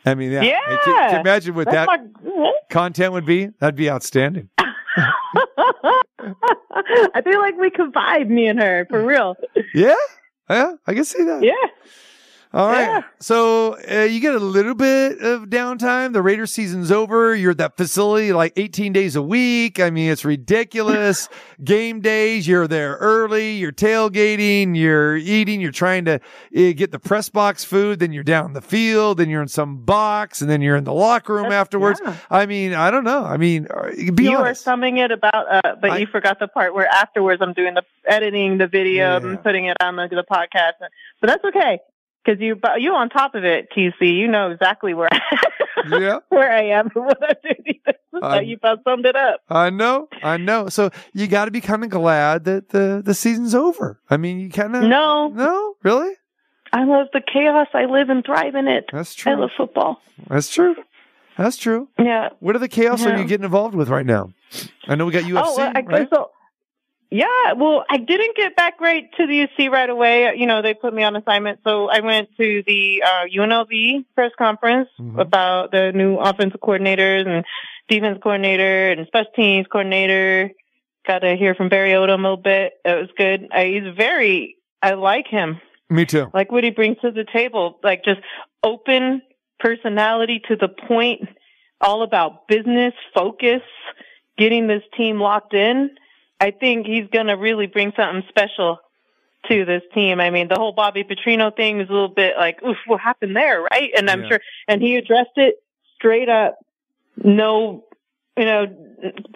[SPEAKER 5] I mean, yeah.
[SPEAKER 13] Yeah.
[SPEAKER 5] Can, can you imagine what
[SPEAKER 13] That's
[SPEAKER 5] that
[SPEAKER 13] my-
[SPEAKER 5] content would be? That'd be outstanding.
[SPEAKER 13] I feel like we could vibe, me and her, for real.
[SPEAKER 5] Yeah. Yeah. I can see that.
[SPEAKER 13] Yeah.
[SPEAKER 5] All right.
[SPEAKER 13] Yeah.
[SPEAKER 5] So uh, you get a little bit of downtime. The Raiders season's over. You're at that facility like 18 days a week. I mean, it's ridiculous. Game days, you're there early. You're tailgating. You're eating. You're trying to uh, get the press box food. Then you're down in the field. Then you're in some box. And then you're in the locker room afterwards.
[SPEAKER 13] yeah.
[SPEAKER 5] I mean, I don't know. I mean, uh, be
[SPEAKER 13] you
[SPEAKER 5] honest.
[SPEAKER 13] are summing it about, uh, but you forgot the part where afterwards I'm doing the editing the video and putting it on the, the podcast. But that's okay because you you on top of it, TC. You know exactly where
[SPEAKER 5] yeah.
[SPEAKER 13] where I am and what I'm doing. so you about summed it up.
[SPEAKER 5] I know, I know. So you got to be kind of glad that the the season's over. I mean, you kind of
[SPEAKER 13] No,
[SPEAKER 5] no, really.
[SPEAKER 13] I love the chaos. I live and thrive in it.
[SPEAKER 5] That's true.
[SPEAKER 13] I love football.
[SPEAKER 5] That's true. That's true.
[SPEAKER 13] Yeah.
[SPEAKER 5] What are the chaos are you getting involved with right now? I know we got UFC,
[SPEAKER 13] oh, well, I
[SPEAKER 5] right?
[SPEAKER 13] so yeah. Well, I didn't get back right to the UC right away. You know, they put me on assignment, so I went to the uh, UNLV press conference
[SPEAKER 5] Mm-hmm.
[SPEAKER 13] about the new offensive coordinators and defense coordinator and special teams coordinator. Got to hear from Barry Odom a little bit. It was good. I, he's very. I like him.
[SPEAKER 5] Me too.
[SPEAKER 13] like what he brings to the table like just open personality to the point all about business focus getting this team locked in i think he's going to really bring something special to this team i mean the whole bobby petrino thing is a little bit like oof what happened there right and i'm
[SPEAKER 14] Yeah.
[SPEAKER 13] sure and he addressed it straight up no you know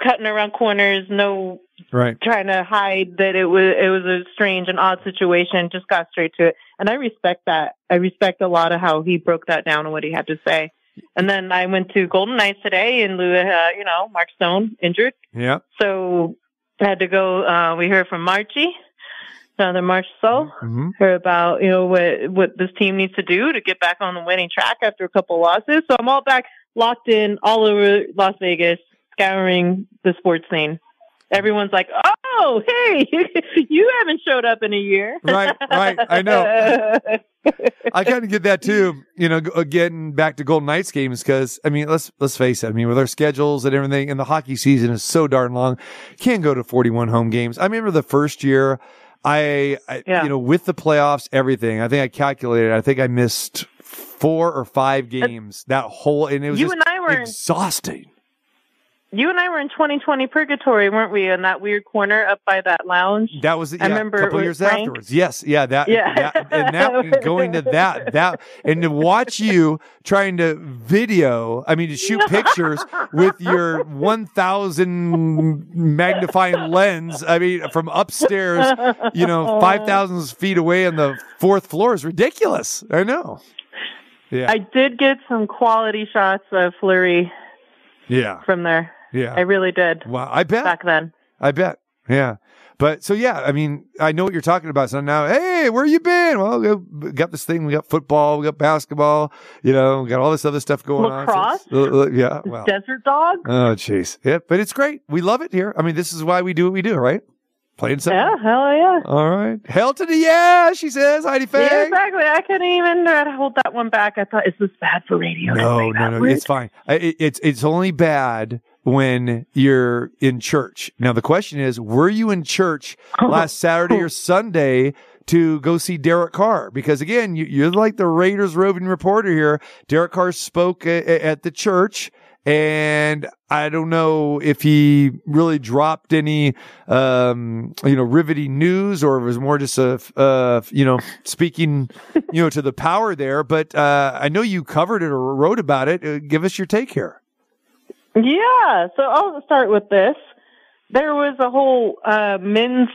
[SPEAKER 13] cutting around corners no
[SPEAKER 5] Right.
[SPEAKER 13] trying to hide that it was it was a strange and odd situation. Just got straight to it, and I respect that. I respect a lot of how he broke that down and what he had to say. And then I went to Golden Knights today in lieu of, uh, you know, Mark Stone injured.
[SPEAKER 5] Yeah.
[SPEAKER 13] So had to go. Uh, we heard from Marchie, Jonathan Marchessault,
[SPEAKER 5] Mhm.
[SPEAKER 13] or about you know what what this team needs to do to get back on the winning track after a couple losses. So I'm all back locked in all over Las Vegas, scouring the sports scene. Everyone's like, "Oh, hey, you haven't showed up in a year."
[SPEAKER 5] Right, right. I know. I kind of get that too. You know, getting back to Golden Knights games because I mean, let's let's face it. I mean, with our schedules and everything, and the hockey season is so darn long, can't go to forty-one home games. I remember the first year, I, I
[SPEAKER 13] Yeah.
[SPEAKER 5] you know, with the playoffs, everything. I think I calculated. I think I missed four or five games that whole, and it was
[SPEAKER 13] You
[SPEAKER 5] just
[SPEAKER 13] and I were in-
[SPEAKER 5] exhausting.
[SPEAKER 13] You and I were in 2020 purgatory, weren't we? In that weird corner up by that lounge.
[SPEAKER 5] That was yeah,
[SPEAKER 13] I remember
[SPEAKER 5] a couple years
[SPEAKER 13] Frank.
[SPEAKER 5] afterwards. Yes, yeah, that,
[SPEAKER 13] Yeah.
[SPEAKER 5] that and that going to that that and to watch you trying to video, I mean to shoot pictures with your one thousand magnifying lens. I mean from upstairs, you know, five thousand feet away on the fourth floor is ridiculous. I know. Yeah,
[SPEAKER 13] I did get some quality shots of Fleury
[SPEAKER 5] yeah,
[SPEAKER 13] from there.
[SPEAKER 5] Yeah.
[SPEAKER 13] I really did
[SPEAKER 5] Wow, I bet.
[SPEAKER 13] back then.
[SPEAKER 5] I bet. Yeah. But so yeah, I mean, I know what you're talking about. So now, hey, where you been? Well, we got this thing. We got football. We got basketball. You know, we got all this other stuff going
[SPEAKER 13] Lacrosse?
[SPEAKER 5] on. So uh, yeah. Well.
[SPEAKER 13] Desert Dog.
[SPEAKER 5] Oh, jeez. Yeah, but it's great. We love it here. I mean, this is why we do what we do, right? Playing something.
[SPEAKER 13] Yeah, hell yeah.
[SPEAKER 5] All right. Hell to the yeah, she says. Heidi Fang.
[SPEAKER 13] Yeah, exactly. I couldn't even hold that one back. I thought, is this bad for radio?
[SPEAKER 5] No, no, no.
[SPEAKER 13] word?
[SPEAKER 5] It's fine. It, it's it's only bad when you're in church. Now the question is, were you in church last Saturday or Sunday to go see Derek Carr? Because again, you, you're like the Raiders roving reporter here. Derek Carr spoke a, a- at the church. And I don't know if he really dropped any, um, you know, riveting news or it was more just a, uh, you know, speaking, you know, to the power there. But, uh, I know you covered it or wrote about it. Uh, give us your take here.
[SPEAKER 13] Yeah, so I'll start with this. There was a whole uh, men's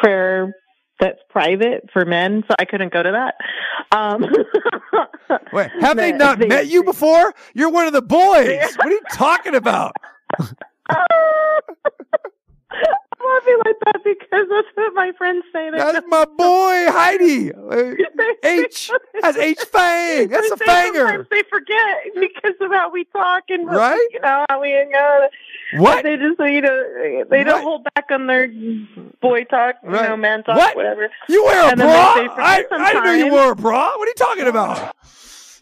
[SPEAKER 13] prayer that's private for men, so I couldn't go to that. Um,
[SPEAKER 5] Wait, have they not
[SPEAKER 13] they-
[SPEAKER 5] met you before? You're one of the boys. What are you talking about?
[SPEAKER 13] To be like that because that's what my friends say. They
[SPEAKER 5] That's my boy, Heidi. H. That's H Fang. That's a fanger.
[SPEAKER 13] Sometimes they forget because of how we talk and
[SPEAKER 5] Right?
[SPEAKER 13] You know how we hang out.
[SPEAKER 5] What?
[SPEAKER 13] They just you know they don't hold back on their boy talk, you
[SPEAKER 5] Right.
[SPEAKER 13] know, man talk,
[SPEAKER 5] What?
[SPEAKER 13] whatever.
[SPEAKER 5] You wear a
[SPEAKER 13] And
[SPEAKER 5] bra?
[SPEAKER 13] they- they forget
[SPEAKER 5] I, I didn't know you wore a bra. What are you talking about?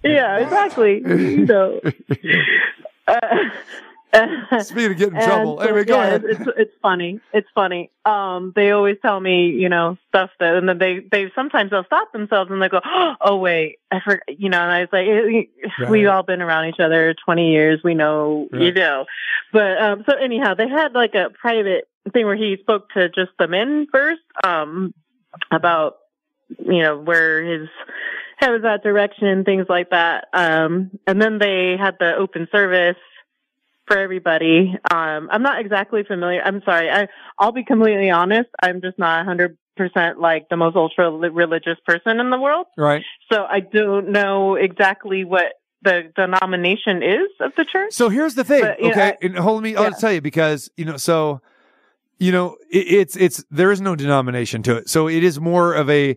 [SPEAKER 13] Yeah, exactly. you know. Uh,
[SPEAKER 5] Speaking of getting in trouble.
[SPEAKER 13] so,
[SPEAKER 5] Anyway, go
[SPEAKER 13] yeah,
[SPEAKER 5] ahead.
[SPEAKER 13] It's, it's funny. It's funny. Um, they always tell me, you know, stuff that, and then they they sometimes they'll stop themselves and they go, oh wait, I forgot, you know. And I was like, eh, we've all been around each other twenty years. We know, you know. But um, so anyhow, they had like a private thing where he spoke to just the men first, um, about you know where his head was at direction and things like that. Um, and then they had the open service for everybody. Um, I'm not exactly familiar. I'm sorry. I, I'll be completely honest. I'm just not 100% like the most ultra religious person in the world.
[SPEAKER 5] Right.
[SPEAKER 13] So I don't know exactly what the denomination is of the church.
[SPEAKER 5] So here's the thing,
[SPEAKER 13] But, you know,
[SPEAKER 5] okay?
[SPEAKER 13] I-
[SPEAKER 5] and hold me, I'll tell you because you know, so you know, it, it's it's there is no denomination to it. So it is more of a.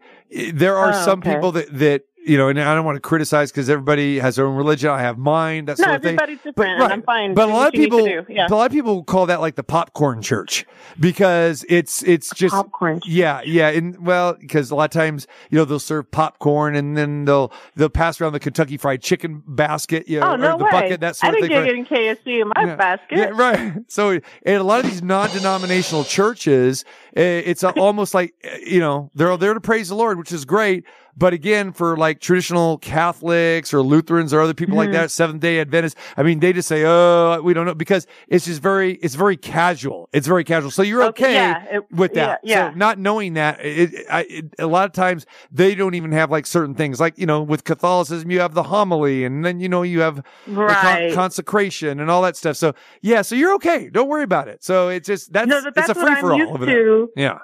[SPEAKER 5] There are
[SPEAKER 13] Oh,
[SPEAKER 5] some
[SPEAKER 13] okay.
[SPEAKER 5] people that that you know, and I don't want to criticize because everybody has their own religion. I have mine. That
[SPEAKER 13] no,
[SPEAKER 5] sort of thing.
[SPEAKER 13] everybody's different. and I'm fine.
[SPEAKER 5] But a lot of
[SPEAKER 13] you need to
[SPEAKER 5] people,
[SPEAKER 13] do. yeah.
[SPEAKER 5] a lot of people call that like the popcorn church because it's it's just
[SPEAKER 13] popcorn.
[SPEAKER 5] Yeah, yeah, and well, because a lot of times you know they'll serve popcorn and then they'll they'll pass around the Kentucky Fried Chicken basket, you know,
[SPEAKER 13] Oh no
[SPEAKER 5] or the
[SPEAKER 13] way!
[SPEAKER 5] bucket, that sort
[SPEAKER 13] I
[SPEAKER 5] of
[SPEAKER 13] didn't
[SPEAKER 5] thing.
[SPEAKER 13] get any KFC in my basket.
[SPEAKER 5] Yeah, right. So, and a lot of these non-denominational churches, eh, it's almost like eh, you know they're there to praise the Lord, which is great. But again, for like traditional Catholics or Lutherans or other people like
[SPEAKER 13] Mhm.
[SPEAKER 5] that, Seventh Day Adventists, I mean, they just say, "Oh, we don't know," because it's just very, it's very casual. It's very casual. So you're okay,
[SPEAKER 13] Okay, yeah, it-
[SPEAKER 5] with that.
[SPEAKER 13] yeah, yeah.
[SPEAKER 5] So not knowing that, it, I, it, a lot of times they don't even have like certain things, like you know, with Catholicism, you have the homily, and then you know you have the con- consecration and all that stuff. So yeah, so you're okay. Don't worry about it. So it's just that's
[SPEAKER 13] No, but
[SPEAKER 5] it's a free for all.
[SPEAKER 13] used
[SPEAKER 5] over there. Yeah.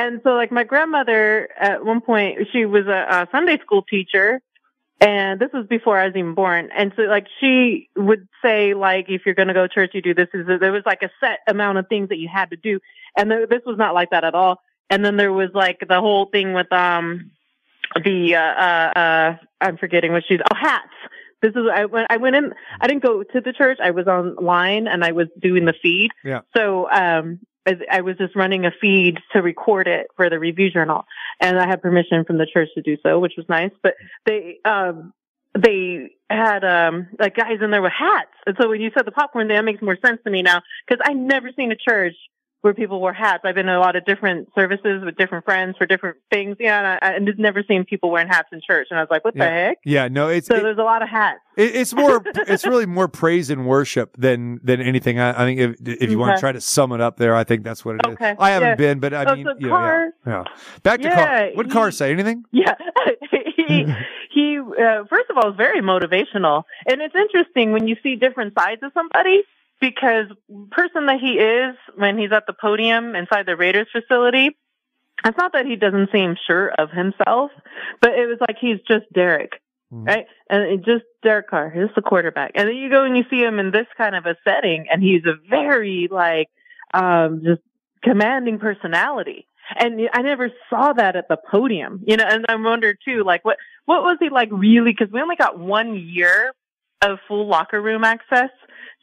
[SPEAKER 13] And so, like, my grandmother at one point, she was a, a Sunday school teacher, and this was before I was even born. And so, like, she would say, like, if you're going to go to church, you do this. Is there was like a set amount of things that you had to do, and th- this was not like that at all. and then there was like the whole thing with um the uh uh, uh I'm forgetting what she's oh hats. This is I went I went in I didn't go to the church. I was online and I was doing the feed.
[SPEAKER 5] Yeah.
[SPEAKER 13] So um I, was just running a feed to record it for the review journal, and I had permission from the church to do so, which was nice. But they um they had um like guys in there with hats, and so when you said the popcorn, that makes more sense to me now because I never seen a church where people wore hats. I've been to a lot of different services with different friends for different things. Yeah, and I, have never seen people wearing hats in church. And I was like, what
[SPEAKER 5] yeah.
[SPEAKER 13] the heck?
[SPEAKER 5] Yeah, no, it's
[SPEAKER 13] So
[SPEAKER 5] it-
[SPEAKER 13] there's a lot of hats.
[SPEAKER 5] It, it's more. it's really more praise and worship than than anything. I, I think if if you want to try to sum it up there, I think that's what it is.
[SPEAKER 13] Okay,
[SPEAKER 5] I haven't
[SPEAKER 13] yeah.
[SPEAKER 5] been, but I
[SPEAKER 13] Oh,
[SPEAKER 5] mean,
[SPEAKER 13] so
[SPEAKER 5] you know, yeah, yeah. Back to
[SPEAKER 13] Yeah,
[SPEAKER 5] Carr. What Carr say anything?
[SPEAKER 13] Yeah. he, he, uh, first of all, is very motivational. And it's interesting when you see different sides of somebody because person that he is when he's at the podium inside the Raiders facility, it's not that he doesn't seem sure of himself, but it was like he's just Derek. Right? And it just Derek Carr, he's the quarterback. And then you go and you see him in this kind of a setting and he's a very like, um, just commanding personality. And I never saw that at the podium, you know, and I wonder too, like what, what was he like really? Cause we only got one year of full locker room access.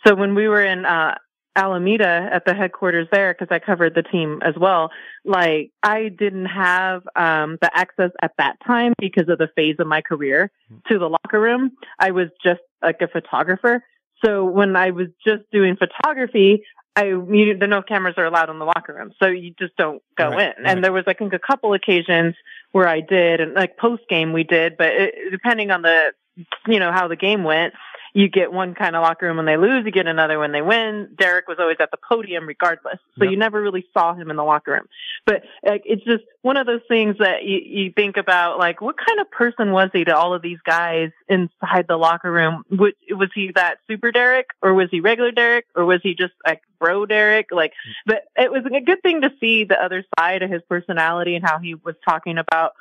[SPEAKER 13] So when we were in, uh, Alameda at the headquarters there, cause I covered the team as well, like I didn't have, um, the access at that time because of the phase of my career to the locker room. I was just like a photographer. So when I was just doing photography, I you, the no cameras are allowed in the locker room, so you just don't go
[SPEAKER 14] Right,
[SPEAKER 13] in.
[SPEAKER 14] right.
[SPEAKER 13] And there was I think a couple occasions where I did, and like post game we did, but it, depending on the you know how the game went, you get one kind of locker room when they lose, you get another when they win. Derek was always at the podium regardless, so
[SPEAKER 14] Yep.
[SPEAKER 13] you never really saw him in the locker room. But like, it's just one of those things that you, you think about, like what kind of person was he to all of these guys inside the locker room? Was, was he that super Derek, or was he regular Derek, or was he just like bro Derek? Like, but it was a good thing to see the other side of his personality and how he was talking about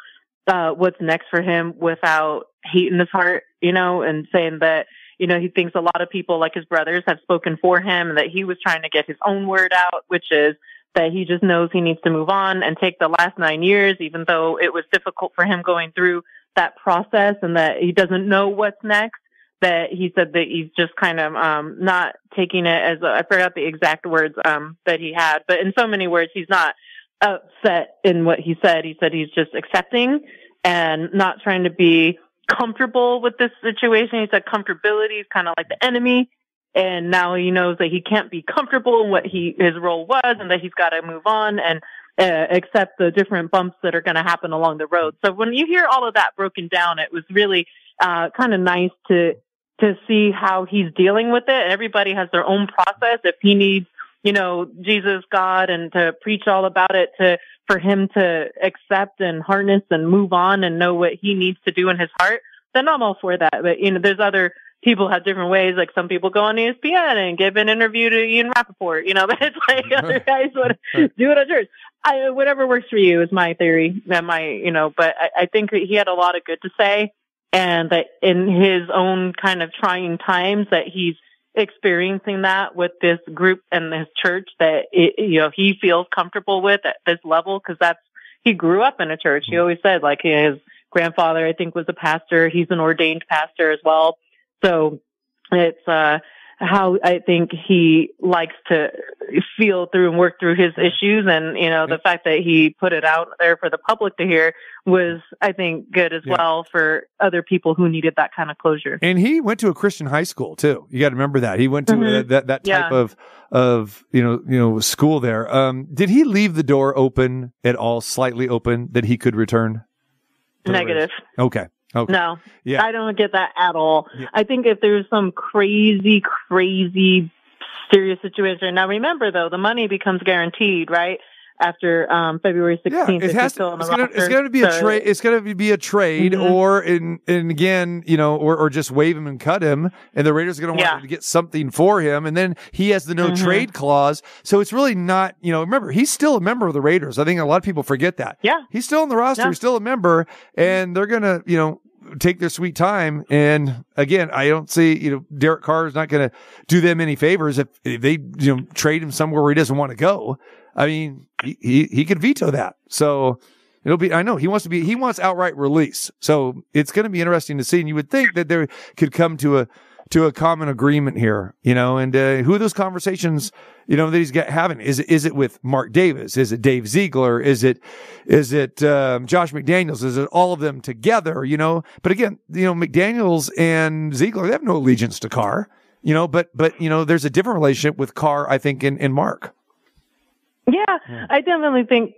[SPEAKER 13] uh, what's next for him without hate in his heart, you know, and saying that, you know, he thinks a lot of people like his brothers have spoken for him and that he was trying to get his own word out, which is that he just knows he needs to move on and take the last nine years, even though it was difficult for him going through that process and that he doesn't know what's next. That he said that he's just kind of um not taking it as a, I forgot the exact words um that he had, but in so many words he's not upset in what he said. He said he's just accepting and not trying to be comfortable with this situation. He said comfortability is kind of like the enemy. And now he knows that he can't be comfortable in what he, his role was and that he's got to move on and uh, accept the different bumps that are going to happen along the road. So when you hear all of that broken down, it was really, uh, kind of nice to, to see how he's dealing with it. Everybody has their own process. If he needs, you know, Jesus, God, and to preach all about it to, for him to accept and harness and move on and know what he needs to do in his heart, then I'm all for that. But, you know, there's other people have different ways. Like some people go on ESPN and give an interview to Ian Rapoport, you know, but it's like other guys would do it at church. I, whatever works for you is my theory and my, you know, but I, I think that he had a lot of good to say and that in his own kind of trying times that he's experiencing that with this group and this church that it, you know he feels comfortable with at this level because that's he grew up in a church. He always said like his grandfather i think was a pastor. He's an ordained pastor as well. So it's uh how I think he likes to feel through and work through his issues. And, you know, the fact that he put it out there for the public to hear was, I think, good as
[SPEAKER 5] Yeah.
[SPEAKER 13] well for other people who needed that kind of closure.
[SPEAKER 5] And he went to a Christian high school too. You got to remember that he went to uh,
[SPEAKER 13] Mhm.
[SPEAKER 5] that that type
[SPEAKER 13] Yeah.
[SPEAKER 5] of of you know you know school there. Um, did he leave the door open at all, slightly open, that he could return?
[SPEAKER 13] Negative.
[SPEAKER 5] Okay. Okay.
[SPEAKER 13] No,
[SPEAKER 5] Yeah.
[SPEAKER 13] I don't get that at all. I think if there's some crazy, crazy, serious situation. Now, remember though, the money becomes guaranteed, right? After um, February 16th,
[SPEAKER 5] it has to, it's, gonna, it's gonna be a trade. It's gonna be a trade,
[SPEAKER 13] Mhm.
[SPEAKER 5] or in and again, you know, or or just waive him and cut him, and the Raiders are gonna want
[SPEAKER 13] Yeah.
[SPEAKER 5] to get something for him, and then he has the no
[SPEAKER 13] Mhm.
[SPEAKER 5] trade clause. So it's really not, you know. Remember, he's still a member of the Raiders. I think a lot of people forget that.
[SPEAKER 13] Yeah,
[SPEAKER 5] he's still on the roster.
[SPEAKER 13] Yeah.
[SPEAKER 5] He's still a member, and they're gonna, you know. Take their sweet time. And again, I don't see, you know, Derek Carr is not going to do them any favors if, if they, you know, trade him somewhere where he doesn't want to go. I mean, he, he, he could veto that. So it'll be, I know he wants to be, he wants outright release. So it's going to be interesting to see. And you would think that there could come to a, to a common agreement here, you know, and uh, who those conversations, you know, that he's get, having? Is it, is it with Mark Davis? Is it Dave Ziegler? Is it, is it um, Josh McDaniels? Is it all of them together, you know? But again, you know, McDaniels and Ziegler, they have no allegiance to Carr, you know, but, but, you know, there's a different relationship with Carr, I think, in, in Mark.
[SPEAKER 13] Yeah, I definitely think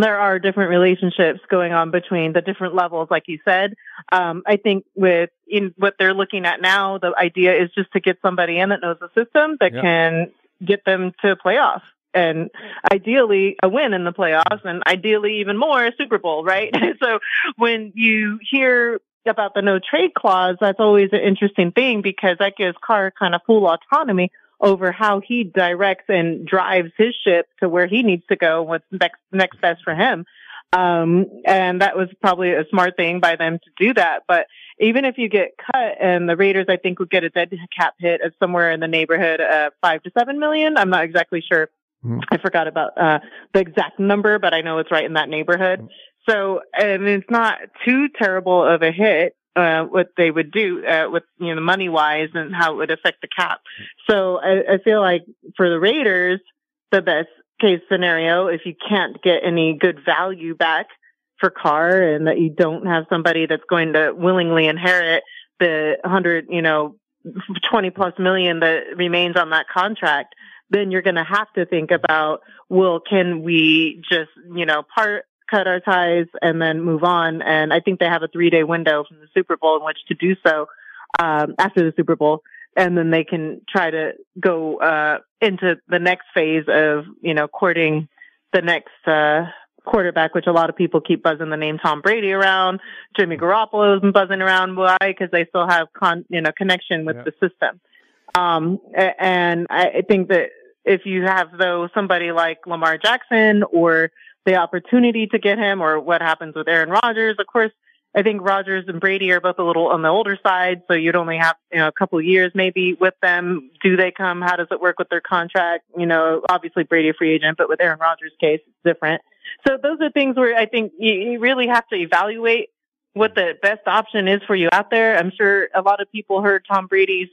[SPEAKER 13] there are different relationships going on between the different levels, like you said. Um, I think with in what they're looking at now, the idea is just to get somebody in that knows the system that
[SPEAKER 14] Yeah.
[SPEAKER 13] can get them to playoff. And ideally a win in the playoffs and ideally even more a Super Bowl, right? so when you hear about the no trade clause, that's always an interesting thing because that gives Carr kind of full autonomy over how he directs and drives his ship to where he needs to go, what's next, next best for him. Um, and that was probably a smart thing by them to do that. But even if you get cut and the Raiders, I think would get a dead cap hit of somewhere in the neighborhood of five to seven million. I'm not exactly sure. I forgot about, uh, the exact number, but I know it's right in that neighborhood. So, and it's not too terrible of a hit, uh, what they would do, uh, with, you know, money wise and how it would affect the cap. So I, I feel like for the Raiders, the best case scenario, if you can't get any good value back for Carr and that you don't have somebody that's going to willingly inherit the hundred, you know, 20 plus million that remains on that contract, then you're going to have to think about, well, can we just, you know, part, cut our ties and then move on? And I think they have a three day window from the Super Bowl in which to do so, um, after the Super Bowl. And then they can try to go, uh, into the next phase of, you know, courting the next, uh, quarterback, which a lot of people keep buzzing the name Tom Brady around. Jimmy Garoppolo has been buzzing around. Why? Because they still have con, you know, connection with the system. Um, and I think that if you have though somebody like Lamar Jackson or the opportunity to get him or what happens with Aaron Rodgers, of course, I think Rodgers and Brady are both a little on the older side, so you'd only have you know a couple of years maybe with them. Do they come? How does it work with their contract? You know, obviously Brady a free agent, but with Aaron Rodgers' case, it's different. So those are things where I think you, you really have to evaluate what the best option is for you out there. I'm sure a lot of people heard Tom Brady's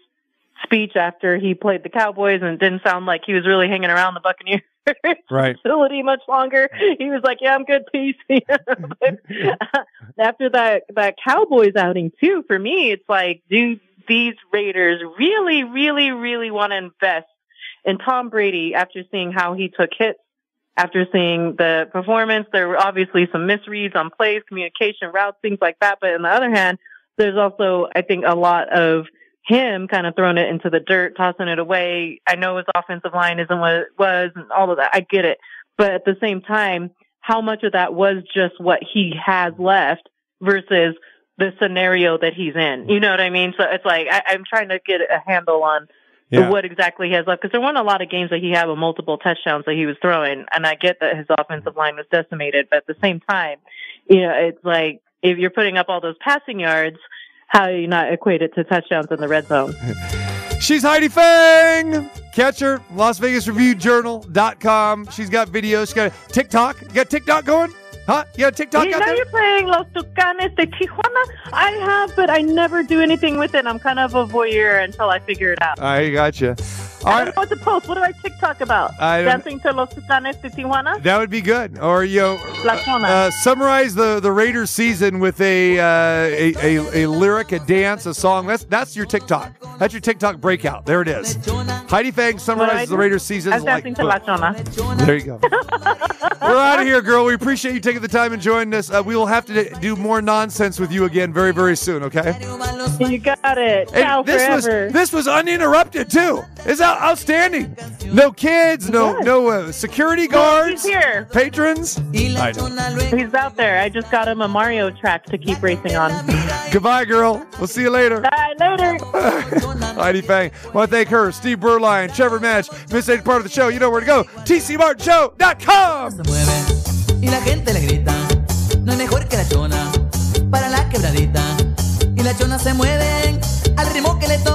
[SPEAKER 13] speech after he played the Cowboys and it didn't sound like he was really hanging around the Buccaneers
[SPEAKER 5] Right.
[SPEAKER 13] facility much longer. He was like, "Yeah, I'm good, peace." but uh, after that that Cowboys outing too, for me, it's like, do these Raiders really, really, really want to invest in Tom Brady after seeing how he took hits? After seeing the performance, there were obviously some misreads on plays, communication, routes, things like that. But on the other hand, there's also, I think, a lot of him kind of throwing it into the dirt, tossing it away. I know his offensive line isn't what it was and all of that. I get it. But at the same time, how much of that was just what he has left versus the scenario that he's in? You know what I mean? So it's like, I, I'm trying to get a handle on
[SPEAKER 5] Yeah.
[SPEAKER 13] what exactly he has left because there weren't a lot of games that he had with multiple touchdowns that he was throwing. And I get that his offensive line was decimated, but at the same time, you know, it's like if you're putting up all those passing yards, how do you not equate it to touchdowns in the red zone?
[SPEAKER 5] She's Heidi Fang. Catch her, LasVegasReviewJournal.com. She's got videos. She's got TikTok. You got TikTok going? Huh? You got TikTok
[SPEAKER 13] you
[SPEAKER 5] out
[SPEAKER 13] know
[SPEAKER 5] there?
[SPEAKER 13] you're playing Los Tucanes de Tijuana? I have, but I never do anything with it. I'm kind of a voyeur until I figure it out.
[SPEAKER 5] I gotcha. you. All
[SPEAKER 13] I
[SPEAKER 5] right.
[SPEAKER 13] don't know what to post. What do I TikTok about?
[SPEAKER 5] I don't-
[SPEAKER 13] Dancing to Los Tucanes de Tijuana?
[SPEAKER 5] That would be good. Or you know,
[SPEAKER 13] La Chona.
[SPEAKER 5] uh, summarize the the Raiders season with a, uh, a a a lyric, a dance, a song. That's that's your TikTok. That's your TikTok breakout. There it is. Heidi Fang
[SPEAKER 13] What I
[SPEAKER 5] summarizes the
[SPEAKER 13] do?
[SPEAKER 5] Raiders season.
[SPEAKER 13] I'm dancing to La Chona.
[SPEAKER 5] There you go. We're out of here, girl. We appreciate you taking the time and joining us. Uh, we will have to do more nonsense with you again very, very soon. Okay.
[SPEAKER 13] You got it.
[SPEAKER 5] And
[SPEAKER 13] Ciao
[SPEAKER 5] this
[SPEAKER 13] forever.
[SPEAKER 5] was this was uninterrupted too. It's out, outstanding. No kids, no no uh, security guards,
[SPEAKER 13] He's here.
[SPEAKER 5] patrons. I know.
[SPEAKER 13] He's out there. I just got him a Mario track to keep racing on.
[SPEAKER 5] Goodbye, girl. We'll see you later.
[SPEAKER 13] Bye, later.
[SPEAKER 5] Heidi Fang. want to thank her, Steve Beuerlein, Trevor Matich. Miss any part of the show, you know where to go. TCMartinShow.com.
[SPEAKER 14] y la gente le grita. No hay mejor que la chona para la quebradita. muchachonas se mueven al ritmo que le toca.